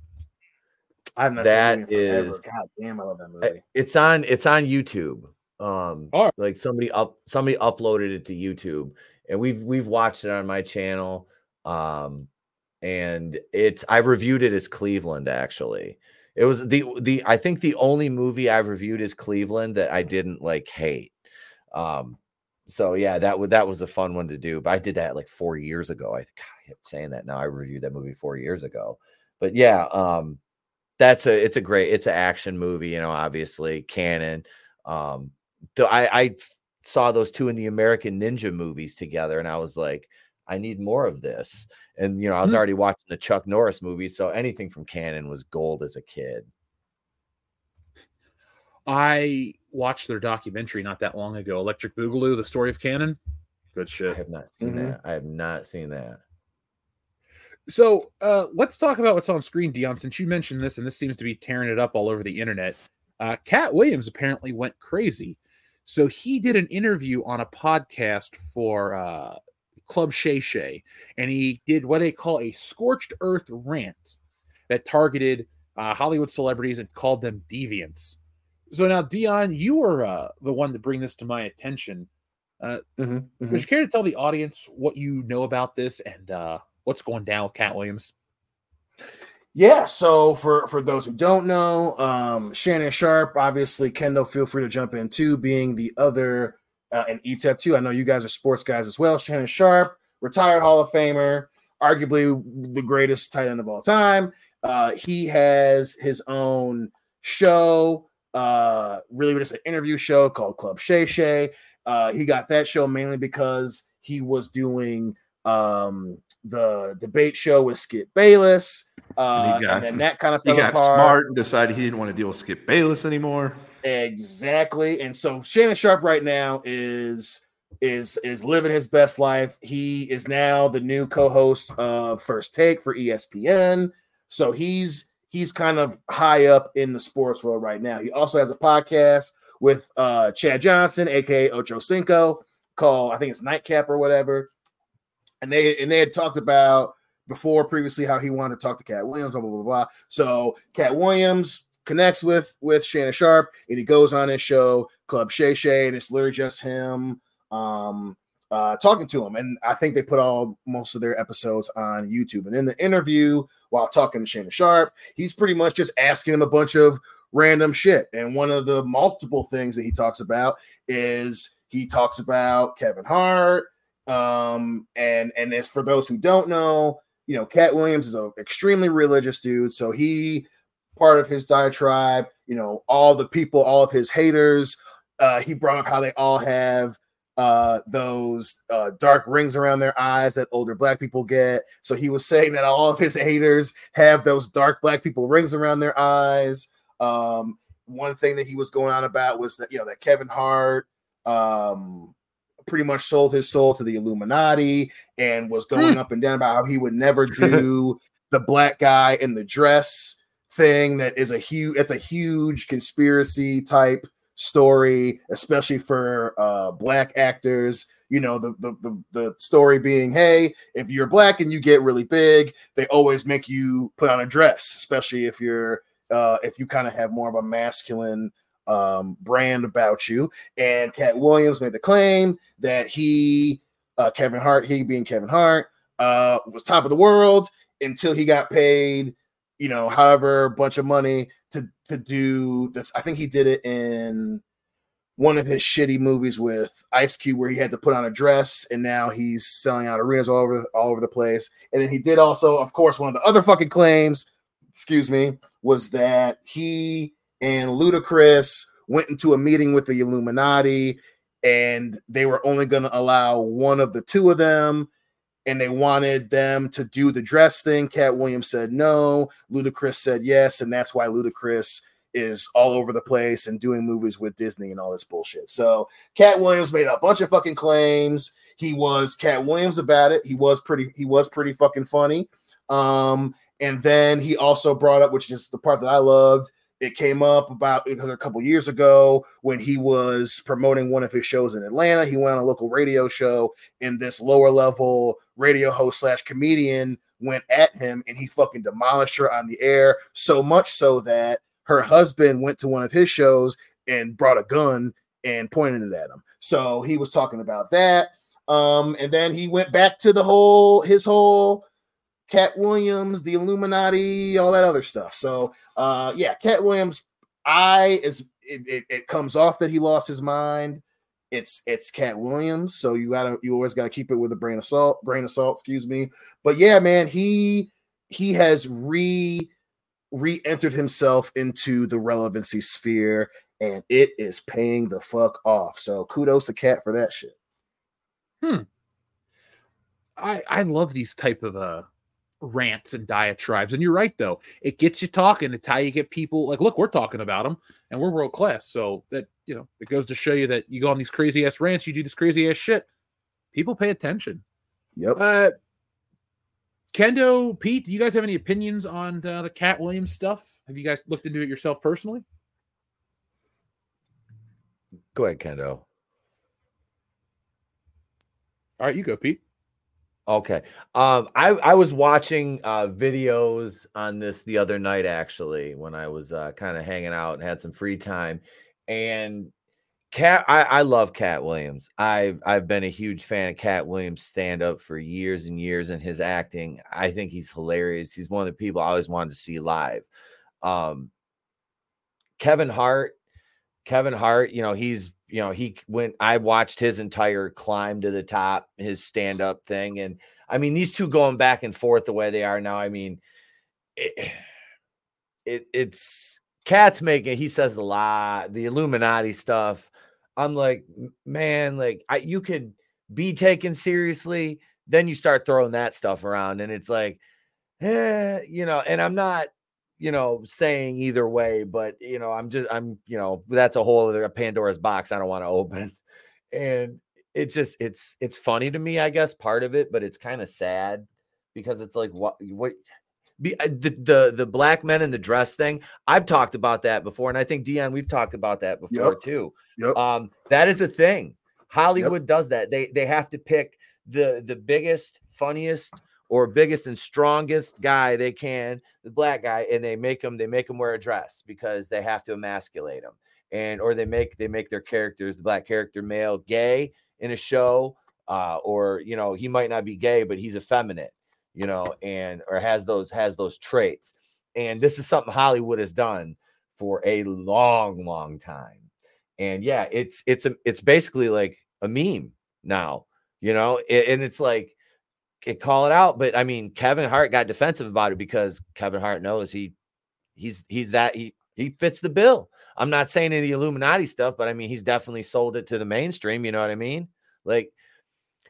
I've not that seen that movie forever. is- God damn, I love that movie. It's on it's on YouTube. Um, Alright. like somebody up somebody uploaded it to YouTube, and we've we've watched it on my channel. Um, and it's I've reviewed it as Cleveland actually. It was the the I think the only movie I've reviewed is Cleveland that I didn't like hate. Um, so yeah, that would that was a fun one to do. But I did that like four years ago. I, God, I kept saying that now. I reviewed that movie four years ago. But yeah, um, that's a it's a great it's an action movie. You know, obviously Cannon. Um, I I saw those two in the American Ninja movies together, and I was like, I need more of this. And you know, I was Mhm. already watching the Chuck Norris movies, so anything from Cannon was gold as a kid. I watched their documentary not that long ago, Electric Boogaloo, the story of Cannon. Good shit. I have not seen Mhm. that. I have not seen that. So uh, let's talk about what's on screen, Dion. Since you mentioned this, and this seems to be tearing it up all over the internet, uh, Katt Williams apparently went crazy. So he did an interview on a podcast for uh, Club Shay Shay, and he did what they call a scorched earth rant that targeted uh, Hollywood celebrities and called them deviants. So now, Dion, you were uh, the one to bring this to my attention. Mhm, mhm. Would you care to tell the audience what you know about this and uh, what's going down with Katt Williams? Yeah, so for for those who don't know, um, Shannon Sharpe, obviously, Kendall, feel free to jump in too, being the other uh, and Retep too. I know you guys are sports guys as well. Shannon Sharpe, retired Hall of Famer, arguably the greatest tight end of all time. Uh, he has his own show, uh, really just an interview show called Club Shay Shay. Uh, he got that show mainly because he was doing um, the debate show with Skip Bayless. Uh, And got- and then that kind of He fell got apart. smart and decided he didn't want to deal with Skip Bayless anymore. Exactly. And so Shannon Sharpe right now is is is living his best life. He is now the new co-host of First Take for ESPN. So he's he's kind of high up in the sports world right now. He also has a podcast with uh Chad Johnson, aka Ocho Cinco, called I think it's Nightcap or whatever. And they and they had talked about before previously how he wanted to talk to Katt Williams, blah blah blah blah. So Katt Williams connects with with Shannon Sharpe, and he goes on his show Club Shay Shay, and it's literally just him um uh, talking to him. And I think they put all most of their episodes on YouTube. And in the interview, while talking to Shannon Sharpe, he's pretty much just asking him a bunch of random shit. And one of the multiple things that he talks about is he talks about Kevin Hart. Um, and and as for those who don't know, you know, Katt Williams is an extremely religious dude. So he part of his diatribe, you know, all the people, all of his haters, uh, he brought up how they all have uh, those uh, dark rings around their eyes that older black people get. So he was saying that all of his haters have those dark black people rings around their eyes. Um, one thing that he was going on about was that you know that Kevin Hart um, pretty much sold his soul to the Illuminati and was going hmm. up and down about how he would never do the black guy in the dress thing. That is a huge. It's a huge conspiracy type story, especially for uh, black actors. You know, the, the, the the story being, hey, if you're black and you get really big, they always make you put on a dress, especially if you're uh, if you kind of have more of a masculine um, brand about you. And Katt Williams made the claim that he, uh, Kevin Hart, he being Kevin Hart, uh, was top of the world until he got paid, you know, however bunch of money to to do this. I think he did it in one of his shitty movies with Ice Cube where he had to put on a dress and now he's selling out arenas all over all over the place. And then he did also, of course, one of the other fucking claims, excuse me, was that he and Ludacris went into a meeting with the Illuminati and they were only going to allow one of the two of them and they wanted them to do the dress thing. Katt Williams said no. Ludacris said yes, and that's why Ludacris is all over the place and doing movies with Disney and all this bullshit. So Katt Williams made a bunch of fucking claims. He was Katt Williams about it. He was pretty. He was pretty fucking funny. Um, and then he also brought up, which is the part that I loved. It came up about a couple years ago when he was promoting one of his shows in Atlanta. He went on a local radio show, and this lower level radio host slash comedian went at him and he fucking demolished her on the air so much so that her husband went to one of his shows and brought a gun and pointed it at him. So he was talking about that. Um, and then he went back to the whole his whole Katt Williams, the Illuminati, all that other stuff. So uh yeah, Katt Williams, I is it, it, it comes off that he lost his mind it's it's Katt Williams, so you gotta you always gotta keep it with a grain of salt, grain of salt, excuse me. But yeah, man, he he has re re-entered himself into the relevancy sphere and it is paying the fuck off. So kudos to Katt for that shit. Hmm. I I love these type of uh rants and diatribes. And you're right, though. It gets you talking. It's how you get people like, look, we're talking about them and we're world class. So that, you know, it goes to show you that you go on these crazy ass rants, you do this crazy ass shit. People pay attention. Yep. Uh, Kendo, Pete, do you guys have any opinions on uh, the Katt Williams stuff? Have you guys looked into it yourself personally? Go ahead, Kendo. All right, you go, Pete. Okay. Um, I I was watching uh, videos on this the other night actually when I was uh, kind of hanging out and had some free time, and Katt I, I love Katt Williams. I've I've been a huge fan of Katt Williams stand up for years and years, and his acting. I think he's hilarious. He's one of the people I always wanted to see live. Um, Kevin Hart, Kevin Hart, you know he's you know, he went, I watched his entire climb to the top, his stand up thing. And I mean, these two going back and forth the way they are now, I mean, it, it it's Katt's making, he says a lot, the Illuminati stuff. I'm like, man, like, I, you could be taken seriously. Then you start throwing that stuff around, and it's like, eh, you know, and I'm not, you know, saying either way, but you know, I'm just I'm, you know, that's a whole other Pandora's box I don't want to open. And it's just it's it's funny to me, I guess, part of it, but it's kind of sad because it's like what what be the, the the black men in the dress thing. I've talked about that before, and I think Dion, we've talked about that before yep. too. Yep. Um, that is a thing. Hollywood yep. does that. They they have to pick the the biggest, funniest, or biggest and strongest guy they can, the black guy, and they make them they make them wear a dress because they have to emasculate them, and or they make they make their characters the black character male gay in a show uh, or you know, he might not be gay, but he's effeminate, you know, and or has those has those traits. And this is something Hollywood has done for a long, long time. And yeah, it's it's a it's basically like a meme now, you know, and it's like it call it out. But I mean, Kevin Hart got defensive about it because Kevin Hart knows he he's he's that he he fits the bill. I'm not saying any Illuminati stuff, but I mean he's definitely sold it to the mainstream. You know what I mean? Like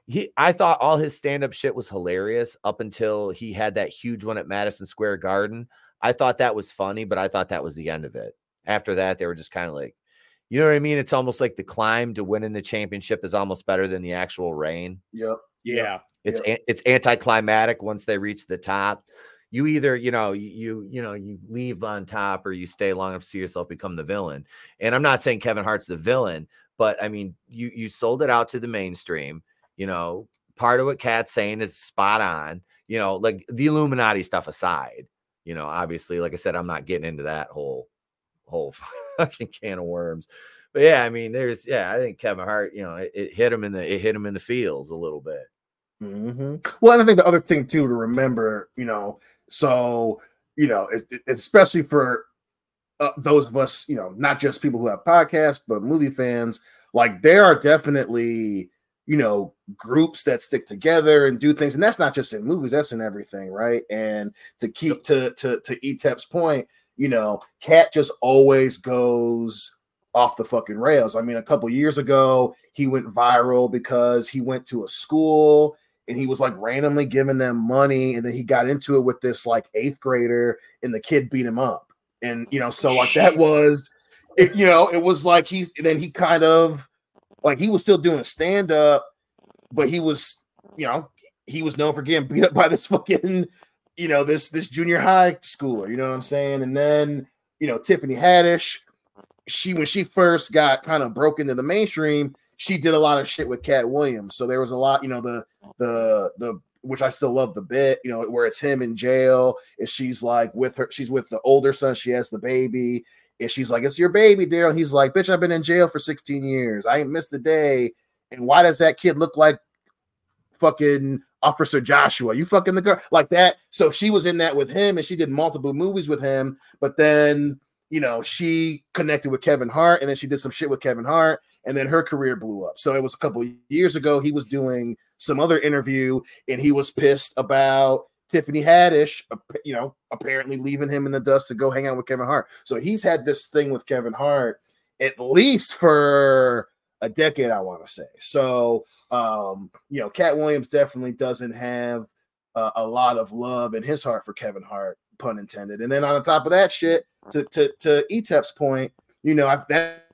he, I thought all his stand-up shit was hilarious up until he had that huge one at Madison Square Garden. I thought that was funny, but I thought that was the end of it. After that, they were just kind of like, you know what I mean? It's almost like the climb to winning the championship is almost better than the actual reign. Yep. Yeah. It's yep. it's anticlimactic once they reach the top. You either, you know, you you know, you leave on top or you stay long enough to see yourself become the villain. And I'm not saying Kevin Hart's the villain, but I mean, you you sold it out to the mainstream. You know, part of what Katt's saying is spot on. You know, like the Illuminati stuff aside, you know, obviously, like I said, I'm not getting into that whole whole fucking can of worms. But yeah, I mean, there's yeah, I think Kevin Hart, you know, it, it hit him in the it hit him in the feels a little bit. Mm-hmm. Well, and I think the other thing too to remember, you know, so you know, it, it, especially for uh, those of us, you know, not just people who have podcasts, but movie fans, like there are definitely you know groups that stick together and do things and that's not just in movies that's in everything right and to keep to to to retep's point you know katt just always goes off the fucking rails i mean a couple years ago he went viral because he went to a school and he was like randomly giving them money and then he got into it with this like eighth grader and the kid beat him up and you know so like that was it you know it was like he's then he kind of like he was still doing a stand up, but he was, you know, he was known for getting beat up by this fucking, you know, this this junior high schooler. You know what I'm saying? And then, you know, Tiffany Haddish, she when she first got kind of broke into the mainstream, she did a lot of shit with Katt Williams. So there was a lot, you know, the the the which I still love the bit, you know, where it's him in jail, and she's like with her, she's with the older son, she has the baby, and she's like, It's your baby, Daryl. He's like, Bitch, I've been in jail for 16 years. I ain't missed a day. And why does that kid look like fucking Officer Joshua? You fucking the girl like that. So she was in that with him and she did multiple movies with him. But then, you know, she connected with Kevin Hart and then she did some shit with Kevin Hart and then her career blew up. So it was a couple years ago. He was doing some other interview and he was pissed about Tiffany Haddish, you know, apparently leaving him in the dust to go hang out with Kevin Hart. So he's had this thing with Kevin Hart at least for a decade, I want to say. So, um, you know, Katt Williams definitely doesn't have uh, a lot of love in his heart for Kevin Hart, pun intended. And then on top of that shit, to to to Retep's point, you know, I, that.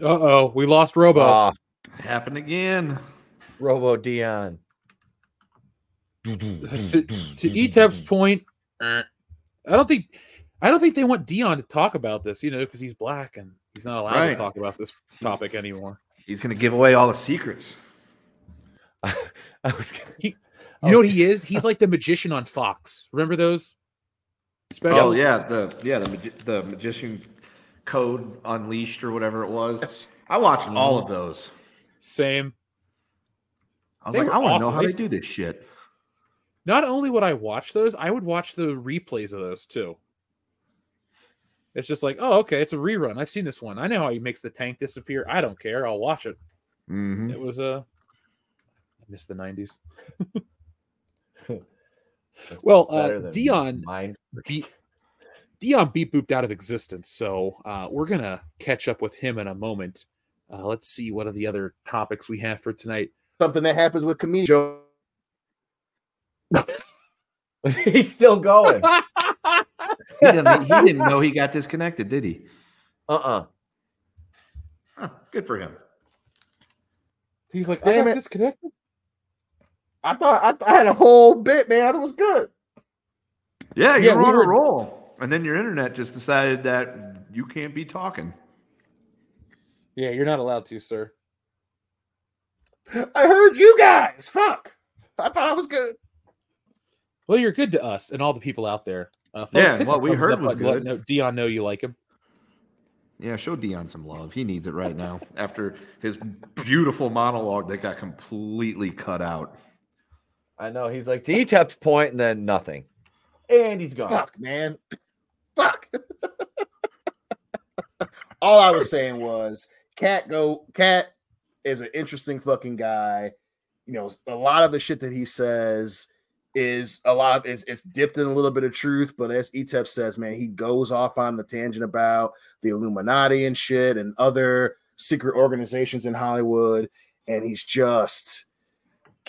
Uh oh, we lost Robo. Uh, happened again. Robo Dion to, to Retep's point, I don't think I don't think they want Dion to talk about this, you know, because he's black and he's not allowed right. to talk about this topic anymore. He's going to give away all the secrets. I was, he, you know what he is? He's like the magician on Fox. Remember those? Specials? Oh yeah, the yeah the the magician code unleashed or whatever it was. That's, I watched all of those. Same. I was they like, I want to awesome. know how they, they do this shit. Not only would I watch those, I would watch the replays of those too. It's just like, oh, okay, it's a rerun. I've seen this one. I know how he makes the tank disappear. I don't care. I'll watch it. Mm-hmm. It was a. Uh, I miss the '90s. well, uh, Dion beat Dion beat booped out of existence, so uh, we're gonna catch up with him in a moment. Uh, let's see what are the other topics we have for tonight. Something that happens with comedian He's still going. he, didn't, he didn't know he got disconnected, did he? Uh uh-uh. uh huh, good for him. He's like, Damn I got it. disconnected. I thought I, I, had a whole bit, man. It was good. Yeah, you yeah, were on were... a roll, and then your internet just decided that you can't be talking. Yeah, you're not allowed to, sir. I heard you guys. Fuck. I thought I was good. Well, you're good to us and all the people out there. Uh, folks, yeah, what we heard was good. Let Dion know you like him. Yeah, show Dion some love. He needs it right now after his beautiful monologue that got completely cut out. I know. He's like, to Retep's point, and then nothing. And he's gone. Fuck, man. Fuck. All I was saying was Katt go Katt is an interesting fucking guy. You know, a lot of the shit that he says is a lot of it's, it's dipped in a little bit of truth, but as Etep says, man, he goes off on the tangent about the Illuminati and shit and other secret organizations in Hollywood, and he's just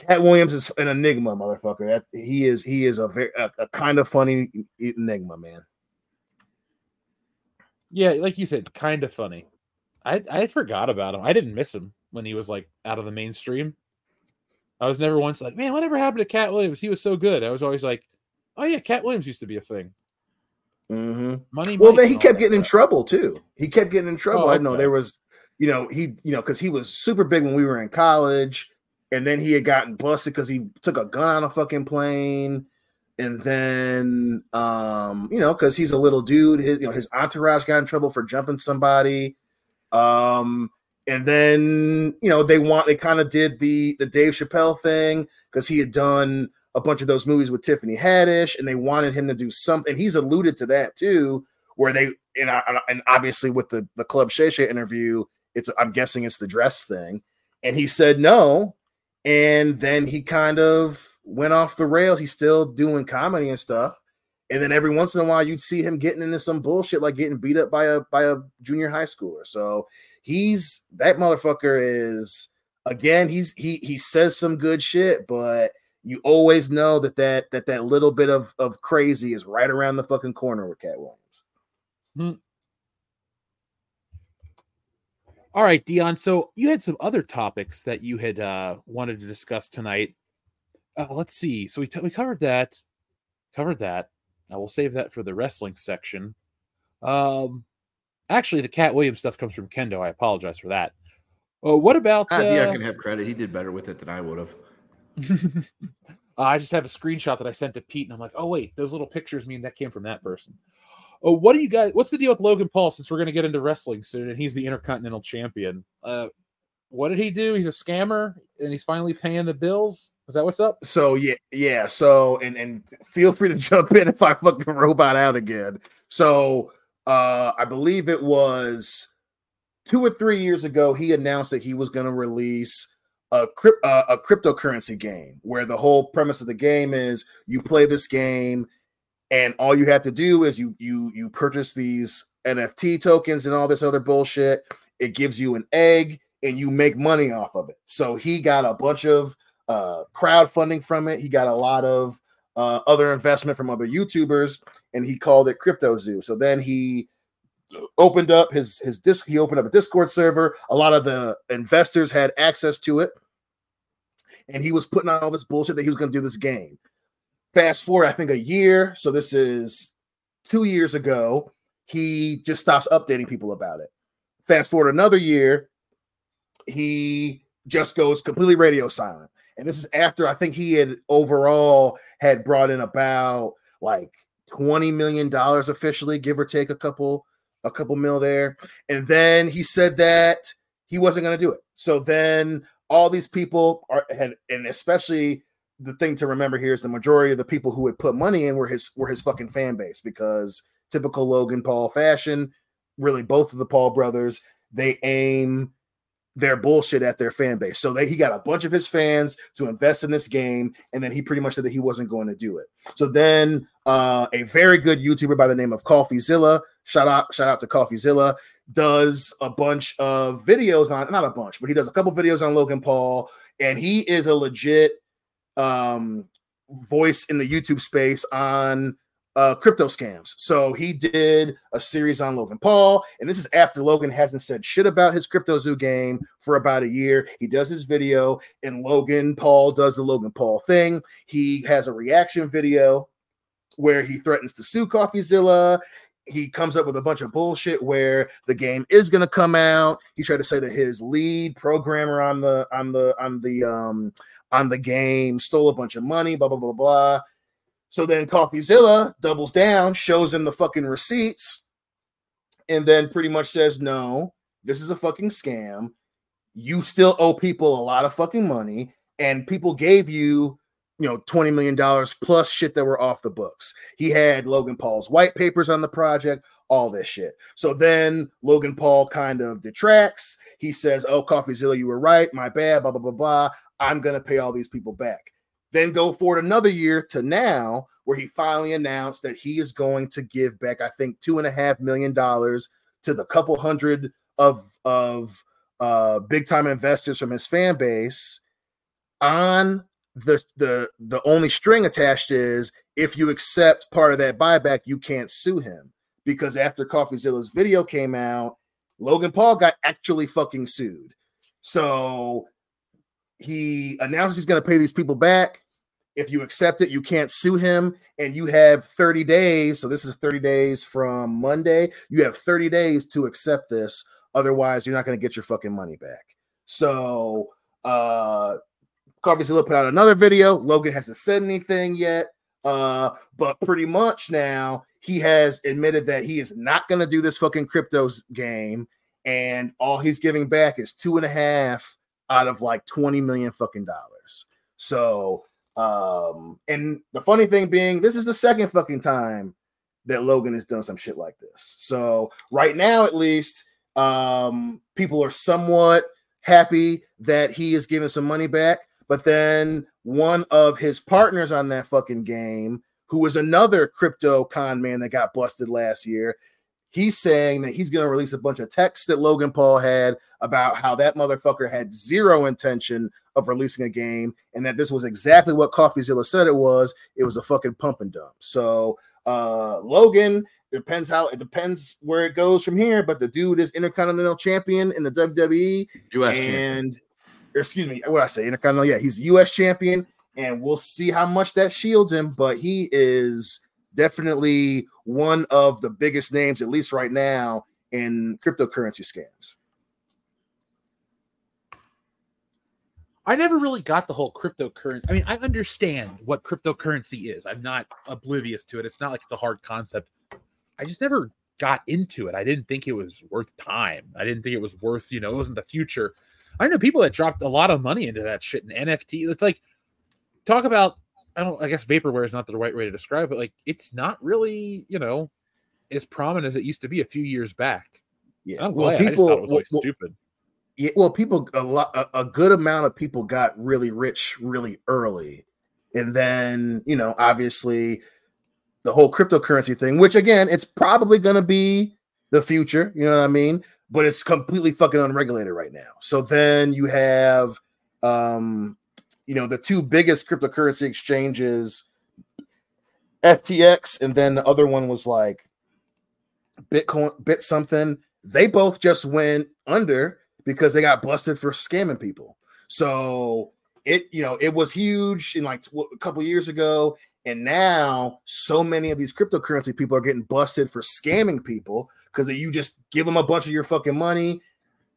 Katt Williams is an enigma, motherfucker. He is he is a very a, a kind of funny enigma, man. Yeah, like you said, kind of funny. I I forgot about him. I didn't miss him when he was like out of the mainstream. I was never once like, man, whatever happened to Katt Williams? He was so good. I was always like, oh yeah, Katt Williams used to be a thing. Mm-hmm. Money. Well, then he kept getting in trouble too. He kept getting in trouble. Oh, okay. I know there was, you know, he, you know, because he was super big when we were in college, and then he had gotten busted because he took a gun on a fucking plane, and then, um, you know, because he's a little dude, his, you know, his entourage got in trouble for jumping somebody. Um, and then you know they want they kind of did the the Dave Chappelle thing because he had done a bunch of those movies with Tiffany Haddish, and they wanted him to do something. He's alluded to that too, where they and, I, and obviously with the the Club Shay Shay interview, it's I'm guessing it's the dress thing, and he said no, and then he kind of went off the rails. He's still doing comedy and stuff, and then every once in a while you'd see him getting into some bullshit like getting beat up by a by a junior high schooler. So he's that motherfucker is again he's he he says some good shit but you always know that that that that little bit of of crazy is right around the fucking corner with Katt Williams. Hmm. All right, Dion. So you had some other topics that you had uh, wanted to discuss tonight. Uh, let's see. So we t- we covered that, covered that. I will save that for the wrestling section. Um, Actually, the Katt Williams stuff comes from Kendo. I apologize for that. Uh, what about? Uh, yeah, I can have credit. He did better with it than I would have. uh, I just have a screenshot that I sent to Pete, and I'm like, oh wait, those little pictures mean that came from that person. Oh, what do you guys? What's the deal with Logan Paul? Since we're going to get into wrestling soon, and he's the Intercontinental Champion. Uh, what did he do? He's a scammer, and he's finally paying the bills. Is that what's up? So yeah, yeah. So and and feel free to jump in if I fucking robot out again. So uh, I believe it was two or three years ago, he announced that he was going to release a, crypt, uh, a cryptocurrency game where the whole premise of the game is you play this game and all you have to do is you you you purchase these NFT tokens and all this other bullshit. It gives you an egg and you make money off of it. So he got a bunch of uh, crowdfunding from it. He got a lot of uh, other investment from other YouTubers, and he called it Crypto Zoo. So then he opened up his his disc. He opened up a Discord server. A lot of the investors had access to it, and he was putting out all this bullshit that he was going to do this game. Fast forward, I think a year. So this is two years ago. He just stops updating people about it. Fast forward another year, he just goes completely radio silent. And this is after I think he had overall had brought in about like 20 million dollars officially, give or take a couple a couple mil there. And then he said that he wasn't going to do it. So then all these people are had and especially the thing to remember here is the majority of the people who would put money in were his were his fucking fan base because typical Logan Paul fashion, really both of the Paul brothers, they aim their bullshit at their fan base. So they, he got a bunch of his fans to invest in this game, and then he pretty much said that he wasn't going to do it. So then uh, a very good YouTuber by the name of CoffeeZilla, shout out, shout out to CoffeeZilla, does a bunch of videos on not a bunch, but he does a couple videos on Logan Paul, and he is a legit um voice in the YouTube space on uh, crypto scams. So he did a series on Logan Paul, and this is after Logan hasn't said shit about his Crypto Zoo game for about a year. He does his video, and Logan Paul does the Logan Paul thing. He has a reaction video where he threatens to sue CoffeeZilla. He comes up with a bunch of bullshit where the game is going to come out. He tried to say that his lead programmer on the on the on the um on the game stole a bunch of money. Blah blah blah blah. So then CoffeeZilla doubles down, shows him the fucking receipts, and then pretty much says, no, this is a fucking scam. You still owe people a lot of fucking money, and people gave you you know, $20 million plus shit that were off the books. He had Logan Paul's white papers on the project, all this shit. So then Logan Paul kind of detracts. He says, Oh, CoffeeZilla, you were right. My bad, blah, blah, blah, blah. I'm going to pay all these people back. Then go forward another year to now, where he finally announced that he is going to give back, I think, two and a half million dollars to the couple hundred of, of uh, big time investors from his fan base on the the the only string attached is if you accept part of that buyback, you can't sue him because after CoffeeZilla's video came out, Logan Paul got actually fucking sued. So he announces he's going to pay these people back. If you accept it, you can't sue him, and you have 30 days. So this is 30 days from Monday. You have 30 days to accept this. Otherwise, you're not going to get your fucking money back. So uh CoffeeZilla put out another video. Logan hasn't said anything yet, uh, but pretty much now he has admitted that he is not going to do this fucking CryptoZoo game, and all he's giving back is two and a half out of like 20 million fucking dollars. So, um, and the funny thing being, this is the second fucking time that Logan has done some shit like this. So, right now, at least, um, people are somewhat happy that he is giving some money back. But then one of his partners on that fucking game, who was another crypto con man that got busted last year, he's saying that he's going to release a bunch of texts that Logan Paul had about how that motherfucker had zero intention of releasing a game and that this was exactly what CoffeeZilla said it was. It was a fucking pump and dump. So, uh, Logan depends how it depends where it goes from here, but the dude is intercontinental champion in the WWE US and excuse me, what I say, Intercontinental. Yeah, he's U.S. champion, and we'll see how much that shields him. But he is definitely one of the biggest names, at least right now, in cryptocurrency scams. I never really got the whole cryptocurrency. I mean, I understand what cryptocurrency is. I'm not oblivious to it. It's not like it's a hard concept. I just never got into it. I didn't think it was worth time. I didn't think it was worth, you know, it wasn't the future. I know people that dropped a lot of money into that shit in NFT. It's like talk about I don't I guess vaporware is not the right way to describe it. Like it's not really, you know, as prominent as it used to be a few years back. Yeah. I'm glad. People, I just thought it was well, stupid. Yeah, well, people a lot a, a good amount of people got really rich really early. And then, you know, obviously the whole cryptocurrency thing, which again, it's probably gonna be the future, you know what I mean? but it's completely fucking unregulated right now. So then you have, um, you know, the two biggest cryptocurrency exchanges, FTX, and then the other one was like Bitcoin, Bit something. They both just went under because they got busted for scamming people. So it, you know, it was huge in like a couple years ago. And now so many of these cryptocurrency people are getting busted for scamming people because you just give them a bunch of your fucking money,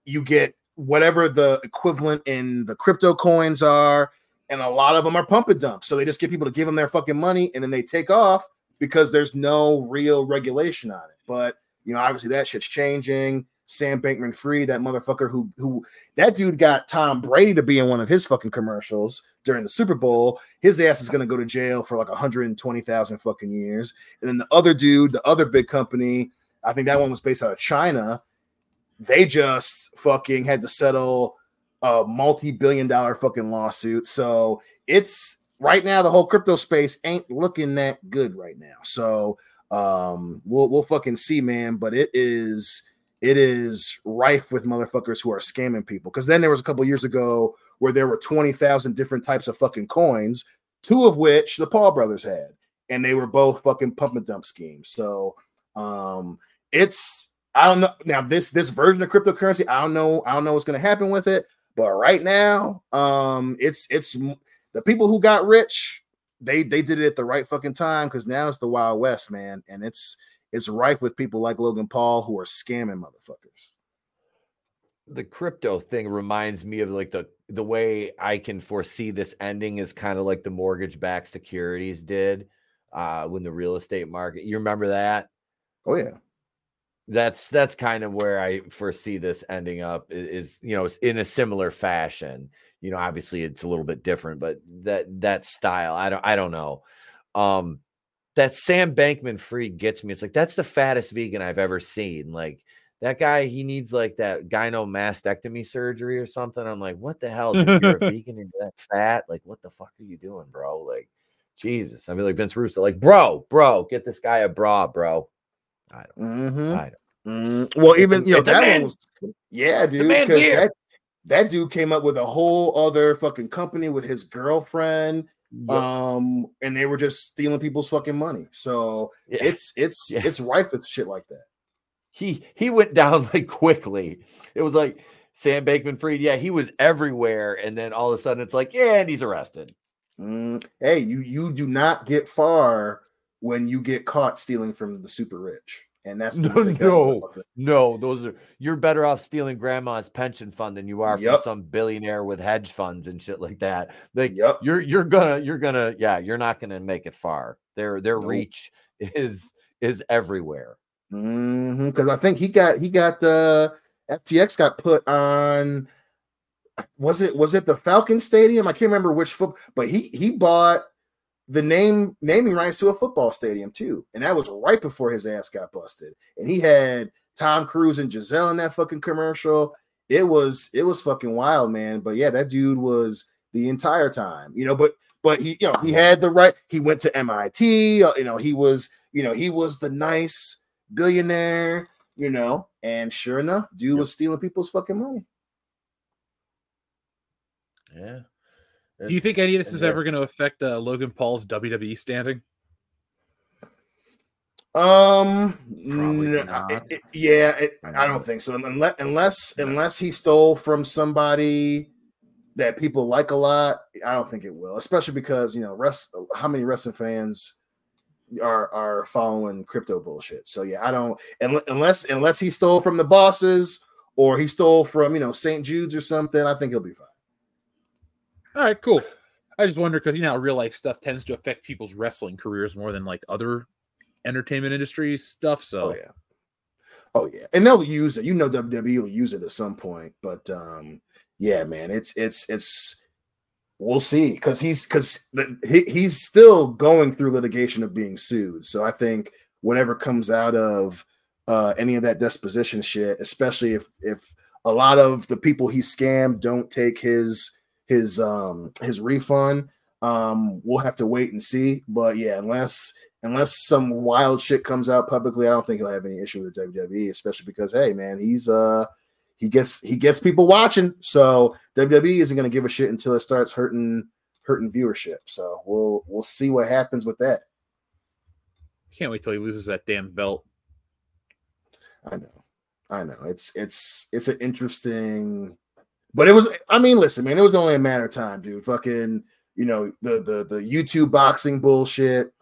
you get whatever the equivalent in the crypto coins are, and a lot of them are pump and dump. So they just get people to give them their fucking money and then they take off because there's no real regulation on it. But you know, obviously that shit's changing. Sam Bankman Fried, that motherfucker who who that dude got Tom Brady to be in one of his fucking commercials during the Super Bowl. His ass is gonna go to jail for like 120,000 fucking years. And then the other dude, the other big company I think that one was based out of China. They just fucking had to settle a multi-billion dollar fucking lawsuit. So it's right now the whole crypto space ain't looking that good right now. So um we'll we'll fucking see, man. But it is it is rife with motherfuckers who are scamming people. Because then there was a couple years ago where there were 20,000 different types of fucking coins, two of which the Paul brothers had, and they were both fucking pump and dump schemes. So um it's I don't know now this this version of cryptocurrency. I don't know. I don't know what's going to happen with it. But right now, um, it's it's the people who got rich. They they did it at the right fucking time because now it's the Wild West, man, and it's it's rife with people like Logan Paul who are scamming motherfuckers. The crypto thing reminds me of like the the way I can foresee this ending is kind of like the mortgage backed securities did uh when the real estate market. You remember that? Oh yeah that's that's kind of where I foresee this ending up is, you know in a similar fashion. You know, obviously it's a little bit different, but that that style, I don't I don't know. Um that Sam Bankman Fried gets me. It's like that's the fattest vegan I've ever seen. Like that guy, he needs like that gyno mastectomy surgery or something. I'm like, what the hell? Dude, you're a vegan and you're that fat. Like, what the fuck are you doing, bro? Like, Jesus. I mean, like Vince Russo, like, bro, bro, get this guy a bra, bro. I don't. Mm-hmm. I don't. Mm, well, It's even a- you know it's a that man- was, yeah, dude. man's 'cause ear. that, that dude came up with a whole other fucking company with his girlfriend, um, and they were just stealing people's fucking money. So Yeah. it's it's Yeah. it's rife with shit like that. he he went down like quickly. It was like Sam Bankman Fried, yeah, he was everywhere, and then all of a sudden it's like, yeah, and he's arrested. Mm, hey, you you do not get far when you get caught stealing from the super rich, and that's the No, no. No, those are you're better off stealing grandma's pension fund than you are Yep. from some billionaire with hedge funds and shit like that. Like Yep. you're you're gonna you're gonna yeah, you're not gonna make it far. Their their Nope. reach is is everywhere. because I think he got he got uh FTX got put on was it was it the Falcon Stadium? I can't remember which foot, but he he bought the name naming rights to a football stadium too, and that was right before his ass got busted. And he had Tom Cruise and Gisele in that fucking commercial. It was it was fucking wild, man. But yeah, that dude was the entire time, you know. But but he you know he had the right. He went to MIT. uh, You know he was you know he was the nice billionaire. You know, and sure enough, dude was stealing people's fucking money. Yeah. Do you think any of this is ever going to affect uh, Logan Paul's WWE standing? Um, no, it- it- yeah, it, I I, don't think so. Unless unless No. unless he stole from somebody that people like a lot, I don't think it will. Especially because you know, rest how many wrestling fans are are following crypto bullshit. So yeah, I don't unless unless he stole from the bosses or he stole from you know St. Jude's or something. I think he'll be fine. All right, cool. I just wonder because you know real life stuff tends to affect people's wrestling careers more than like other entertainment industry stuff. So Oh yeah. Oh yeah. And they'll use it. You know WWE will use it at some point. But um yeah, man, it's it's it's we'll see because he's because he, he's still going through litigation of being sued. So I think whatever comes out of uh any of that disposition shit, especially if if a lot of the people he scammed don't take his his um his refund, um we'll have to wait and see. But yeah, unless unless some wild shit comes out publicly, I don't think he'll have any issue with the WWE, especially because hey man, he's uh he gets he gets people watching. So WWE isn't gonna give a shit until it starts hurting hurting viewership. So we'll we'll see what happens with that. can't wait till he loses that damn belt. I know. I know. It's it's it's an interesting but it was I mean, listen, man, it was only a matter of time, dude. Fucking, you know, the the the YouTube boxing bullshit,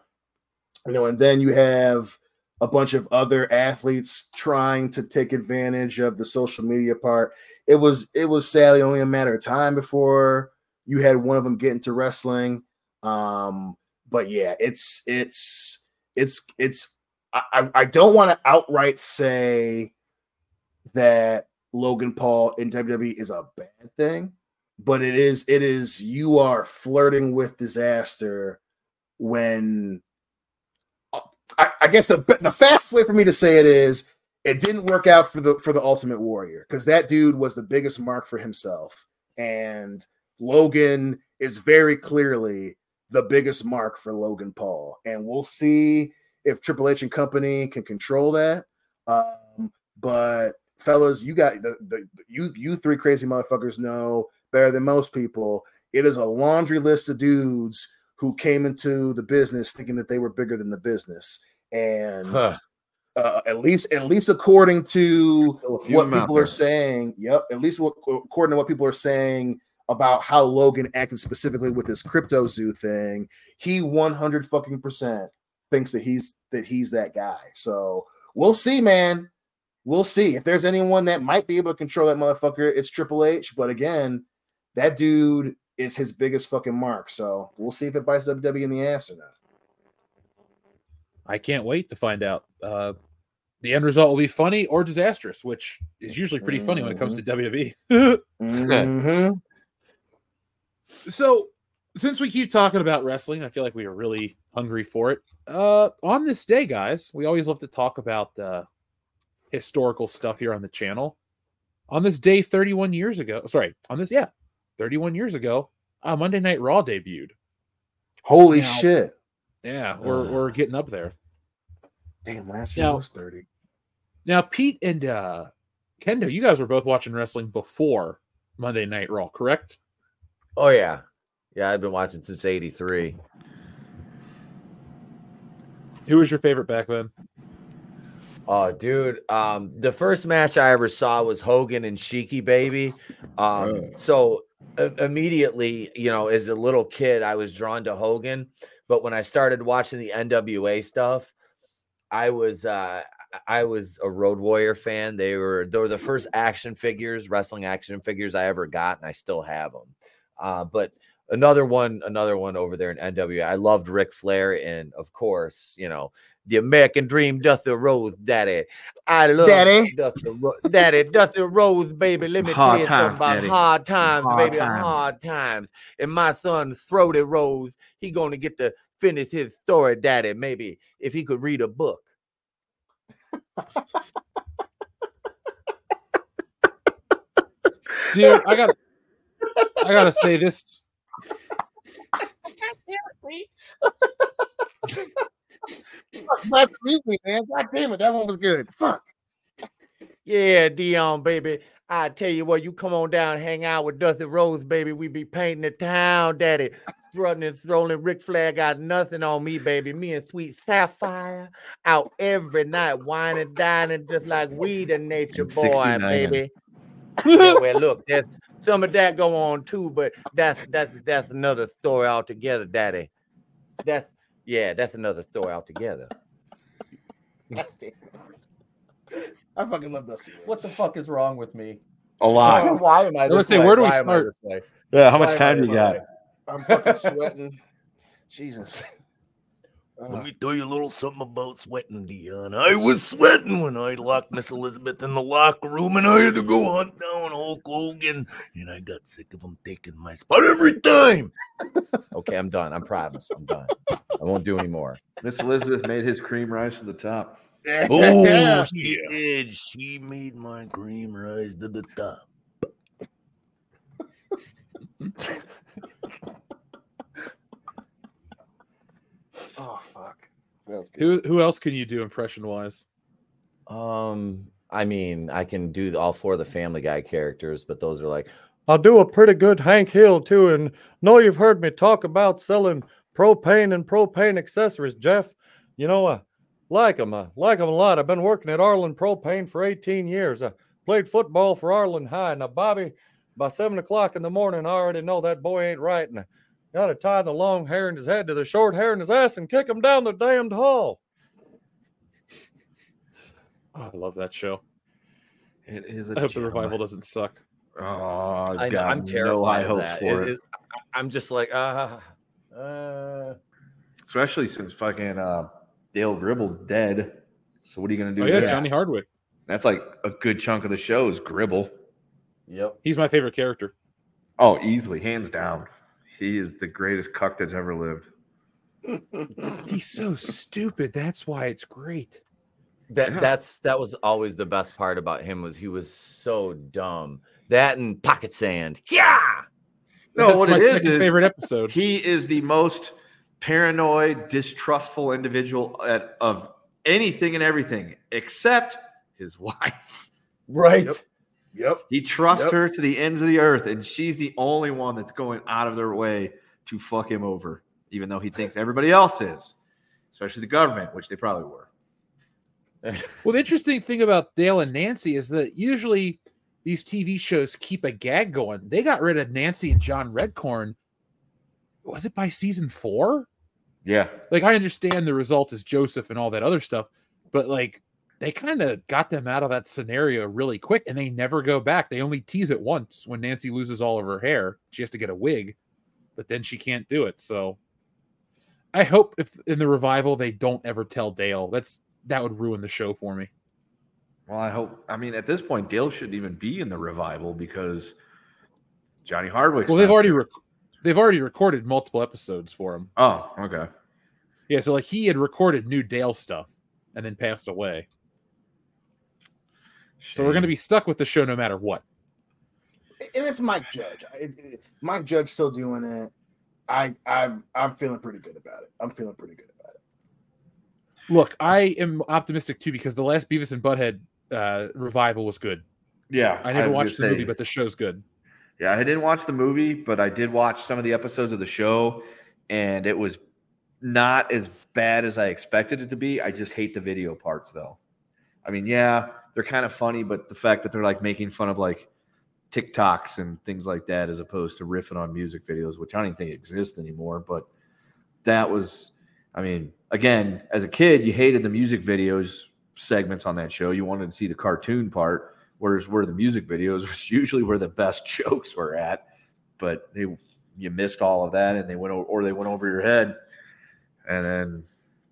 you know, and then you have a bunch of other athletes trying to take advantage of the social media part. It was it was sadly only a matter of time before you had one of them get into wrestling. Um, but yeah, it's it's it's it's I, I- I don't want to outright say that Logan Paul in WWE is a bad thing, but it is it is you are flirting with disaster when I, I guess the the fastest way for me to say it is it didn't work out for the for the Ultimate Warrior because that dude was the biggest mark for himself, and Logan is very clearly the biggest mark for Logan Paul, and we'll see if Triple H and company can control that. Um, but fellas, you got the, the you you three crazy motherfuckers know better than most people. It is a laundry list of dudes who came into the business thinking that they were bigger than the business, and Huh. uh, at least at least according to Still a few what of 'em out people are saying. Yep, at least what, according to what people are saying about how Logan acted specifically with this crypto zoo thing, he 100 fucking percent thinks that he's that he's that guy. So we'll see, man. We'll see if there's anyone that might be able to control that motherfucker. It's Triple H, but again, that dude is his biggest fucking mark. So we'll see if it bites WWE in the ass or not. I can't wait to find out. Uh, the end result will be funny or disastrous, which is usually pretty funny when it comes to WWE. Mhm. so, since we keep talking about wrestling, I feel like we are really hungry for it. Uh, on this day, guys, we always love to talk about uh, historical stuff here on the channel. On this day, 31 years ago, sorry, on this, yeah, 31 years ago, uh, Monday Night Raw debuted. Holy Now- shit. Yeah, we're, Uh. we're getting up there. Damn, last year Now- was 30. Now, Pete and uh, Kendo, you guys were both watching wrestling before Monday Night Raw, correct? Oh yeah, yeah. I've been watching since '83. Who was your favorite back then? Oh, dude. Um, the first match I ever saw was Hogan and Sheiky Baby. Um, so uh, immediately, you know, as a little kid, I was drawn to Hogan. But when I started watching the NWA stuff, I was uh I was a Road Warrior fan. They were they were the first action figures, wrestling action figures I ever got, and I still have them. Uh, but another one, another one over there in NWA. I loved Ric Flair, and of course, you know, the American Dream, Dusty Rhodes, Daddy. I love Daddy. Dusty Rhodes, Daddy, Dusty Rhodes, baby. Let me Hard tell you something times, about Daddy. hard times, Hard baby. times. Hard times. And my son, Throaty Rose, he gonna get to finish his story, Daddy. Maybe if he could read a book. Dude, I got I gotta say this. That's me, man. God damn it. That one was good. Fuck. Yeah, Dion, baby. I tell you what, you come on down, hang out with Dusty Rhodes, baby. We be painting the town, daddy. Throwing and strolling. Ric Flair got nothing on me, baby. Me and Sweet Sapphire out every night, whining, dining, just like we the nature In boy, 69. baby. yeah, well, look, there's some of that go on too, but that's that's that's another story altogether, daddy. That's yeah, that's another story altogether. God. I fucking love Dusty. Rhodes. What the fuck is wrong with me? A lot. Why am I? gonna this say, way? where do we Why am start? Yeah, how Why much time do this you got? I'm fucking sweating. Jesus. Let Uh, me tell you a little something about sweating, Dion. I was sweating when I locked Miss Elizabeth in the locker room and I had to go hunt down Hulk Hogan. And I got sick of him taking my spot every time. Okay, I'm done. I'm promise. I'm done. I won't do any more. Miss Elizabeth made his cream rise to the top. Oh, yeah. she did. She made my cream rise to the top. Oh fuck. That good. Who who else can you do impression wise? Um, I mean, I can do all four of the Family Guy characters, but those are like, I'll do a pretty good Hank Hill too. And know you've heard me talk about selling propane and propane accessories, Jeff. You know, I like them. I like them a lot. I've been working at Arlen Propane for 18 years. I played football for Arlen High. Now, Bobby, by seven o'clock in the morning, I already know that boy ain't right. And I got to tie the long hair in his head to the short hair in his ass and kick him down the damned hall. Oh, I love that show. It is a I hope the revival doesn't suck. Oh, I've I know, got I'm terrified high of that. for It- it. it- I'm just like, uh, uh, Especially since fucking uh, Dale Gribble's dead. So what are you gonna do? Oh yeah, there? Johnny Hardwick. That's like a good chunk of the show is Gribble. yep. He's my favorite character. Oh, easily, hands down. He is the greatest cuck that's ever lived. He's so stupid. That's why it's great. That Yeah. that's that was always the best part about him was he was so dumb. That and pocket sand. Yeah. No, That's what my it is second is favorite episode. He is the most paranoid, distrustful individual at, of anything and everything except his wife. Right. Yep. Yep. He trusts Yep. her to the ends of the earth, and she's the only one that's going out of their way to fuck him over, even though he thinks everybody else is, especially the government, which they probably were. Well, the interesting thing about Dale and Nancy is that usually these TV shows keep a gag going. They got rid of Nancy and John Redcorn. Was it by season four? Yeah. Like, I understand the result is Joseph and all that other stuff, but like they kind of got them out of that scenario really quick and they never go back. They only tease it once when Nancy loses all of her hair. She has to get a wig, but then she can't do it. So I hope if in the revival they don't ever tell Dale. That's that would ruin the show for me. Well, I hope. I mean, at this point, Dale shouldn't even be in the revival because Johnny Hardwick. Well, they've already rec- they've already recorded multiple episodes for him. Oh, okay. Yeah, so like he had recorded new Dale stuff and then passed away. So we're going to be stuck with the show no matter what. And it's Mike Judge. It, it, Mike Judge still doing it. I I'm I'm feeling pretty good about it. I'm feeling pretty good about it. Look, I am optimistic too because the last Beavis and Butthead uh, revival was good. Yeah, I never was watched the gonna movie, but the show's good. Yeah, I didn't watch the movie, but I did watch some of the episodes of the show, and it was not as bad as I expected it to be. I just hate the video parts, though. I mean, yeah, they're kind of funny, but the fact that they're like making fun of like TikToks and things like that, as opposed to riffing on music videos, which I don't even think exist anymore. But that was, I mean, again, as a kid, you hated the music videos segments on that show. You wanted to see the cartoon part, whereas where the music videos was usually where the best jokes were at. But they, you missed all of that, and they went o- or they went over your head, and then,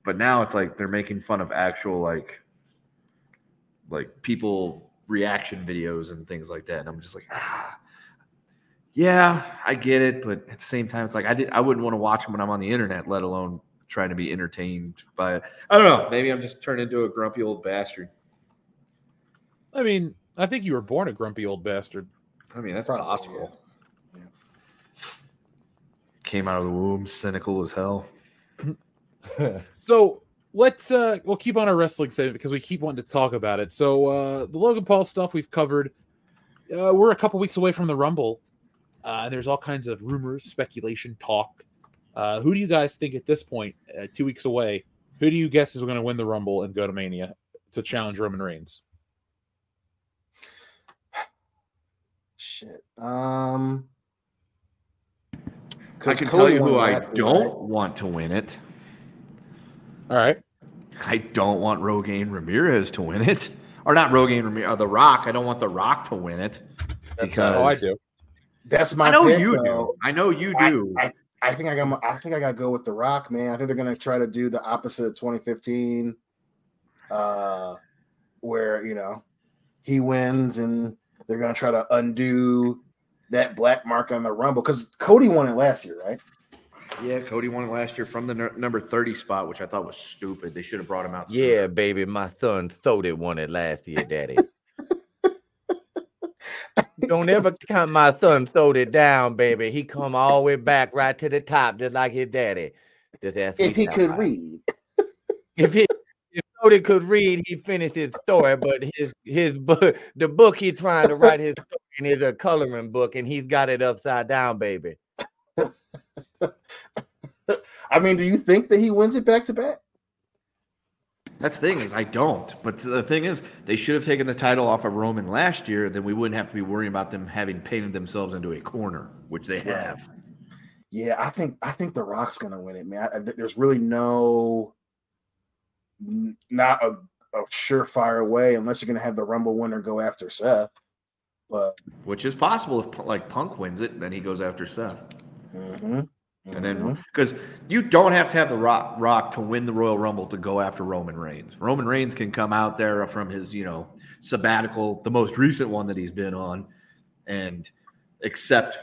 but now it's like they're making fun of actual like, like people reaction videos and things like that, and I'm just like, ah. Yeah, I get it, but at the same time, it's like I did. I wouldn't want to watch them when I'm on the internet, let alone trying to be entertained by it. I don't know. Maybe I'm just turned into a grumpy old bastard. I mean, I think you were born a grumpy old bastard. I mean, that's Probably, possible. yeah. Came out of the womb cynical as hell. So let's uh we'll keep on our wrestling segment because we keep wanting to talk about it. So uh the Logan Paul stuff we've covered. Uh, we're a couple weeks away from the Rumble. Uh, and there's all kinds of rumors, speculation, talk. Uh, who do you guys think at this point, uh, two weeks away, who do you guess is going to win the Rumble and go to Mania to challenge Roman Reigns? Shit. Um. I 'cause can Cody tell you who I don't right? want to win it. All right. I don't want Rogaine Ramirez to win it, or not Rogaine Ramirez, uh, The Rock. I don't want The Rock to win it because Oh, I do. That's my I know pick, you though. do. I know you I- do. I, I think I got. my- I think I got to go with The Rock, man. I think they're gonna try to do the opposite of 2015, uh, where you know he wins and they're gonna try to undo that black mark on the Rumble because Cody won it last year, right? Yeah, Cody won it last year from the n- number thirty spot, which I thought was stupid. They should have brought him out. sooner. Yeah, baby, my son thought it won it last year, daddy. Don't ever count my son throwed it down, baby. He come all the way back right to the top, just like his daddy. Just If me he could somebody. read, If he if Cody could read, he finished his story, but his his book, the book he's trying to write his story in is a coloring book, and he's got it upside down, baby. I mean, do you think that he wins it back to back? That's the thing is I don't. But the thing is, they should have taken the title off of Roman last year. Then we wouldn't have to be worrying about them having painted themselves into a corner, which they have. Yeah, I think I think The Rock's gonna win it, man. I, I- there's really no, not a, a surefire way unless you're gonna have the Rumble winner go after Seth. But Which is possible if like Punk wins it, then he goes after Seth. mhm, And then mm-hmm. because you don't have to have the rock, rock to win the Royal Rumble to go after Roman Reigns. Roman Reigns can come out there from his, you know, sabbatical, the most recent one that he's been on, and accept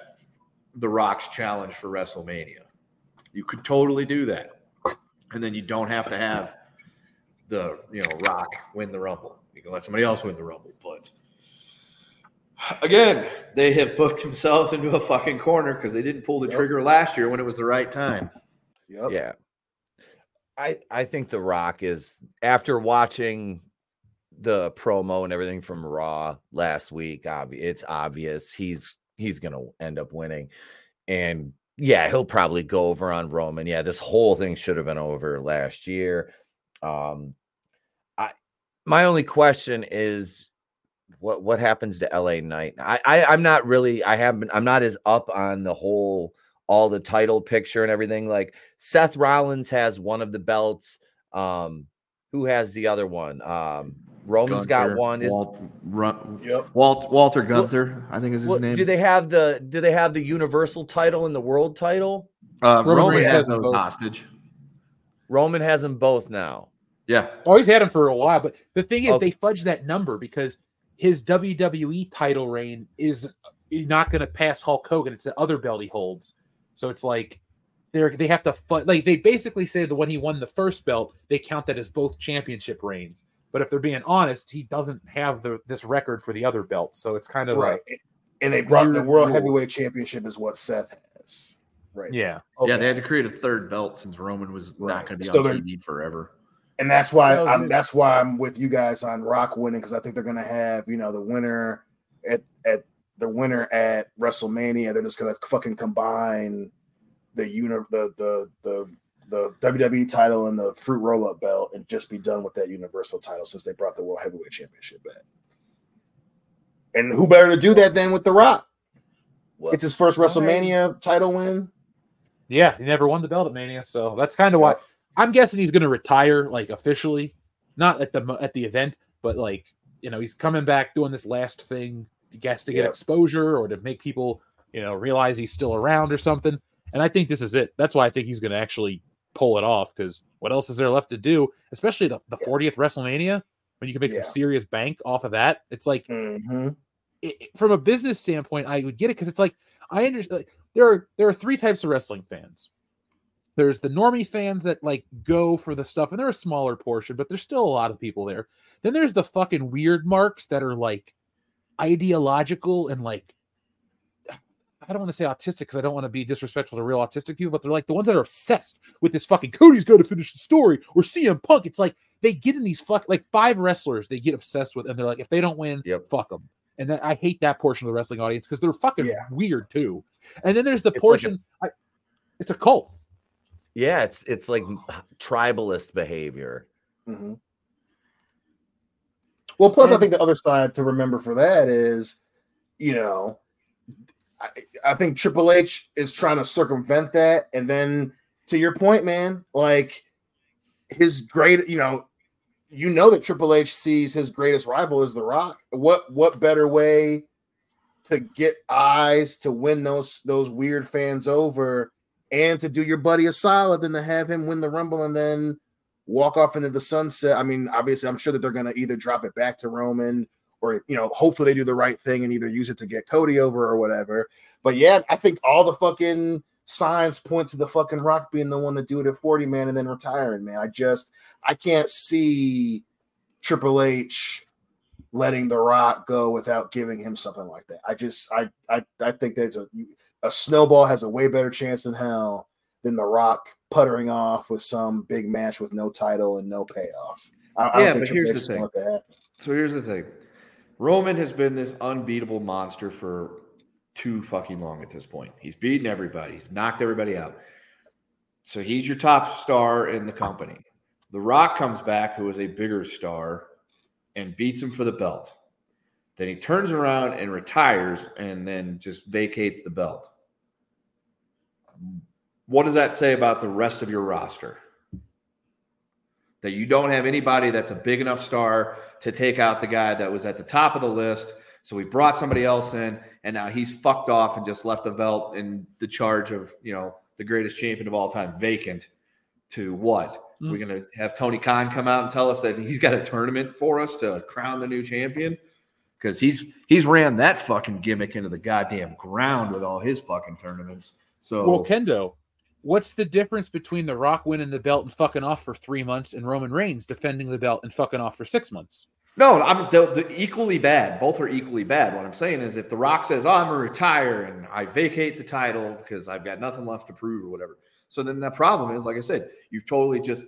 the Rock's challenge for WrestleMania. You could totally do that. And then you don't have to have the, you know, Rock win the Rumble. You can let somebody else win the Rumble. But again, they have booked themselves into a fucking corner because they didn't pull the Yep. trigger last year when it was the right time. Yep. Yeah. I I think The Rock is after watching the promo and everything from Raw last week, obvi- it's obvious he's he's going to end up winning. And yeah, he'll probably go over on Roman. Yeah, this whole thing should have been over last year. Um I my only question is what what happens to LA Knight? I, I I'm not really I haven't I'm not as up on the whole all the title picture and everything. Like Seth Rollins has one of the belts. Um, who has the other one? Um, Roman's got one. Is Walt, Ru- Yep. Walt, Walter Gunther, I think is his what, name. do they have the do they have the universal title and the world title? uh, Roman Roman has has them those both. hostage. Roman has them both now. Yeah. Oh, he's had them for a while. But the thing is, Okay. they fudged that number because his WWE title reign is uh, not going to pass Hulk Hogan. It's the other belt he holds. So it's like they're they have to fud- like they basically say that when he won the first belt, they count that as both championship reigns. But if they're being honest, he doesn't have the this record for the other belt. So it's kind of Right. like And they brought the World. Heavyweight Championship is what Seth has. Right. yeah. Yeah, they had to create a third belt since Roman was Right. not going to be So on TV forever. And that's why No, I'm that's why I'm with you guys on Rock winning because I think they're gonna have, you know, the winner at at the winner at WrestleMania. They're just gonna fucking combine the uni the the the the WWE title and the fruit roll up belt and just be done with that universal title since they brought the World Heavyweight Championship back. And who better to do that than with The Rock? Well, It's his first oh, WrestleMania title win. Yeah, he never won the belt at Mania, so that's kind of why I'm guessing he's going to retire, like officially, not at the at the event, but like you know he's coming back doing this last thing, I guess to get exposure or to make people you know realize he's still around or something. And I think this is it. That's why I think he's going to actually pull it off because what else is there left to do? Especially the, the 40th WrestleMania when you can make Yeah. some serious bank off of that. It's like hmm it, it- from a business standpoint, I would get it because it's like I understand. Like, there are there are three types of wrestling fans. There's the normie fans that like go for the stuff, and they're a smaller portion, but there's still a lot of people there. Then there's the fucking weird marks that are like ideological and like I don't want to say autistic because I don't want to be disrespectful to real autistic people, but they're like the ones that are obsessed with this fucking Cody's got to finish the story or CM Punk. It's like they get in these fuck like five wrestlers they get obsessed with, and they're like, if they don't win, Yep. fuck them. And that, I hate that portion of the wrestling audience because they're fucking Yeah. weird too. And then there's the It's like a- portion. It's a cult. Yeah, it's it's like tribalist behavior. hmm Well, plus, I think the other side to remember for that is, you know, I, I think Triple H is trying to circumvent that. And then to your point, man, like his great, you know, you know that Triple H sees his greatest rival as The Rock. What what better way to get eyes to win those those weird fans over and to do your buddy a solid than to have him win the Rumble and then walk off into the sunset. I mean, obviously, I'm sure that they're going to either drop it back to Roman or, you know, hopefully they do the right thing and either use it to get Cody over or whatever. But yeah, I think all the fucking signs point to the fucking Rock being the one to do it at 40 man and then retiring, man. I just, I can't see Triple H letting the Rock go without giving him something like that. I just, I, I, I think that's a, a snowball has a way better chance than hell than the Rock puttering off with some big match with no title and no payoff. I, I Yeah, don't but here's the thing. let that happen. So here's the thing. Roman has been this unbeatable monster for too fucking long at this point. He's beaten everybody. He's knocked everybody out. So he's your top star in the company. The Rock comes back, who is a bigger star, and beats him for the belt. Then he turns around and retires and then just vacates the belt. What does that say about the rest of your roster? That you don't have anybody that's a big enough star to take out the guy that was at the top of the list. So we brought somebody else in, and now he's fucked off and just left the belt in the charge of, you know, the greatest champion of all time vacant to what? Mm. We're going to have Tony Khan come out and tell us that he's got a tournament for us to crown the new champion because he's he's ran that fucking gimmick into the goddamn ground with all his fucking tournaments. So Well, Kendo, what's the difference between The Rock winning the belt and fucking off for three months and Roman Reigns defending the belt and fucking off for six months? No, I'm they're, they're equally bad. Both are equally bad. What I'm saying is, if The Rock says, "Oh, I'm gonna retire and I vacate the title because I've got nothing left to prove" or whatever, so then the problem is, like I said, you've totally just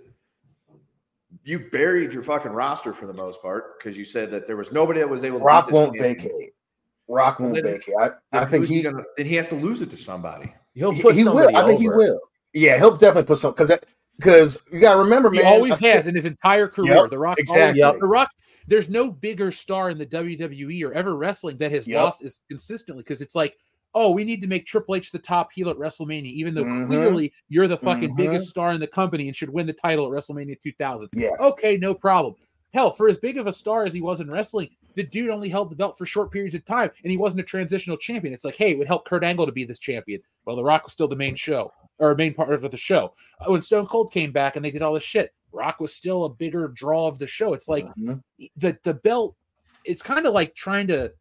you buried your fucking roster for the most part because you said that there was nobody that was able. to Rock this won't champion. vacate. Rock won't Then- vacate. I, I think he gonna, then he has to lose it to somebody. He'll put he will. I think he will. Yeah, he'll definitely put some because because you got to remember, He man. always I think- has in his entire career. Yep, the Rock, exactly. always- The Rock. There's no bigger star in the WWE or ever wrestling that has Yep. lost as consistently because it's like, oh, we need to make Triple H the top heel at WrestleMania, even though Mhm. clearly you're the fucking Mhm. biggest star in the company and should win the title at WrestleMania 2000. Yeah. Okay, no problem. Hell, for as big of a star as he was in wrestling, the dude only held the belt for short periods of time and he wasn't a transitional champion. It's like, hey, it would help Kurt Angle to be this champion. Well, The Rock was still the main show or main part of the show. Uh, When Stone Cold came back and they did all this shit, Rock was still a bigger draw of the show. It's like Mhm. the the belt. It's kind of like trying to,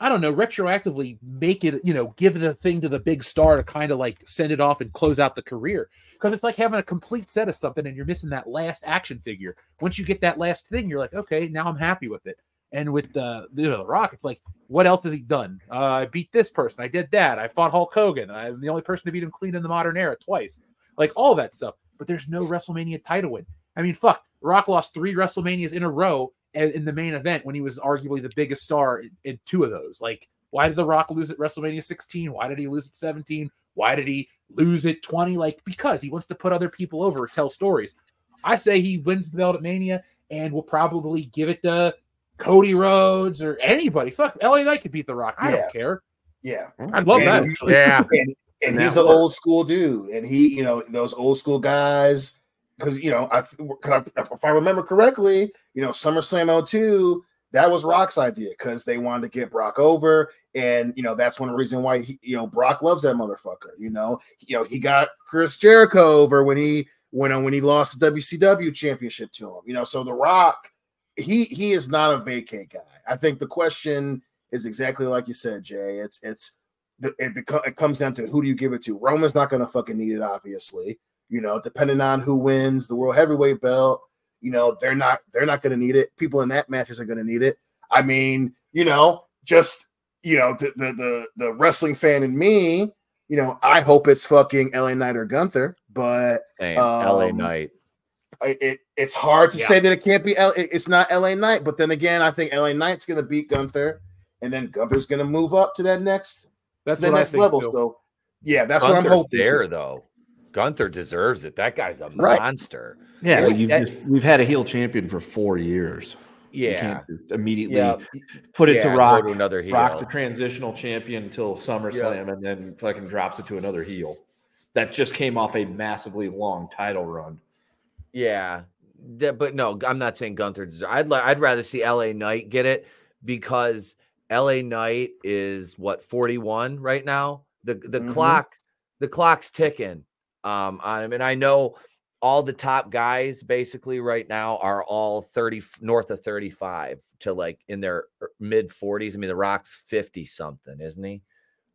I don't know, retroactively make it. You know, give the thing to the big star to kind of like send it off and close out the career. Because it's like having a complete set of something and you're missing that last action figure. Once you get that last thing, you're like, okay, now I'm happy with it. And with the you know the Rock, it's like, what else has he done? Uh, I beat this person. I did that. I fought Hulk Hogan. I'm the only person to beat him clean in the modern era twice. Like all that stuff. But there's no WrestleMania title win. I mean, fuck. Rock lost three WrestleManias in a row in the main event when he was arguably the biggest star in, in two of those. Like, why did The Rock lose at WrestleMania 16? Why did he lose at 17? Why did he lose at 20? Like, because he wants to put other people over, tell stories. I say he wins the belt at Mania and will probably give it to Cody Rhodes or anybody. Fuck, LA Knight could beat The Rock. I Yeah. don't care. Yeah. I'd love And that. actually. Yeah. and, and And he's an old school dude, and he, you know, those old school guys. Because you know, I, I- if I remember correctly, you know, SummerSlam 02, that was Rock's idea because they wanted to get Brock over, and you know, that's one reason why he, you know Brock loves that motherfucker. You know, you know, he got Chris Jericho over when he when when he lost the WCW championship to him. You know, so the Rock, he he is not a vacate guy. I think the question is exactly like you said, Jay. It's it's it beco- it comes down to who do you give it to. Roman's not going to fucking need it, obviously. You know, depending on who wins the world heavyweight belt, you know they're not they're not going to need it. People in that matches are going to need it. I mean, you know, just you know the, the the the wrestling fan in me, you know, I hope it's fucking LA Knight or Gunther, but Same. LA Um, Knight. I- it it's hard to Yeah. say that it can't be L, it- it's not LA Knight, but then again, I think LA Knight's going to beat Gunther, and then Gunther's going to move up to that next That's the next level. too. So, yeah, that's what I'm hoping. there too. though. Gunther deserves it. That guy's a Right. monster. Yeah, Yeah, you've that- just, we've had a heel champion for four years. Yeah. can't immediately Yeah. put it Yeah, to go Rock. to another heel. Rock's a transitional champion until SummerSlam, and then fucking drops it to another heel. That just came off a massively long title run. Yeah, That- but no, I'm not saying Gunther. deser- I'd li- I'd rather see LA Knight get it because LA Knight is what 41 right now. The the Mhm. clock the clock's ticking um on him, and I know all the top guys basically right now are all 30 north of 35 to like in their mid 40s. I mean, the Rock's 50 something, isn't he?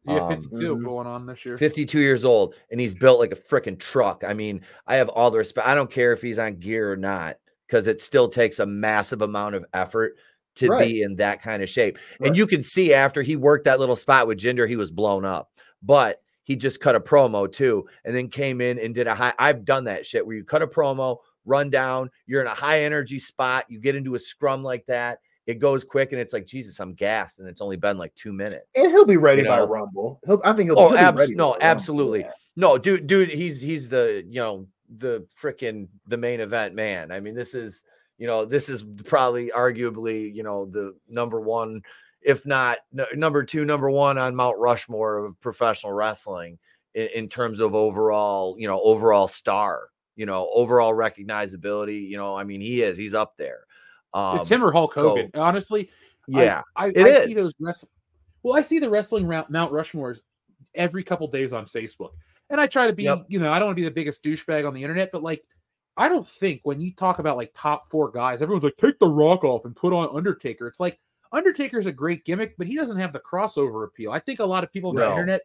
Yeah, Um, 52 Mhm. going on this year. 52 years old and he's built like a freaking truck. I mean, I have all the respect. I don't care if he's on gear or not because it still takes a massive amount of effort to Right. be in that kind of shape. Right. And you can see after he worked that little spot with Jinder, he was blown up. But he just cut a promo too and then came in and did a high. I've done that shit where you cut a promo, run down, you're in a high energy spot, you get into a scrum like that. It goes quick and it's like, Jesus, I'm gassed. And it's only been like two minutes. and he'll be ready You by? Rumble. He'll, I think he'll. Oh, he'll be ready no, absolutely. yeah. No, dude, dude, he's he's the you know the freaking the main event man. I mean, this is you know this is probably arguably you know the number one, if not number two, number one on Mount Rushmore of professional wrestling in, in terms of overall you know overall star. You know, overall recognizability. You know, I mean, he is. He's up there. Um, it's him or Hulk so- Hogan. Honestly, Yeah, I, I, I see those wrestling. Well, I see the wrestling Mount Rushmores every couple days on Facebook, and I try to be, Yep. you know, I don't want to be the biggest douchebag on the internet, but like, I don't think when you talk about like top four guys, everyone's like, take the Rock off and put on Undertaker. It's like Undertaker's a great gimmick, but he doesn't have the crossover appeal. I think a lot of people on the internet.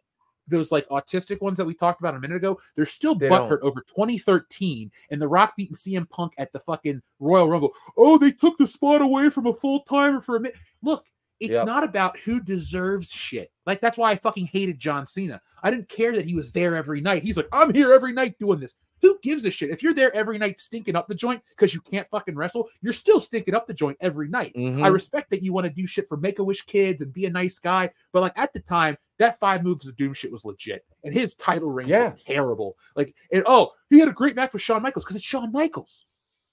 Those like autistic ones that we talked about a minute ago, they're still They butthurt over 2013 and The Rock beating CM Punk at the fucking Royal Rumble. Oh, they took the spot away from a full timer for a minute. Look, it's Yep. not about who deserves shit. Like that's why I fucking hated John Cena. I didn't care that he was there every night. He's like, I'm here every night doing this. Who gives a shit? If you're there every night stinking up the joint because you can't fucking wrestle, you're still stinking up the joint every night. I Mhm. respect that you want to do shit for Make a Wish kids and be a nice guy, but like at the time, that five moves of doom shit was legit, and his title reign Yeah. was terrible. Like, and oh, he had a great match with Shawn Michaels because it's Shawn Michaels.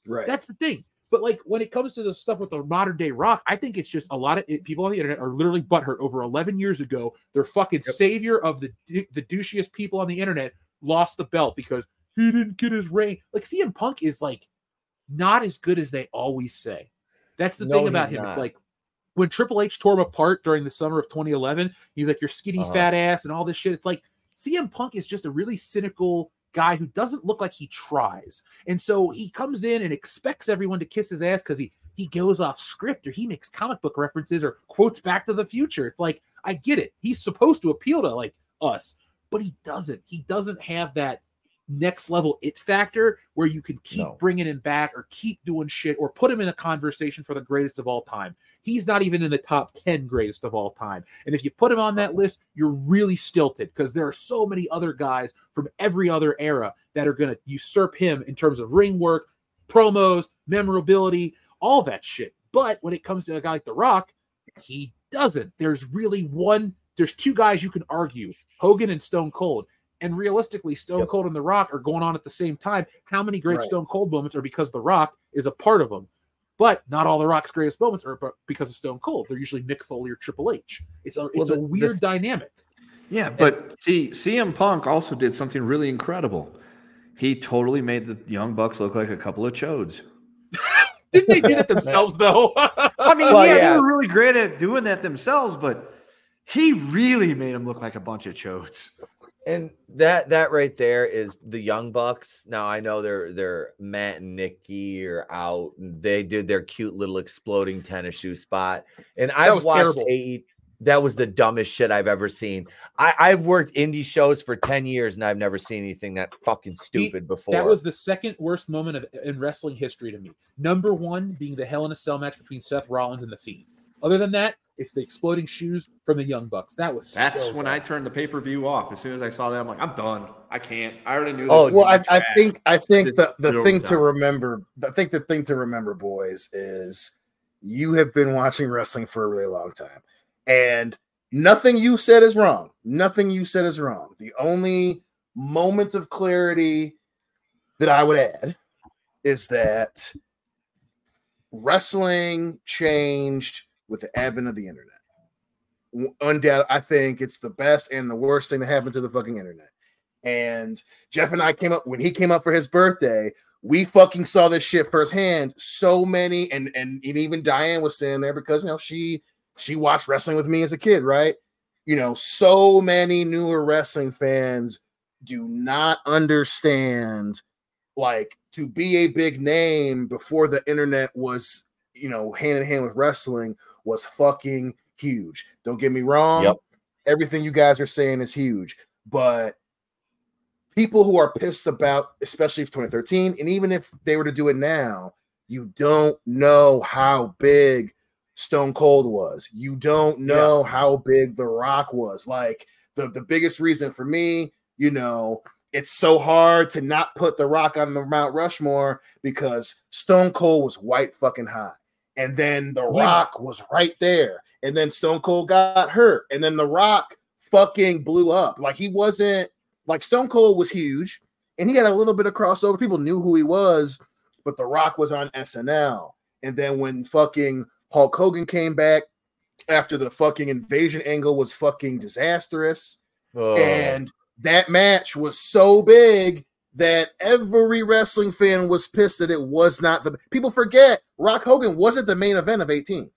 Right. That's the thing. But like when it comes to the stuff with the modern day rock, I think it's just a lot of it, people on the internet are literally butthurt over 11 years ago. Their fucking Yep. savior of the the douchiest people on the internet lost the belt because he didn't get his reign. Like CM Punk is like not as good as they always say. That's the No, thing about him. It's like when Triple H tore him apart during the summer of 2011, he's like, "You're skinny Uh-huh. fat ass" and all this shit. It's like CM Punk is just a really cynical guy who doesn't look like he tries. And so he comes in and expects everyone to kiss his ass because he he goes off script or he makes comic book references or quotes back to the future. It's like, I get it. He's supposed to appeal to like us, but he doesn't. He doesn't have that next level it factor where you can keep No. bringing him back or keep doing shit or put him in a conversation for the greatest of all time. He's not even in the top 10 greatest of all time. And if you put him on that list, you're really stilted because there are so many other guys from every other era that are going to usurp him in terms of ring work, promos, memorability, all that shit. But when it comes to a guy like The Rock, he doesn't. There's really one, there's two guys you can argue Hogan and Stone Cold. And realistically, Stone Yep. Cold and The Rock are going on at the same time. How many great Right. Stone Cold moments are because The Rock is a part of them? But not all The Rock's greatest moments are because of Stone Cold. They're usually Mick Foley or Triple H. It's a, it's the- a the- weird dynamic. Yeah, but see, CM Punk also did something really incredible. He totally made the Young Bucks look like a couple of chodes. Didn't they do that themselves, though? I mean, Well, yeah, yeah. they were really great at doing that themselves, but he really made them look like a bunch of chodes. And that that right there is the Young Bucks. Now I know they're they're Matt and Nikki are out. They did their cute little exploding tennis shoe spot, and I've watched. AE. That was the dumbest shit I've ever seen. I, I've worked indie shows for ten years, and I've never seen anything that fucking stupid before. That was the second worst moment of in wrestling history to me. Number one being the Hell in a Cell match between Seth Rollins and the Fiend. Other than that, it's the exploding shoes from the Young Bucks. That was That's so when bad. I turned the pay per view off. As soon as I saw that, I'm like, I'm done. I can't. I already knew. Oh, Well, I, I think I think It's the, the thing to remember, I think the thing to remember, boys, is you have been watching wrestling for a really long time, and nothing you said is wrong. Nothing you said is wrong. The only moment of clarity that I would add is that wrestling changed with the advent of the internet. Undoubtedly, I think it's the best and the worst thing that happened to the fucking internet. And Jeff and I came up when he came up for his birthday. We fucking saw this shit firsthand. So many, and and, even Diane was sitting there because you know she she watched wrestling with me as a kid, right? You know, so many newer wrestling fans do not understand like to be a big name before the internet was, you know, hand in hand with wrestling was fucking huge. Don't get me wrong. Yep. Everything you guys are saying is huge, but people who are pissed about, especially if 2013, and even if they were to do it now, you don't know how big Stone Cold was. You don't know how big The Rock was. Like the, the biggest reason for me, you know, it's so hard to not put The Rock on the Mount Rushmore because Stone Cold was white fucking hot. And then The. Rock was right there. And then Stone Cold got hurt. And then The Rock fucking blew up. Like he wasn't like Stone Cold was huge and he had a little bit of crossover. People knew who he was, but The Rock was on SNL. And then when fucking Hulk Hogan came back after the fucking invasion angle was fucking disastrous, Oh. and that match was so big that every wrestling fan was pissed that it was not the people forget Rock Hogan wasn't the main event of 18.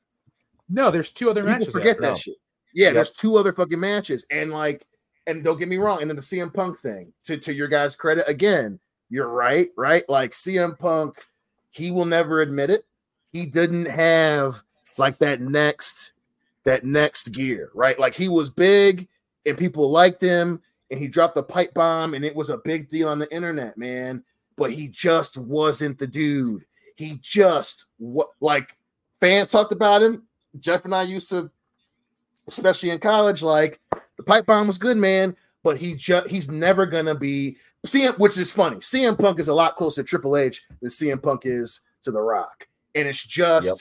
no, there's two other People matches. forget after that No. shit. Yeah, Yep. there's two other fucking matches, and like, and don't get me wrong. And then the CM Punk thing, to to your guys' credit, again, you're right, right? Like CM Punk, he will never admit it. He didn't have like that next that next gear, right? Like he was big and people liked him, and he dropped the pipe bomb, and it was a big deal on the internet, man. But he just wasn't the dude. He just what like fans talked about him. Jeff and I used to, especially in college, like the pipe bomb was good, man. But he just he's never gonna be CM, which is funny. CM Punk is a lot closer to Triple H than CM Punk is to The Rock, and it's just Yep.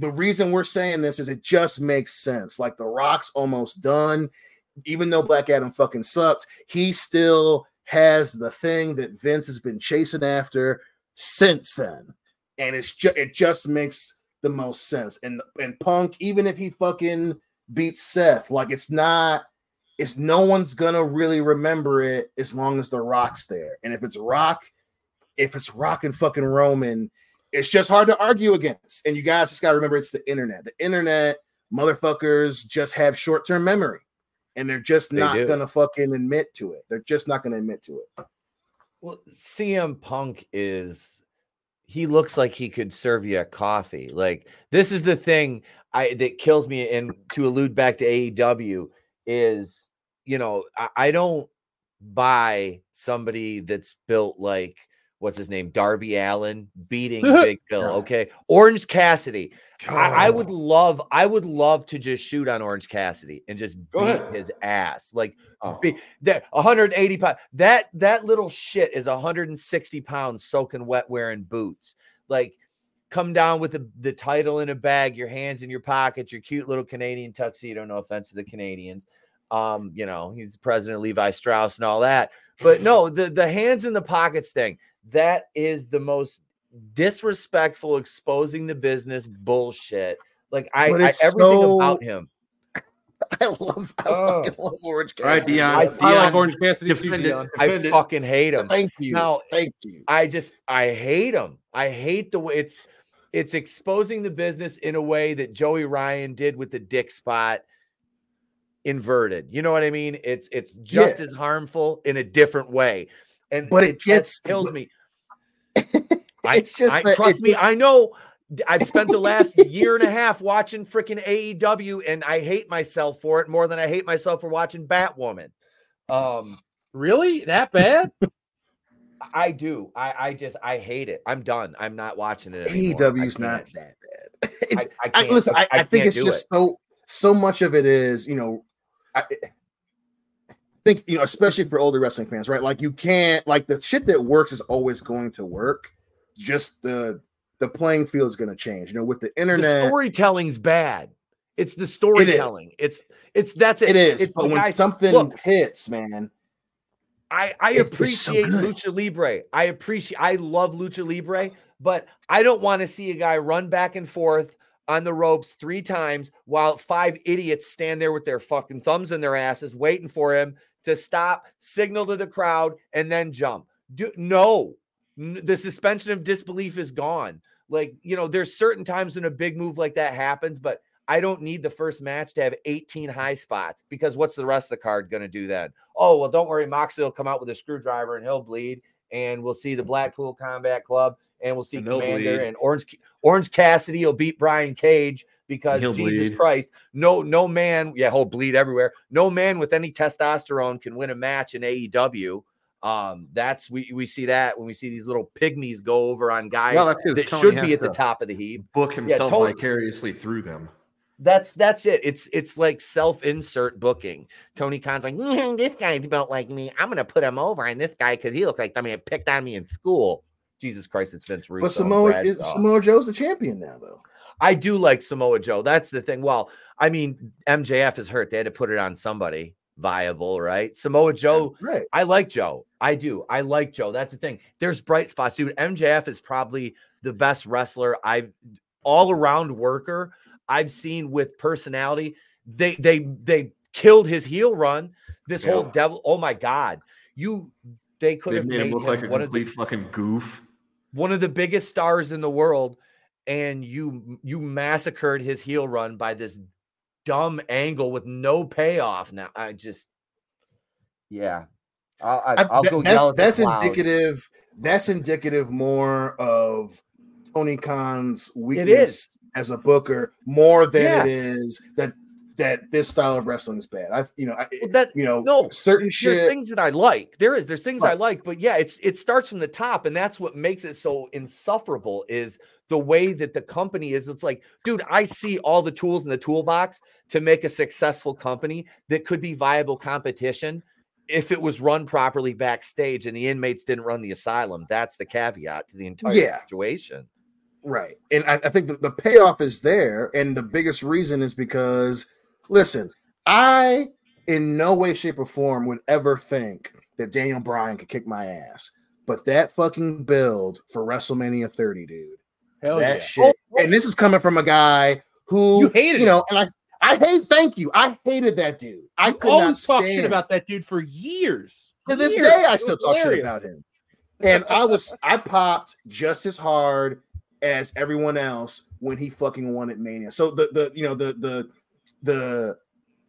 the reason we're saying this is it just makes sense. Like The Rock's almost done, even though Black Adam fucking sucked, he still has the thing that Vince has been chasing after since then, and it's just it just makes the most sense. And and Punk, even if he fucking beats Seth, like it's not, it's no one's gonna really remember it as long as the Rock's there. And if it's Rock, if it's Rock and fucking Roman, it's just hard to argue against. And you guys just gotta remember it's the internet. The internet, motherfuckers just have short-term memory. And they're just They not do. gonna fucking admit to it. They're just not gonna admit to it. Well, CM Punk is he looks like he could serve you a coffee. Like this is the thing I that kills me. And to allude back to AEW is, you know, I, I don't buy somebody that's built like what's his name, Darby Allin beating Big Bill. Okay, Orange Cassidy. I, I, would love, I would love to just shoot on Orange Cassidy and just Go beat ahead. his ass. Like Oh. be, that 180 pounds. That that little shit is 160 pounds soaking wet wearing boots. Like come down with the, the title in a bag, your hands in your pockets, your cute little Canadian tuxedo. No offense to the Canadians. Um, you know, he's president Levi Strauss and all that. But no, the the hands in the pockets thing, that is the most disrespectful, exposing the business bullshit. Like I, But I it's everything so- about him. I love, I Oh. fucking love Orange All right, Cassidy. Dion. I- I like Orange Cassidy defend it. Dion. I it. fucking hate him. Thank you. Now- Thank you. I just I hate him. I hate the way it's it's exposing the business in a way that Joey Ryan did with the dick spot inverted. You know what I mean? It's it's just as harmful in a different way. And But it that gets- kills but- me. I, It's just I, that- trust it's me, just- I know I've spent the last year and a half watching freaking AEW and I hate myself for it more than I hate myself for watching Batwoman. Um Really? That bad? I do. I, I just I hate it. I'm done. I'm not watching it. anymore. AEW's I not that bad. It's, I, I I, can't. listen, I, I, think it's just it. so so much of it is, you know, I I think you know, especially for older wrestling fans, right? Like you can't like the shit that works is always going to work. Just the the playing field is going to change. You know, with the the internet, storytelling's bad. It's the storytelling. It's it's that's it. it is. It's but when guys- something look, hits, man, I I It's- it's so appreciate lucha libre. I appreciate. I love lucha libre, but I don't want to see a guy run back and forth on the ropes three times while five idiots stand there with their fucking thumbs in their asses waiting for him to stop, signal to the crowd, and then jump. Do, no, the suspension of disbelief is gone. Like you know, there's certain times when a big move like that happens, but I don't need the first match to have 18 high spots because what's the rest of the card going to do then? Oh, well, don't worry. Moxley will come out with a screwdriver and he'll bleed. And we'll see the Blackpool Combat Club and we'll see And Commander bleed. and Orange Orange Cassidy will beat Brian Cage because He'll Jesus bleed. Christ, no, no man, yeah, he'll bleed everywhere. No man with any testosterone can win a match in AEW. Um, that's we we see that when we see these little pygmies go over on guys Well, that Tony should be at the top of the heap book himself Tony- vicariously through them. that's that's it. It's it's like self-insert booking. Tony Khan's like, "Mm, this guy's built like me. I'm gonna put him over on this guy because he looks like I mean picked on me in school. Jesus Christ, it's Vince Russo. but Samoa is, Samoa Joe's the champion now, though. I do like Samoa Joe. That's the thing. Well, I mean, MJF is hurt. They had to put it on somebody viable, right? Samoa Joe. Right. I like Joe. I do. I like Joe. That's the thing. There's bright spots, dude. MJF is probably the best wrestler I've all around worker I've seen with personality. They they they killed his heel run. This whole devil. Oh my god. You they could have made made him look him like a of the complete fucking goof. one of the biggest stars in the world and you you massacred his heel run by this dumb angle with no payoff now i just yeah i'll, I, I- I'll go that's yell at the that's indicative. That's indicative more of Tony Khan's is. weakness as a booker more than Yeah. it is that that this style of wrestling is bad. I you know I, Well, that you know no, certain there's shit. things that I like. There is there's things I like, but yeah, it's it starts from the top, and that's what makes it so insufferable. Is the way that the company is. It's like, dude, I see all the tools in the toolbox to make a successful company that could be viable competition if it was run properly backstage and the inmates didn't run the asylum. That's the caveat to the entire Yeah. situation. Right. And I, I think that the payoff is there. And the biggest reason is because, listen, I in no way, shape, or form would ever think that Daniel Bryan could kick my ass. But that fucking build for WrestleMania 30, dude. Hell that yeah. shit. Oh, oh. And this is coming from a guy who You hated you know, and I I hate thank you. I hated that dude. I You could not always talk shit about that dude for years. to this day, I It still was talk shit about him. And I was I popped just as hard as everyone else when he fucking won at Mania. So the the you know the the the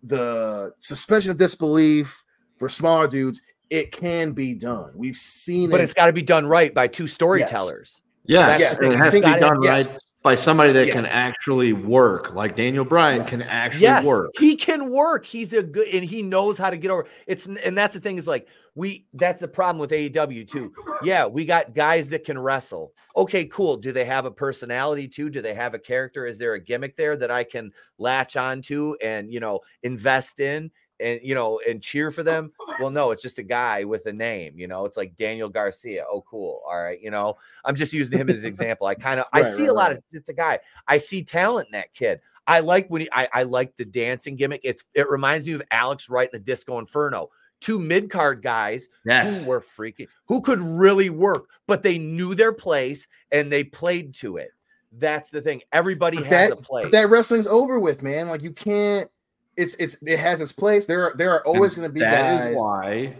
the suspension of disbelief for smaller dudes it can be done. We've seen it, But it. it's got to be done right by two storytellers. Yes, That's the it has to be it. done Yes. right by somebody that Yes. can actually work, like Daniel Bryan can Yes. actually Yes, work. he can work. He's a good and he knows how to get over. It's and that's the thing is like we that's the problem with AEW too. Yeah, we got guys that can wrestle. Okay, cool. Do they have a personality too? Do they have a character? Is there a gimmick there that I can latch onto and you know invest in and you know and cheer for them? Well, no, it's just a guy with a name. You know, it's like Daniel Garcia. Oh, cool. All right, you know, I'm just using him as an example. I kind of I see right, a lot right. of it's a guy. I see talent in that kid. I like when he, I, I like the dancing gimmick. It's it reminds me of Alex Wright in the Disco Inferno. Two mid card guys Yes. who were freaking who could really work, but they knew their place and they played to it. That's the thing. Everybody But has that- a place. But that wrestling's over with, man. Like you can't. It's it's it has its place. There are there are always going to be That guys. is why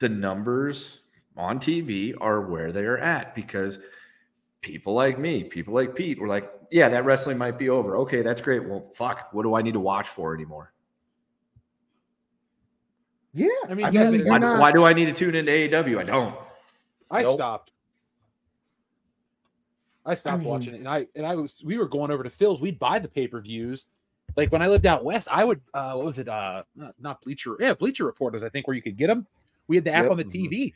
the numbers on TV are where they are at because people like me, people like Pete, were like, "Yeah, that wrestling might be over. Okay, that's great. Well, fuck, what do I need to watch for anymore? Yeah, I mean, I mean, Why, not- why do I need to tune into AEW? I don't. I Nope. stopped. I stopped mean- watching it, and I and I was we were going over to Phil's. We'd buy the pay per views. Like when I lived out west, I would uh what was it? Uh not, not Bleacher, yeah, Bleacher Reporters, I think, where you could get them. We had the app Yep. on the TV.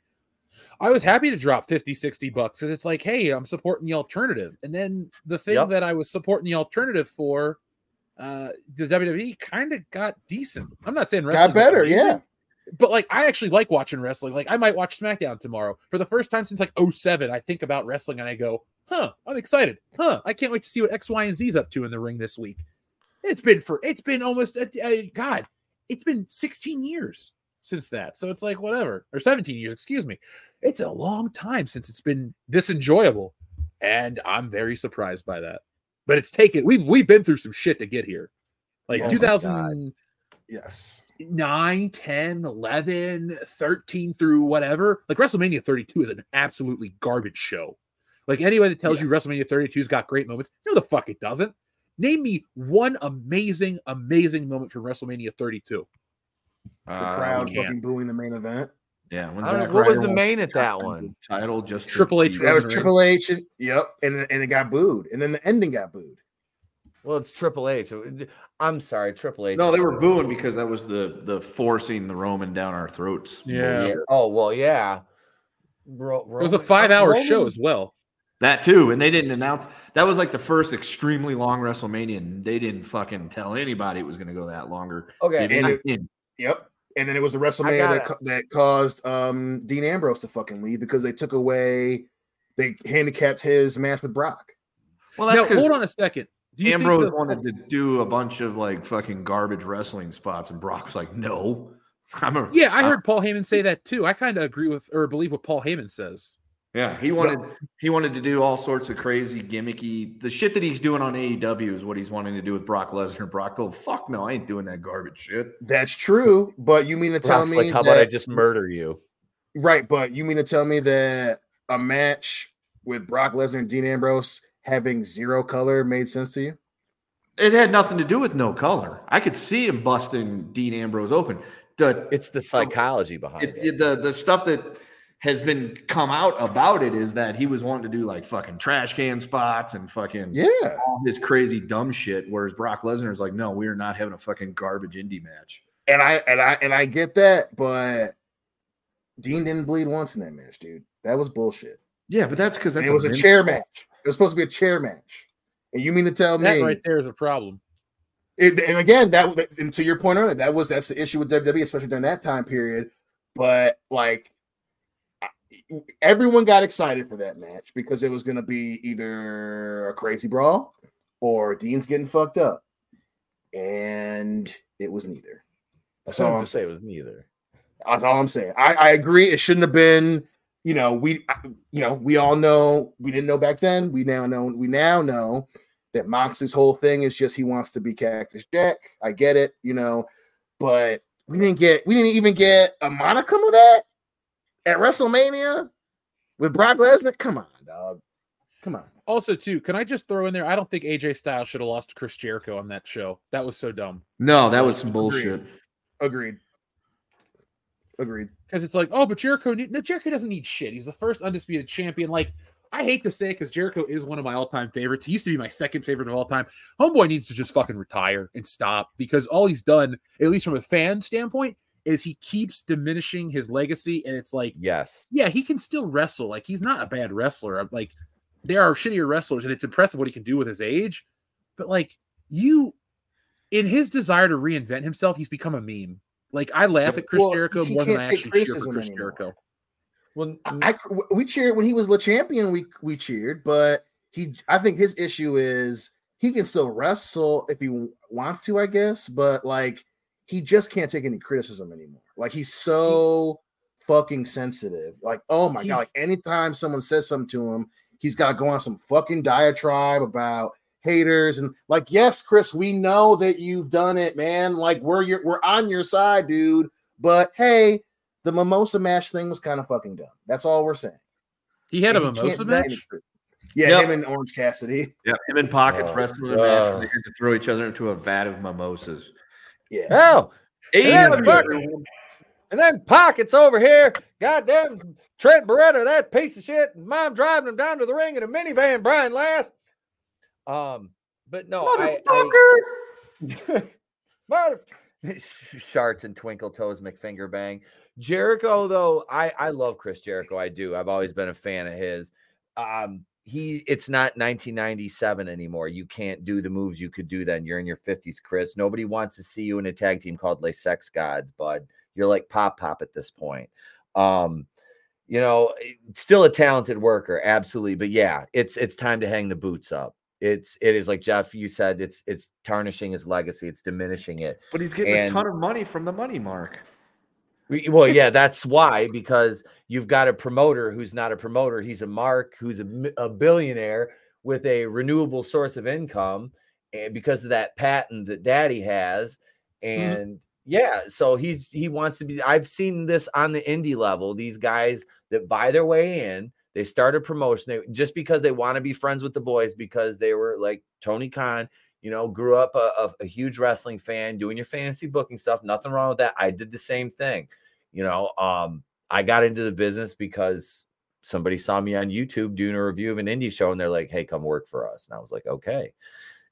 I was happy to drop 50, 60 bucks because it's like, hey, I'm supporting the alternative. And then the thing Yep. that I was supporting the alternative for, uh the WWE kind of got decent. I'm not saying got better. amazing, Yeah, but like I actually like watching wrestling. Like I might watch SmackDown tomorrow for the first time since like 07. I think about wrestling and I go, huh, I'm excited. Huh, I can't wait to see what X, Y, and Z's up to in the ring this week. It's been for it's been almost a, a- God, it's been 16 years since that. So it's like whatever, or 17 years, excuse me. It's a long time since it's been this enjoyable, and I'm very surprised by that. But it's taken we've we've been through some shit to get here. Like Yes, 2000 yes. 9, 10, 11, 13 through whatever. Like WrestleMania 32 is an absolutely garbage show. Like anybody that tells you WrestleMania 32's got great moments, no, the fuck it doesn't. Name me one amazing, amazing moment from WrestleMania 32. The Uh, crowd we fucking booing the main event. Yeah. When I don't know, what was the main at that one? Title just Triple H be- That was Triple H. And, yep, and and it got booed, and then the ending got booed. Well, it's Triple H. so it- I'm sorry, Triple H. No, they were horrible. booing because that was the the forcing the Roman down our throats. Yeah. bullshit. Oh well, yeah. Ro- It was a five hour Roman- show as well. That too, and they didn't announce. That was like the first extremely long WrestleMania, and they didn't fucking tell anybody it was going to go that longer. Okay, And the end. Yep. And then it was the WrestleMania that, that caused um, Dean Ambrose to fucking leave because they took away, they handicapped his match with Brock. Well, Now, that's because hold on a second. Do you think Ambrose the- wanted to do a bunch of like fucking garbage wrestling spots, and Brock was like, "No, I'm a Yeah, I I'm- heard Paul Heyman say that too. I kind of agree with or believe what Paul Heyman says. Yeah, he wanted he wanted to do all sorts of crazy gimmicky the shit that he's doing on AEW is what he's wanting to do with Brock Lesnar. Brock oh "Fuck no, I ain't doing that garbage shit." That's true, but you mean to tell Brock's me like, how that, about I just murder you? right? But you mean to tell me that a match with Brock Lesnar and Dean Ambrose having zero color made sense to you? It had nothing to do with no color. I could see him busting Dean Ambrose open. The It's the psychology behind it's it. the the stuff that has been come out about it is that he was wanting to do like fucking trash can spots and fucking Yeah, all this crazy dumb shit. Whereas Brock Lesnar is like, no, we are not having a fucking garbage indie match. and I and I and I get that, but Dean didn't bleed once in that match, dude. That was bullshit. Yeah, but that's because that's it was a chair match. It was supposed to be a chair match, and you mean to tell That me that right there is a problem. It, and again, that that- and to your point earlier, that was that's the issue with WWE, especially during that time period. But like, I- everyone got excited for that match because it was going to be either a crazy brawl or Dean's getting fucked up, and it was neither. That's all I'm say saying. it was neither. That's all I'm saying. I, I agree. It shouldn't have been. You know, we, you know, we all know we didn't know back then. We now know. We now know that Mox's whole thing is just he wants to be Cactus Jack. I get it, you know, but we didn't get. We didn't even get a monicum of that at WrestleMania with Brock Lesnar. Come on, dog. Come on. Also, too, can I just throw in there? I don't think AJ Styles should have lost to Chris Jericho on that show. That was so dumb. No, that was some bullshit. Agreed. Agreed. because it's like, oh, but Jericho, no, Jericho doesn't need shit. He's the first undisputed champion. Like, I hate to say it because Jericho is one of my all-time favorites. He used to be my second favorite of all time. Homeboy needs to just fucking retire and stop because all he's done, at least from a fan standpoint, is he keeps diminishing his legacy. And it's like, yes, yeah, he can still wrestle. Like he's not a bad wrestler. Like there are shittier wrestlers, and it's impressive what he can do with his age. But like you, in his desire to reinvent himself, he's become a meme. Like I laugh at Chris Well, Jericho he more than I can't take actually cheer for Chris anymore. Jericho. well, I we cheered when he was the champion. We we cheered, but he I think his issue is he can still wrestle if he wants to, I guess, but like he just can't take any criticism anymore. Like he's so fucking sensitive. Like oh my He's- god, like anytime someone says something to him, he's got to go on some fucking diatribe about haters and like yes, Chris, we know that you've done it, man. Like we're your we're on your side, dude. But hey, the mimosa mash thing was kind of fucking dumb. That's all we're saying. He had a And he mimosa can't take match. any- Yeah, Yep. him and Orange Cassidy. Yeah, him and Pockets Oh, wrestling in a match. where They had to throw each other into a vat of mimosas. Yeah. hell, Yeah, AEW. fuck. and then pockets over here. Goddamn Trent Beretta, that piece of shit. and Mom driving him down to the ring in a minivan. Brian Last. Um, but no, I, I Mother- Sharts and Twinkle Toes McFinger Bang. Jericho, though, I I love Chris Jericho. I do. I've always been a fan of his. Um, he it's not 1997 anymore. You can't do the moves you could do then. You're in your 50s, Chris. Nobody wants to see you in a tag team called Le Sex Gods, bud. You're like Pop Pop at this point. Um, you know, eh, still a talented worker, absolutely. But yeah, it's it's time to hang the boots up. It's it is like Jeff, you said, it's it's tarnishing his legacy, it's diminishing it. But he's getting And- a ton of money from the money mark. We- Well, yeah, that's why because you've got a promoter who's not a promoter. He's a mark who's a, a billionaire with a renewable source of income, and because of that patent that Daddy has, mm-hmm. and yeah, so he's he wants to be. I've seen this on the indie level. These guys that buy their way in, they start a promotion they, just because they want to be friends with the boys because they were like Tony Khan. You know, grew up a, a, huge wrestling fan, doing your fantasy booking stuff. Nothing wrong with that. I did the same thing. You know um i got into the business because somebody saw me on youtube doing a review of an indie show and they're like hey come work for us. And i was like okay.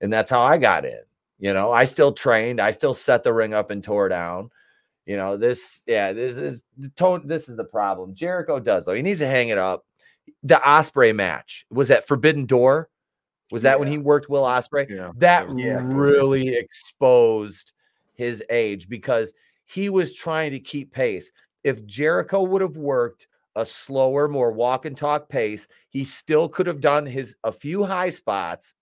And that's how i got in. You know i still trained i still set the ring up and tore down. You know this yeah this is the tone this is the problem. Jericho does though he needs to hang it up. The Ospreay match was that forbidden door was that when he worked will osprey Yeah. that Yeah. really exposed his age because he was trying to keep pace. If Jericho would have worked a slower, more walk and talk pace, he still could have done his a few high spots,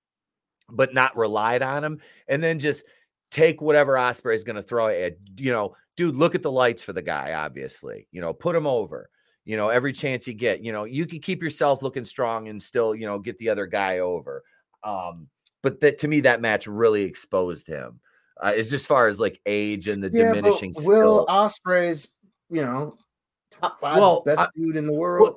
but not relied on him, and then just take whatever Ospreay is going to throw at. You know, dude, look at the lights for the guy. Obviously, you know, put him over. You know, every chance you get, you know, you can keep yourself looking strong and still, you know, get the other guy over. Um, but that to me, that match really exposed him. Uh, it's just far as like age and the Yeah, diminishing but Will skill. Ospreay's, you know, top five Well, best I- dude in the world.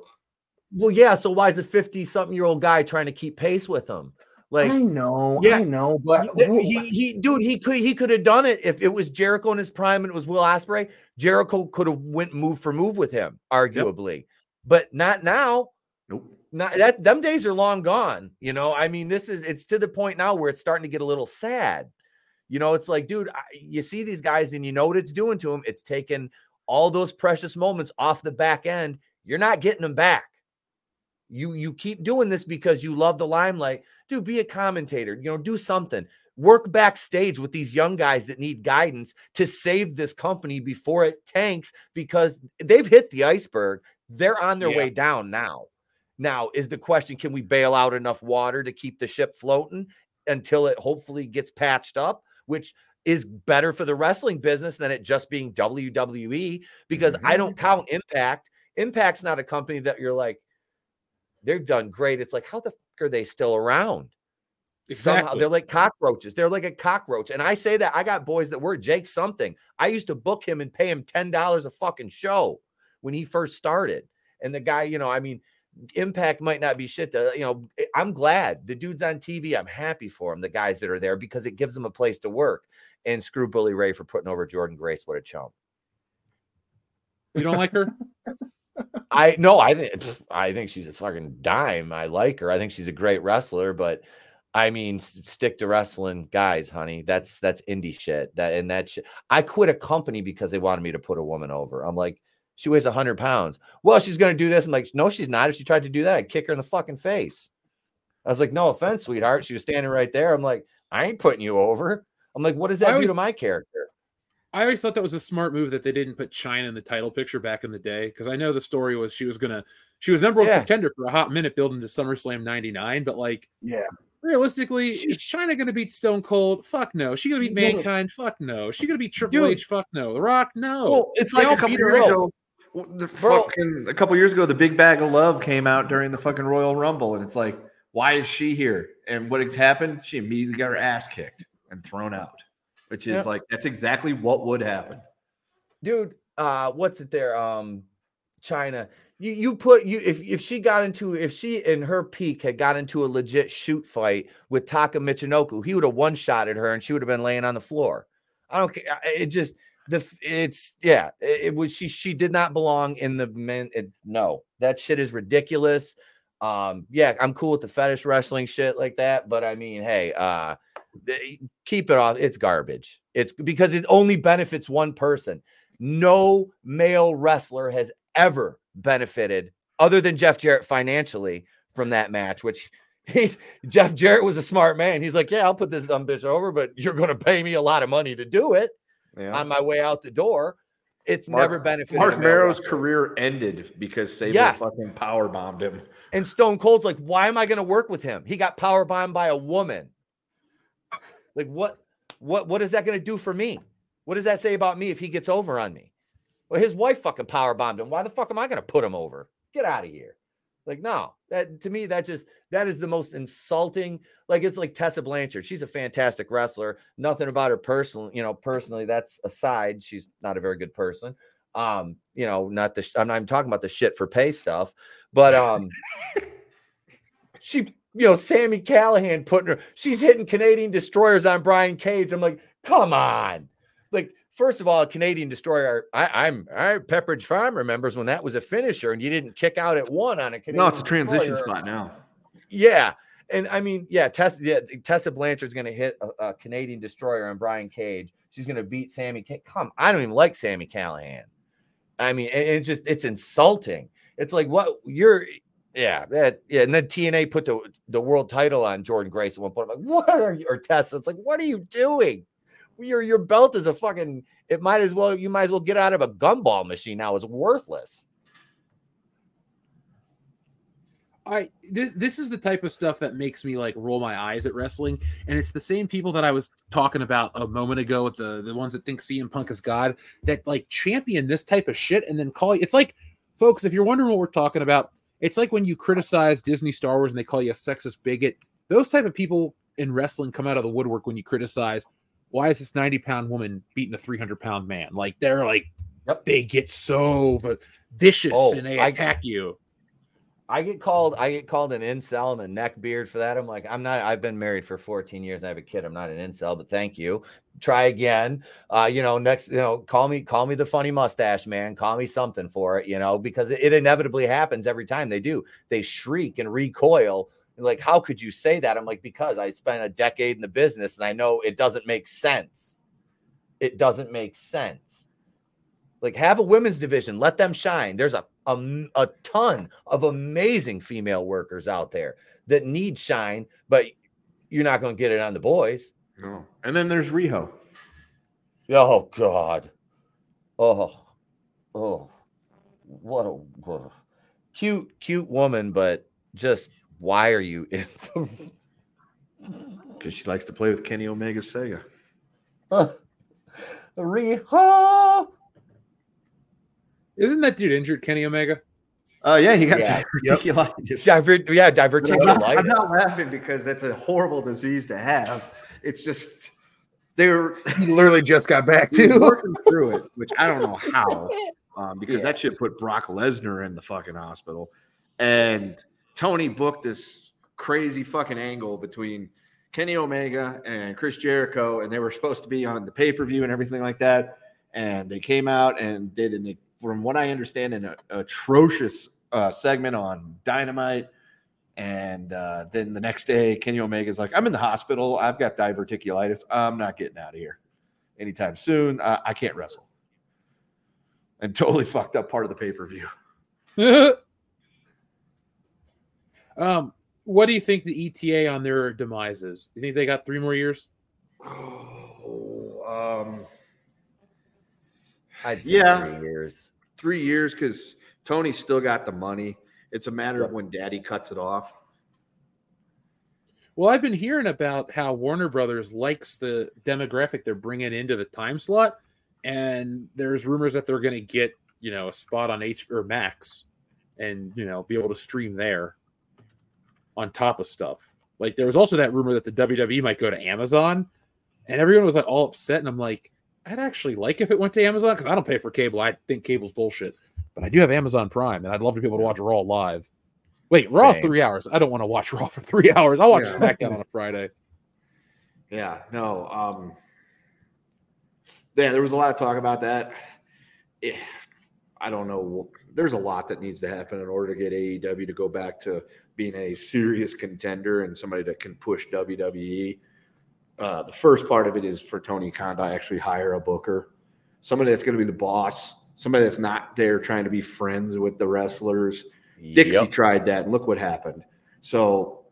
Well, yeah. So why is a 50 something year old guy trying to keep pace with him? Like, I know, yeah, I know, but he, he, dude, he could, he could have done it if it was Jericho in his prime and it was Will Ospreay. Jericho could have went move for move with him, arguably, but not now. Nope. Not that them days are long gone. You know, I mean, this is it's to the point now where it's starting to get a little sad. You know, it's like, dude, I, you see these guys and you know what it's doing to them. It's taken all those precious moments off the back end. You're not getting them back. You you keep doing this because you love the limelight. Dude, be a commentator. You know, do something. Work backstage with these young guys that need guidance to save this company before it tanks because they've hit the iceberg. They're on their Yeah. way down now. Now, is the question can we bail out enough water to keep the ship floating until it hopefully gets patched up, which is better for the wrestling business than it just being WWE? Because I don't mm-hmm. count Impact. Impact's not a company that you're like, they've done great. It's like, how the fuck are they still around? Somehow they're like cockroaches. They're like a cockroach. And I say that I got boys that were Jake something. I used to book him and pay him $10 a fucking show when he first started. And the guy, you know, I mean, impact might not be shit. To, you know, I- I'm glad the dude's on TV. I'm happy for him, the guys that are there, because it gives them a place to work. And screw Bully Ray for putting over Jordynne Grace. What a chump. You don't like her? I no, I think I think she's a fucking dime. I like her. I think she's a great wrestler, but I mean, stick to wrestling, guys, honey. That's that's indie shit. That and that shit. I quit a company because they wanted me to put a woman over. I'm like, she weighs hundred pounds. Well, she's gonna do this. I'm like, no, she's not. If she tried to do that, I'd kick her in the fucking face. I was like, no offense, sweetheart. She was standing right there. I'm like, I ain't putting you over. I'm like, what does that always, do to my character? I always thought that was a smart move that they didn't put Chyna in the title picture back in the day because I know the story was she was gonna she was number one Yeah. contender for a hot minute building to SummerSlam '99, but like Yeah. realistically, is Chyna gonna beat Stone Cold? Fuck no. She gonna beat No. Mankind? Fuck no. She gonna beat Triple Dude. H? Fuck no. The Rock? No. Well, it's They like all a couple years ass. ago. The Bro. fucking a couple years ago, the Big Bag of Love came out during the fucking Royal Rumble, and it's like, why is she here? And what had happened? She immediately got her ass kicked and thrown out, which is like that's exactly what would happen. dude uh what's it there um Chyna you you put you if if she got into if she in her peak had got into a legit shoot fight with taka michinoku he would have one shotted her and she would have been laying on the floor i don't care it just the it's yeah it, was she she did not belong in the men it, no that shit is ridiculous um yeah i'm cool with the fetish wrestling shit like that but i mean hey uh th- keep it off it's garbage it's because it only benefits one person no male wrestler has ever benefited other than Jeff Jarrett financially from that match, which he, Jeff Jarrett was a smart man. He's like, Yeah, I'll put this dumb bitch over, but you're going to pay me a lot of money to do it Yeah. on my way out the door. It's Mark- never benefited. Marc Mero's career ended because Sable Yes. fucking power bombed him. And Stone Cold's like, Why am I going to work with him? He got power bombed by a woman. Like, what, what, what is that going to do for me? What does that say about me if he gets over on me? Well, his wife fucking power bombed him. Why the fuck am I going to put him over? Get out of here. Like, no, that to me, that just that is the most insulting. Like, it's like Tessa Blanchard. She's a fantastic wrestler. Nothing about her personal, you know, personally, that's aside. She's not a very good person. Um, you know, not the I'm not even talking about the shit for pay stuff, but um she, you know, Sami Callihan putting her, she's hitting Canadian destroyers on Brian Cage. I'm like, come on. First of all, a Canadian destroyer, I, I'm I Pepperidge Farm remembers when that was a finisher and you didn't kick out at one on a Canadian. No, it's a transition destroyer. spot now. Yeah. And I mean, yeah, Tessa, yeah, Tessa Blanchard's going to hit a, a Canadian destroyer on Brian Cage. She's going to beat Sammy. Come, I don't even like Sami Callihan. I mean, and it's just it's insulting. It's like what you're, yeah, that yeah. And then TNA put the the world title on Jordynne Grace at one point. I'm like, what are you? Or Tessa, it's like, what are you doing? Your your belt is a fucking. It might as well you might as well get out of a gumball machine now. It's worthless. I this this is the type of stuff that makes me like roll my eyes at wrestling, and it's the same people that I was talking about a moment ago with the the ones that think CM Punk is God that like champion this type of shit and then call you. It's like, folks, if you're wondering what we're talking about, it's like when you criticize Disney Star Wars and they call you a sexist bigot. Those type of people in wrestling come out of the woodwork when you criticize. Why is this 90 pound woman beating a 300 pound man? Like they're like, Yep. they get so vicious Oh, and they I- attack you. I get called I get called an incel and a neck beard for that. I'm like, I'm not, I've been married for 14 years. I have a kid. I'm not an incel, but thank you. Try again. Uh, you know, next, you know, call me, call me the funny mustache man. Call me something for it, you know, because it, it inevitably happens every time they do. They shriek and recoil. Like, how could you say that? I'm like, because I spent a decade in the business and I know it doesn't make sense. It doesn't make sense. Like have a women's division, let them shine. There's a, a, a ton of amazing female workers out there that need shine, but you're not going to get it on the boys. No. And then there's Riho. Oh God. Oh, oh, what a what a- cute, cute woman, but just why are you in the Because she likes to play with Kenny Omega Sega. Riho? Isn't that dude injured, Kenny Omega? Oh yeah, he got Yeah. diverticulitis. Divert, yeah, I'm not, diverticulitis. I'm not laughing because that's a horrible disease to have. It's just they're He literally just got back to working through it, which I don't know how, um, because Yeah. that shit put Brock Lesnar in the fucking hospital, and Tony booked this crazy fucking angle between Kenny Omega and Chris Jericho, and they were supposed to be on the pay per view and everything like that, and they came out and did an from what I understand, an atrocious uh, segment on Dynamite. And uh, then the next day, Kenny Omega's like, I'm in the hospital. I've got diverticulitis. I'm not getting out of here anytime soon. I can't wrestle. And totally fucked up part of the pay per view. um, what do you think the ETA on their demise is? Do you think they got three more years? Oh, um, I'd say Yeah. three years. three years because Tony's still got the money. It's a matter of when Daddy cuts it off. Well, I've been hearing about how Warner Brothers likes the demographic they're bringing into the time slot, and there's rumors that they're going to get you know a spot on H or Max, and you know be able to stream there on top of stuff. Like there was also that rumor that the WWE might go to Amazon, and everyone was like all upset, and I'm like, I'd actually like if it went to Amazon because I don't pay for cable. I think cable's bullshit, but I do have Amazon Prime, and I'd love to be able to watch Raw live. Wait, Raw's Same. three hours. I don't want to watch Raw for three hours. I'll watch Yeah. SmackDown on a Friday. Yeah, no. Um, yeah, there was a lot of talk about that. I don't know. There's a lot that needs to happen in order to get AEW to go back to being a serious contender and somebody that can push WWE. Uh, the first part of it is for Tony Khan to actually hire a booker, somebody that's going to be the boss, somebody that's not there trying to be friends with the wrestlers. Dixie tried that, and look what happened. So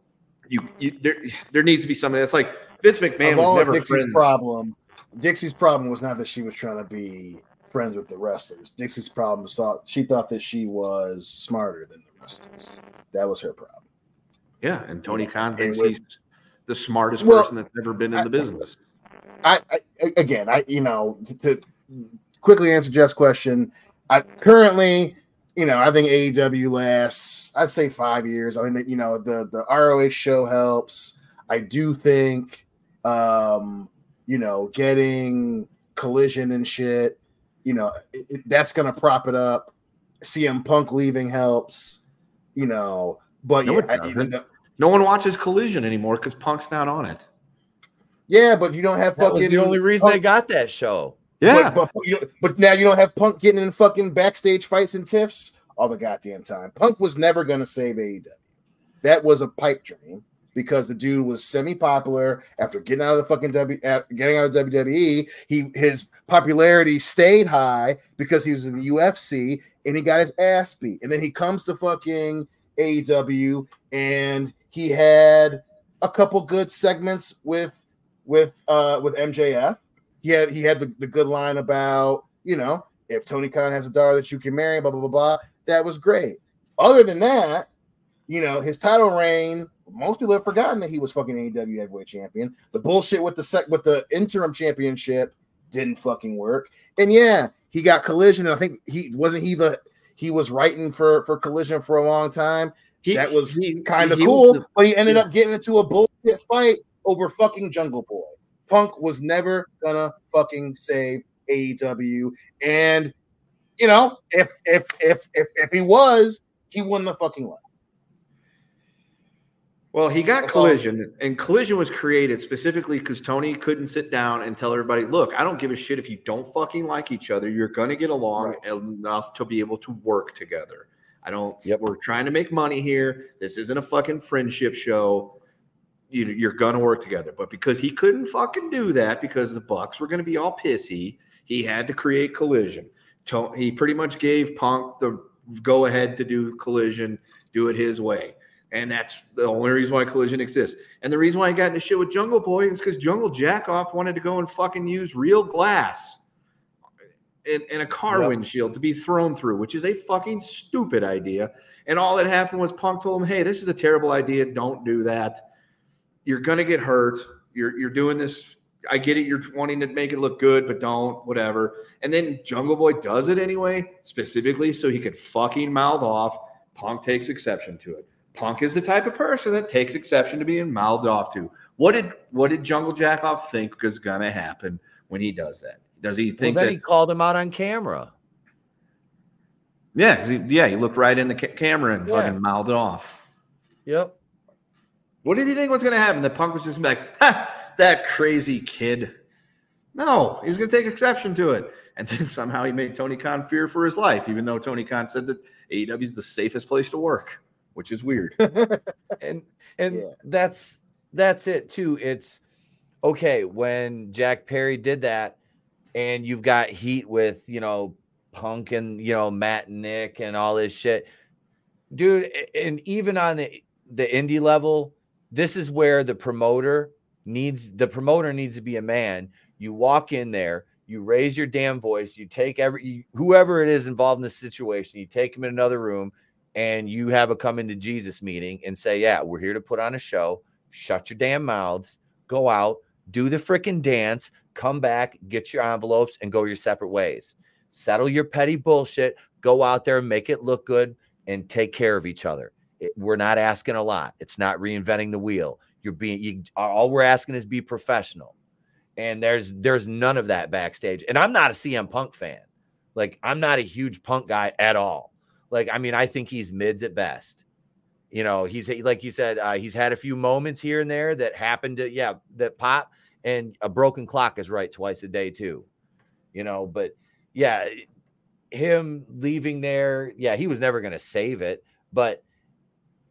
you, you there, there needs to be somebody that's like Vince McMahon of was all of never Dixie's friends. problem, Dixie's problem was not that she was trying to be friends with the wrestlers. Dixie's problem was thought she thought that she was smarter than the wrestlers. That was her problem. Yeah, and Tony Yeah, Khan thinks with- he's the smartest Well, person that's ever been in I- the business. I, I again, I you know to, to quickly answer Jeff's question. I currently, you know, I think AEW lasts. I'd say five years. I mean, you know, the the ROH show helps. I do think, um, you know, getting collision and shit. You know, it, it- that's gonna prop it up. CM Punk leaving helps. You know, but No, yeah, I- doesn't. No one watches Collision anymore because Punk's not on it. yeah, but you don't have That fucking. was the only reason Punk- they got that show. Yeah, But, but, you- but now you don't have Punk getting in fucking backstage fights and tiffs all the goddamn time. Punk was never going to save AEW. That was a pipe dream because the dude was semi-popular after getting out of the fucking W, getting out of WWE. He his popularity stayed high because he was in the UFC and he got his ass beat. And then he comes to fucking AEW and he had a couple good segments with with uh with MJF he had he had the, the good line about you know if Tony Khan has a daughter that you can marry, blah blah blah blah. That was great. Other than that, you know his title reign. Most people have forgotten that he was fucking AEW heavyweight champion. The bullshit with the sec with the interim championship didn't fucking work. And yeah, he got collision. And I think he wasn't he the he was writing for for collision for a long time. He- that was Kind of cool, the- but he ended yeah. up getting into a bullshit fight over fucking Jungle Boy. Punk was never gonna fucking save AEW, and you know, if if if if, if he was, he wouldn't have fucking left. Well, he got That's all. collision, and collision was created specifically because Tony couldn't sit down and tell everybody, "Look, I don't give a shit if you don't fucking like each other. You're gonna get along enough to be able to work together. I don't. Yep. We're trying to make money here. This isn't a fucking friendship show. You, you're gonna work together." But because he couldn't fucking do that, because the Bucks were gonna be all pissy, he had to create collision. He pretty much gave Punk the go ahead to do collision, do it his way. And that's the only reason why Collision exists. And the reason why I got into shit with Jungle Boy is because Jungle Jackoff wanted to go and fucking use real glass in, in a car Yep. windshield to be thrown through, which is a fucking stupid idea. And all that happened was Punk told him, hey, this is a terrible idea. Don't do that. You're going to get hurt. You're, you're doing this. I get it. You're wanting to make it look good, but don't, whatever. And then Jungle Boy does it anyway, specifically so he could fucking mouth off. Punk takes exception to it. Punk is the type of person that takes exception to being mouthed off to. What did what did Jungle Jackoff think is gonna happen when he does that? Does he Well, think then that? he called him out on camera. yeah, he, yeah, he looked right in the ca- camera and Yeah. fucking mouthed it off. Yep. What did he think was gonna happen? That Punk was just like, ha, that crazy kid. No, he was gonna take exception to it. And then somehow he made Tony Khan fear for his life, even though Tony Khan said that AEW is the safest place to work, which is weird. and and Yeah. that's that's it too. It's okay when Jack Perry did that, and you've got heat with you know Punk and you know Matt and Nick and all this shit, dude. And even on the the indie level, this is where the promoter needs the promoter needs to be a man. You walk in there, you raise your damn voice, you take every whoever it is involved in the situation, you take him in another room, and you have a come into Jesus meeting and say, Yeah, we're here to put on a show. Shut your damn mouths, go out, do the freaking dance, come back, get your envelopes, and go your separate ways. Settle your petty bullshit, go out there, make it look good, and take care of each other. It- we're not asking a lot. It's not reinventing the wheel. You're being you, all we're asking is be professional. And there's there's none of that backstage. And I'm not a CM Punk fan. Like I'm not a huge Punk guy at all. Like I mean, I think he's mids at best. You know, he's like you said, uh, he's had a few moments here and there that happened to yeah that pop, and a broken clock is right twice a day too. You know, but yeah, him leaving there, yeah, he was never going to save it, but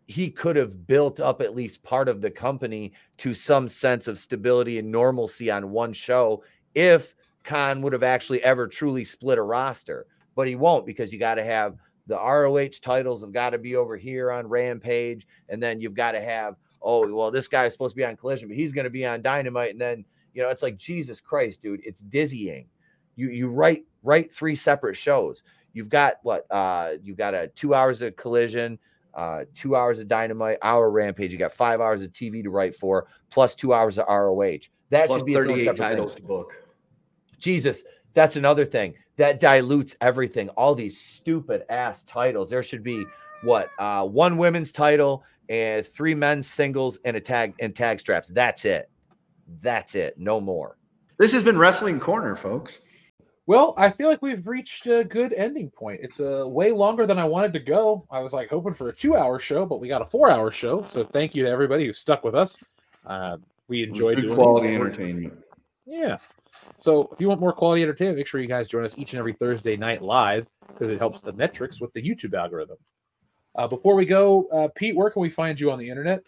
he could have built up at least part of the company to some sense of stability and normalcy on one show if Khan would have actually ever truly split a roster. But he won't because you got to have the ROH titles have got to be over here on Rampage, and then you've got to have oh well, this guy is supposed to be on Collision, but he's going to be on Dynamite, and then you know it's like Jesus Christ, dude, it's dizzying. You you write write three separate shows. You've got what? Uh, you've got a two hours of Collision, uh, two hours of Dynamite, hour Rampage. You got five hours of TV to write for, plus two hours of ROH. That Plus should be its own 38 separate thing. to book. Jesus, that's another thing that dilutes everything. All these stupid ass titles. There should be what uh one women's title and three men's singles and a tag and tag straps. That's it. That's it. No more. This has been Wrestling Corner, folks. Well, I feel like we've reached a good ending point. It's uh, way longer than I wanted to go. I was like hoping for a two-hour show, but we got a four-hour show. So thank you to everybody who stuck with us. Uh, we enjoyed Good doing quality these. entertainment. Yeah. So if you want more quality entertainment, make sure you guys join us each and every Thursday night live because it helps the metrics with the YouTube algorithm. Uh, before we go, uh, Pete, where can we find you on the internet?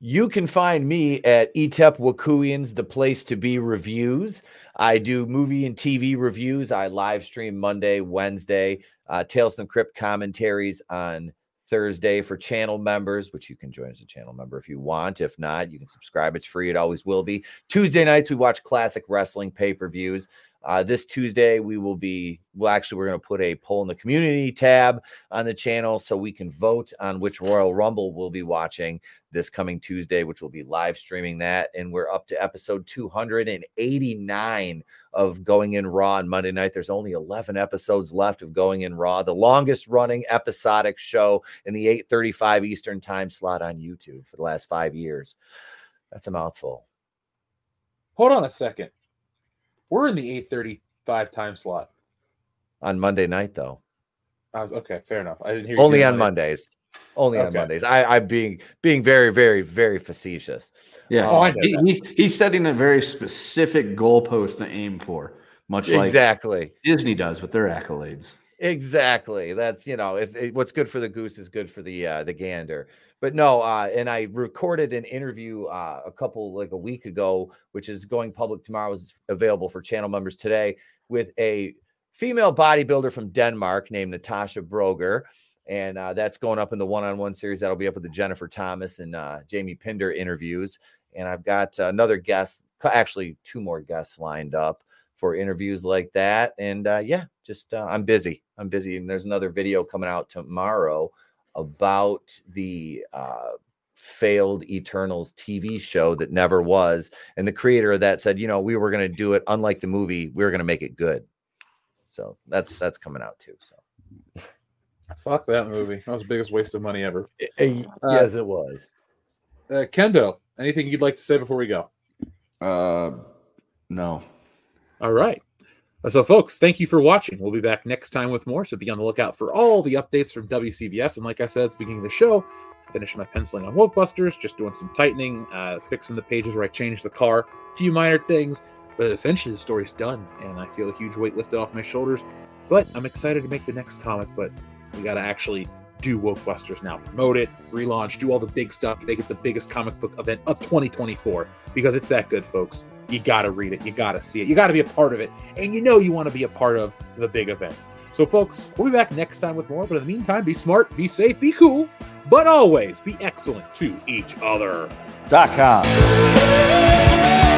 You can find me at Retep Wakuians, the place to be reviews. I do movie and TV reviews. I live stream Monday, Wednesday, uh, Tales from Crypt commentaries on Thursday for channel members, which you can join as a channel member if you want. If not, you can subscribe. It's free. It always will be. Tuesday nights, we watch classic wrestling pay per views. Uh, this Tuesday, we will be, well, actually, we're going to put a poll in the community tab on the channel so we can vote on which Royal Rumble we'll be watching this coming Tuesday, which will be live streaming that. And we're up to episode 289 of Going in Raw on Monday night. There's only 11 episodes left of Going in Raw, the longest running episodic show in the 8:35 Eastern time slot on YouTube for the last five years. That's a mouthful. Hold on a second. We're in the 835 time slot. On Monday night, though. I was, okay, fair enough. I didn't hear Only say on Mondays. Only on Mondays. I, I'm being being very, very, very facetious. Yeah, Oh, I know he, he's, he's setting a very specific goalpost to aim for, much like exactly. Disney does with their accolades. Exactly. That's you know, if, if what's good for the goose is good for the uh, the gander. But no, uh, and I recorded an interview uh, a couple like a week ago, which is going public tomorrow. is available for channel members today with a female bodybuilder from Denmark named Natasha Broger. And uh, that's going up in the one-on-one series that'll be up with the Jennifer Thomas and uh, Jamie Pinder interviews. And I've got another guest, actually two more guests lined up for interviews like that. And uh, yeah, just uh, I'm busy. I'm busy, and there's another video coming out tomorrow about the uh, failed Eternals TV show that never was. And the creator of that said, you know, we were going to do it unlike the movie. We were going to make it good. So that's that's coming out too. So Fuck that movie. That was the biggest waste of money ever. yes, it was. Uh, Kendo, anything you'd like to say before we go? Uh, no. All right. Uh, So, folks, thank you for watching. We'll be back next time with more. So, be on the lookout for all the updates from WCBS. And, like I said at the beginning of the show, finished my penciling on Wokebusters, just doing some tightening, uh, fixing the pages where I changed the car, a few minor things. But essentially, the story's done, and I feel a huge weight lifted off my shoulders. But I'm excited to make the next comic, but we got to actually do Wokebusters now. Promote it, relaunch, do all the big stuff, make it the biggest comic book event of 2024 because it's that good, folks. You got to read it, you got to see it, you got to be a part of it, and you know you want to be a part of the big event. So, folks, we'll be back next time with more. But in the meantime, be smart, be safe, be cool, but always be excellent to each other. Dot com.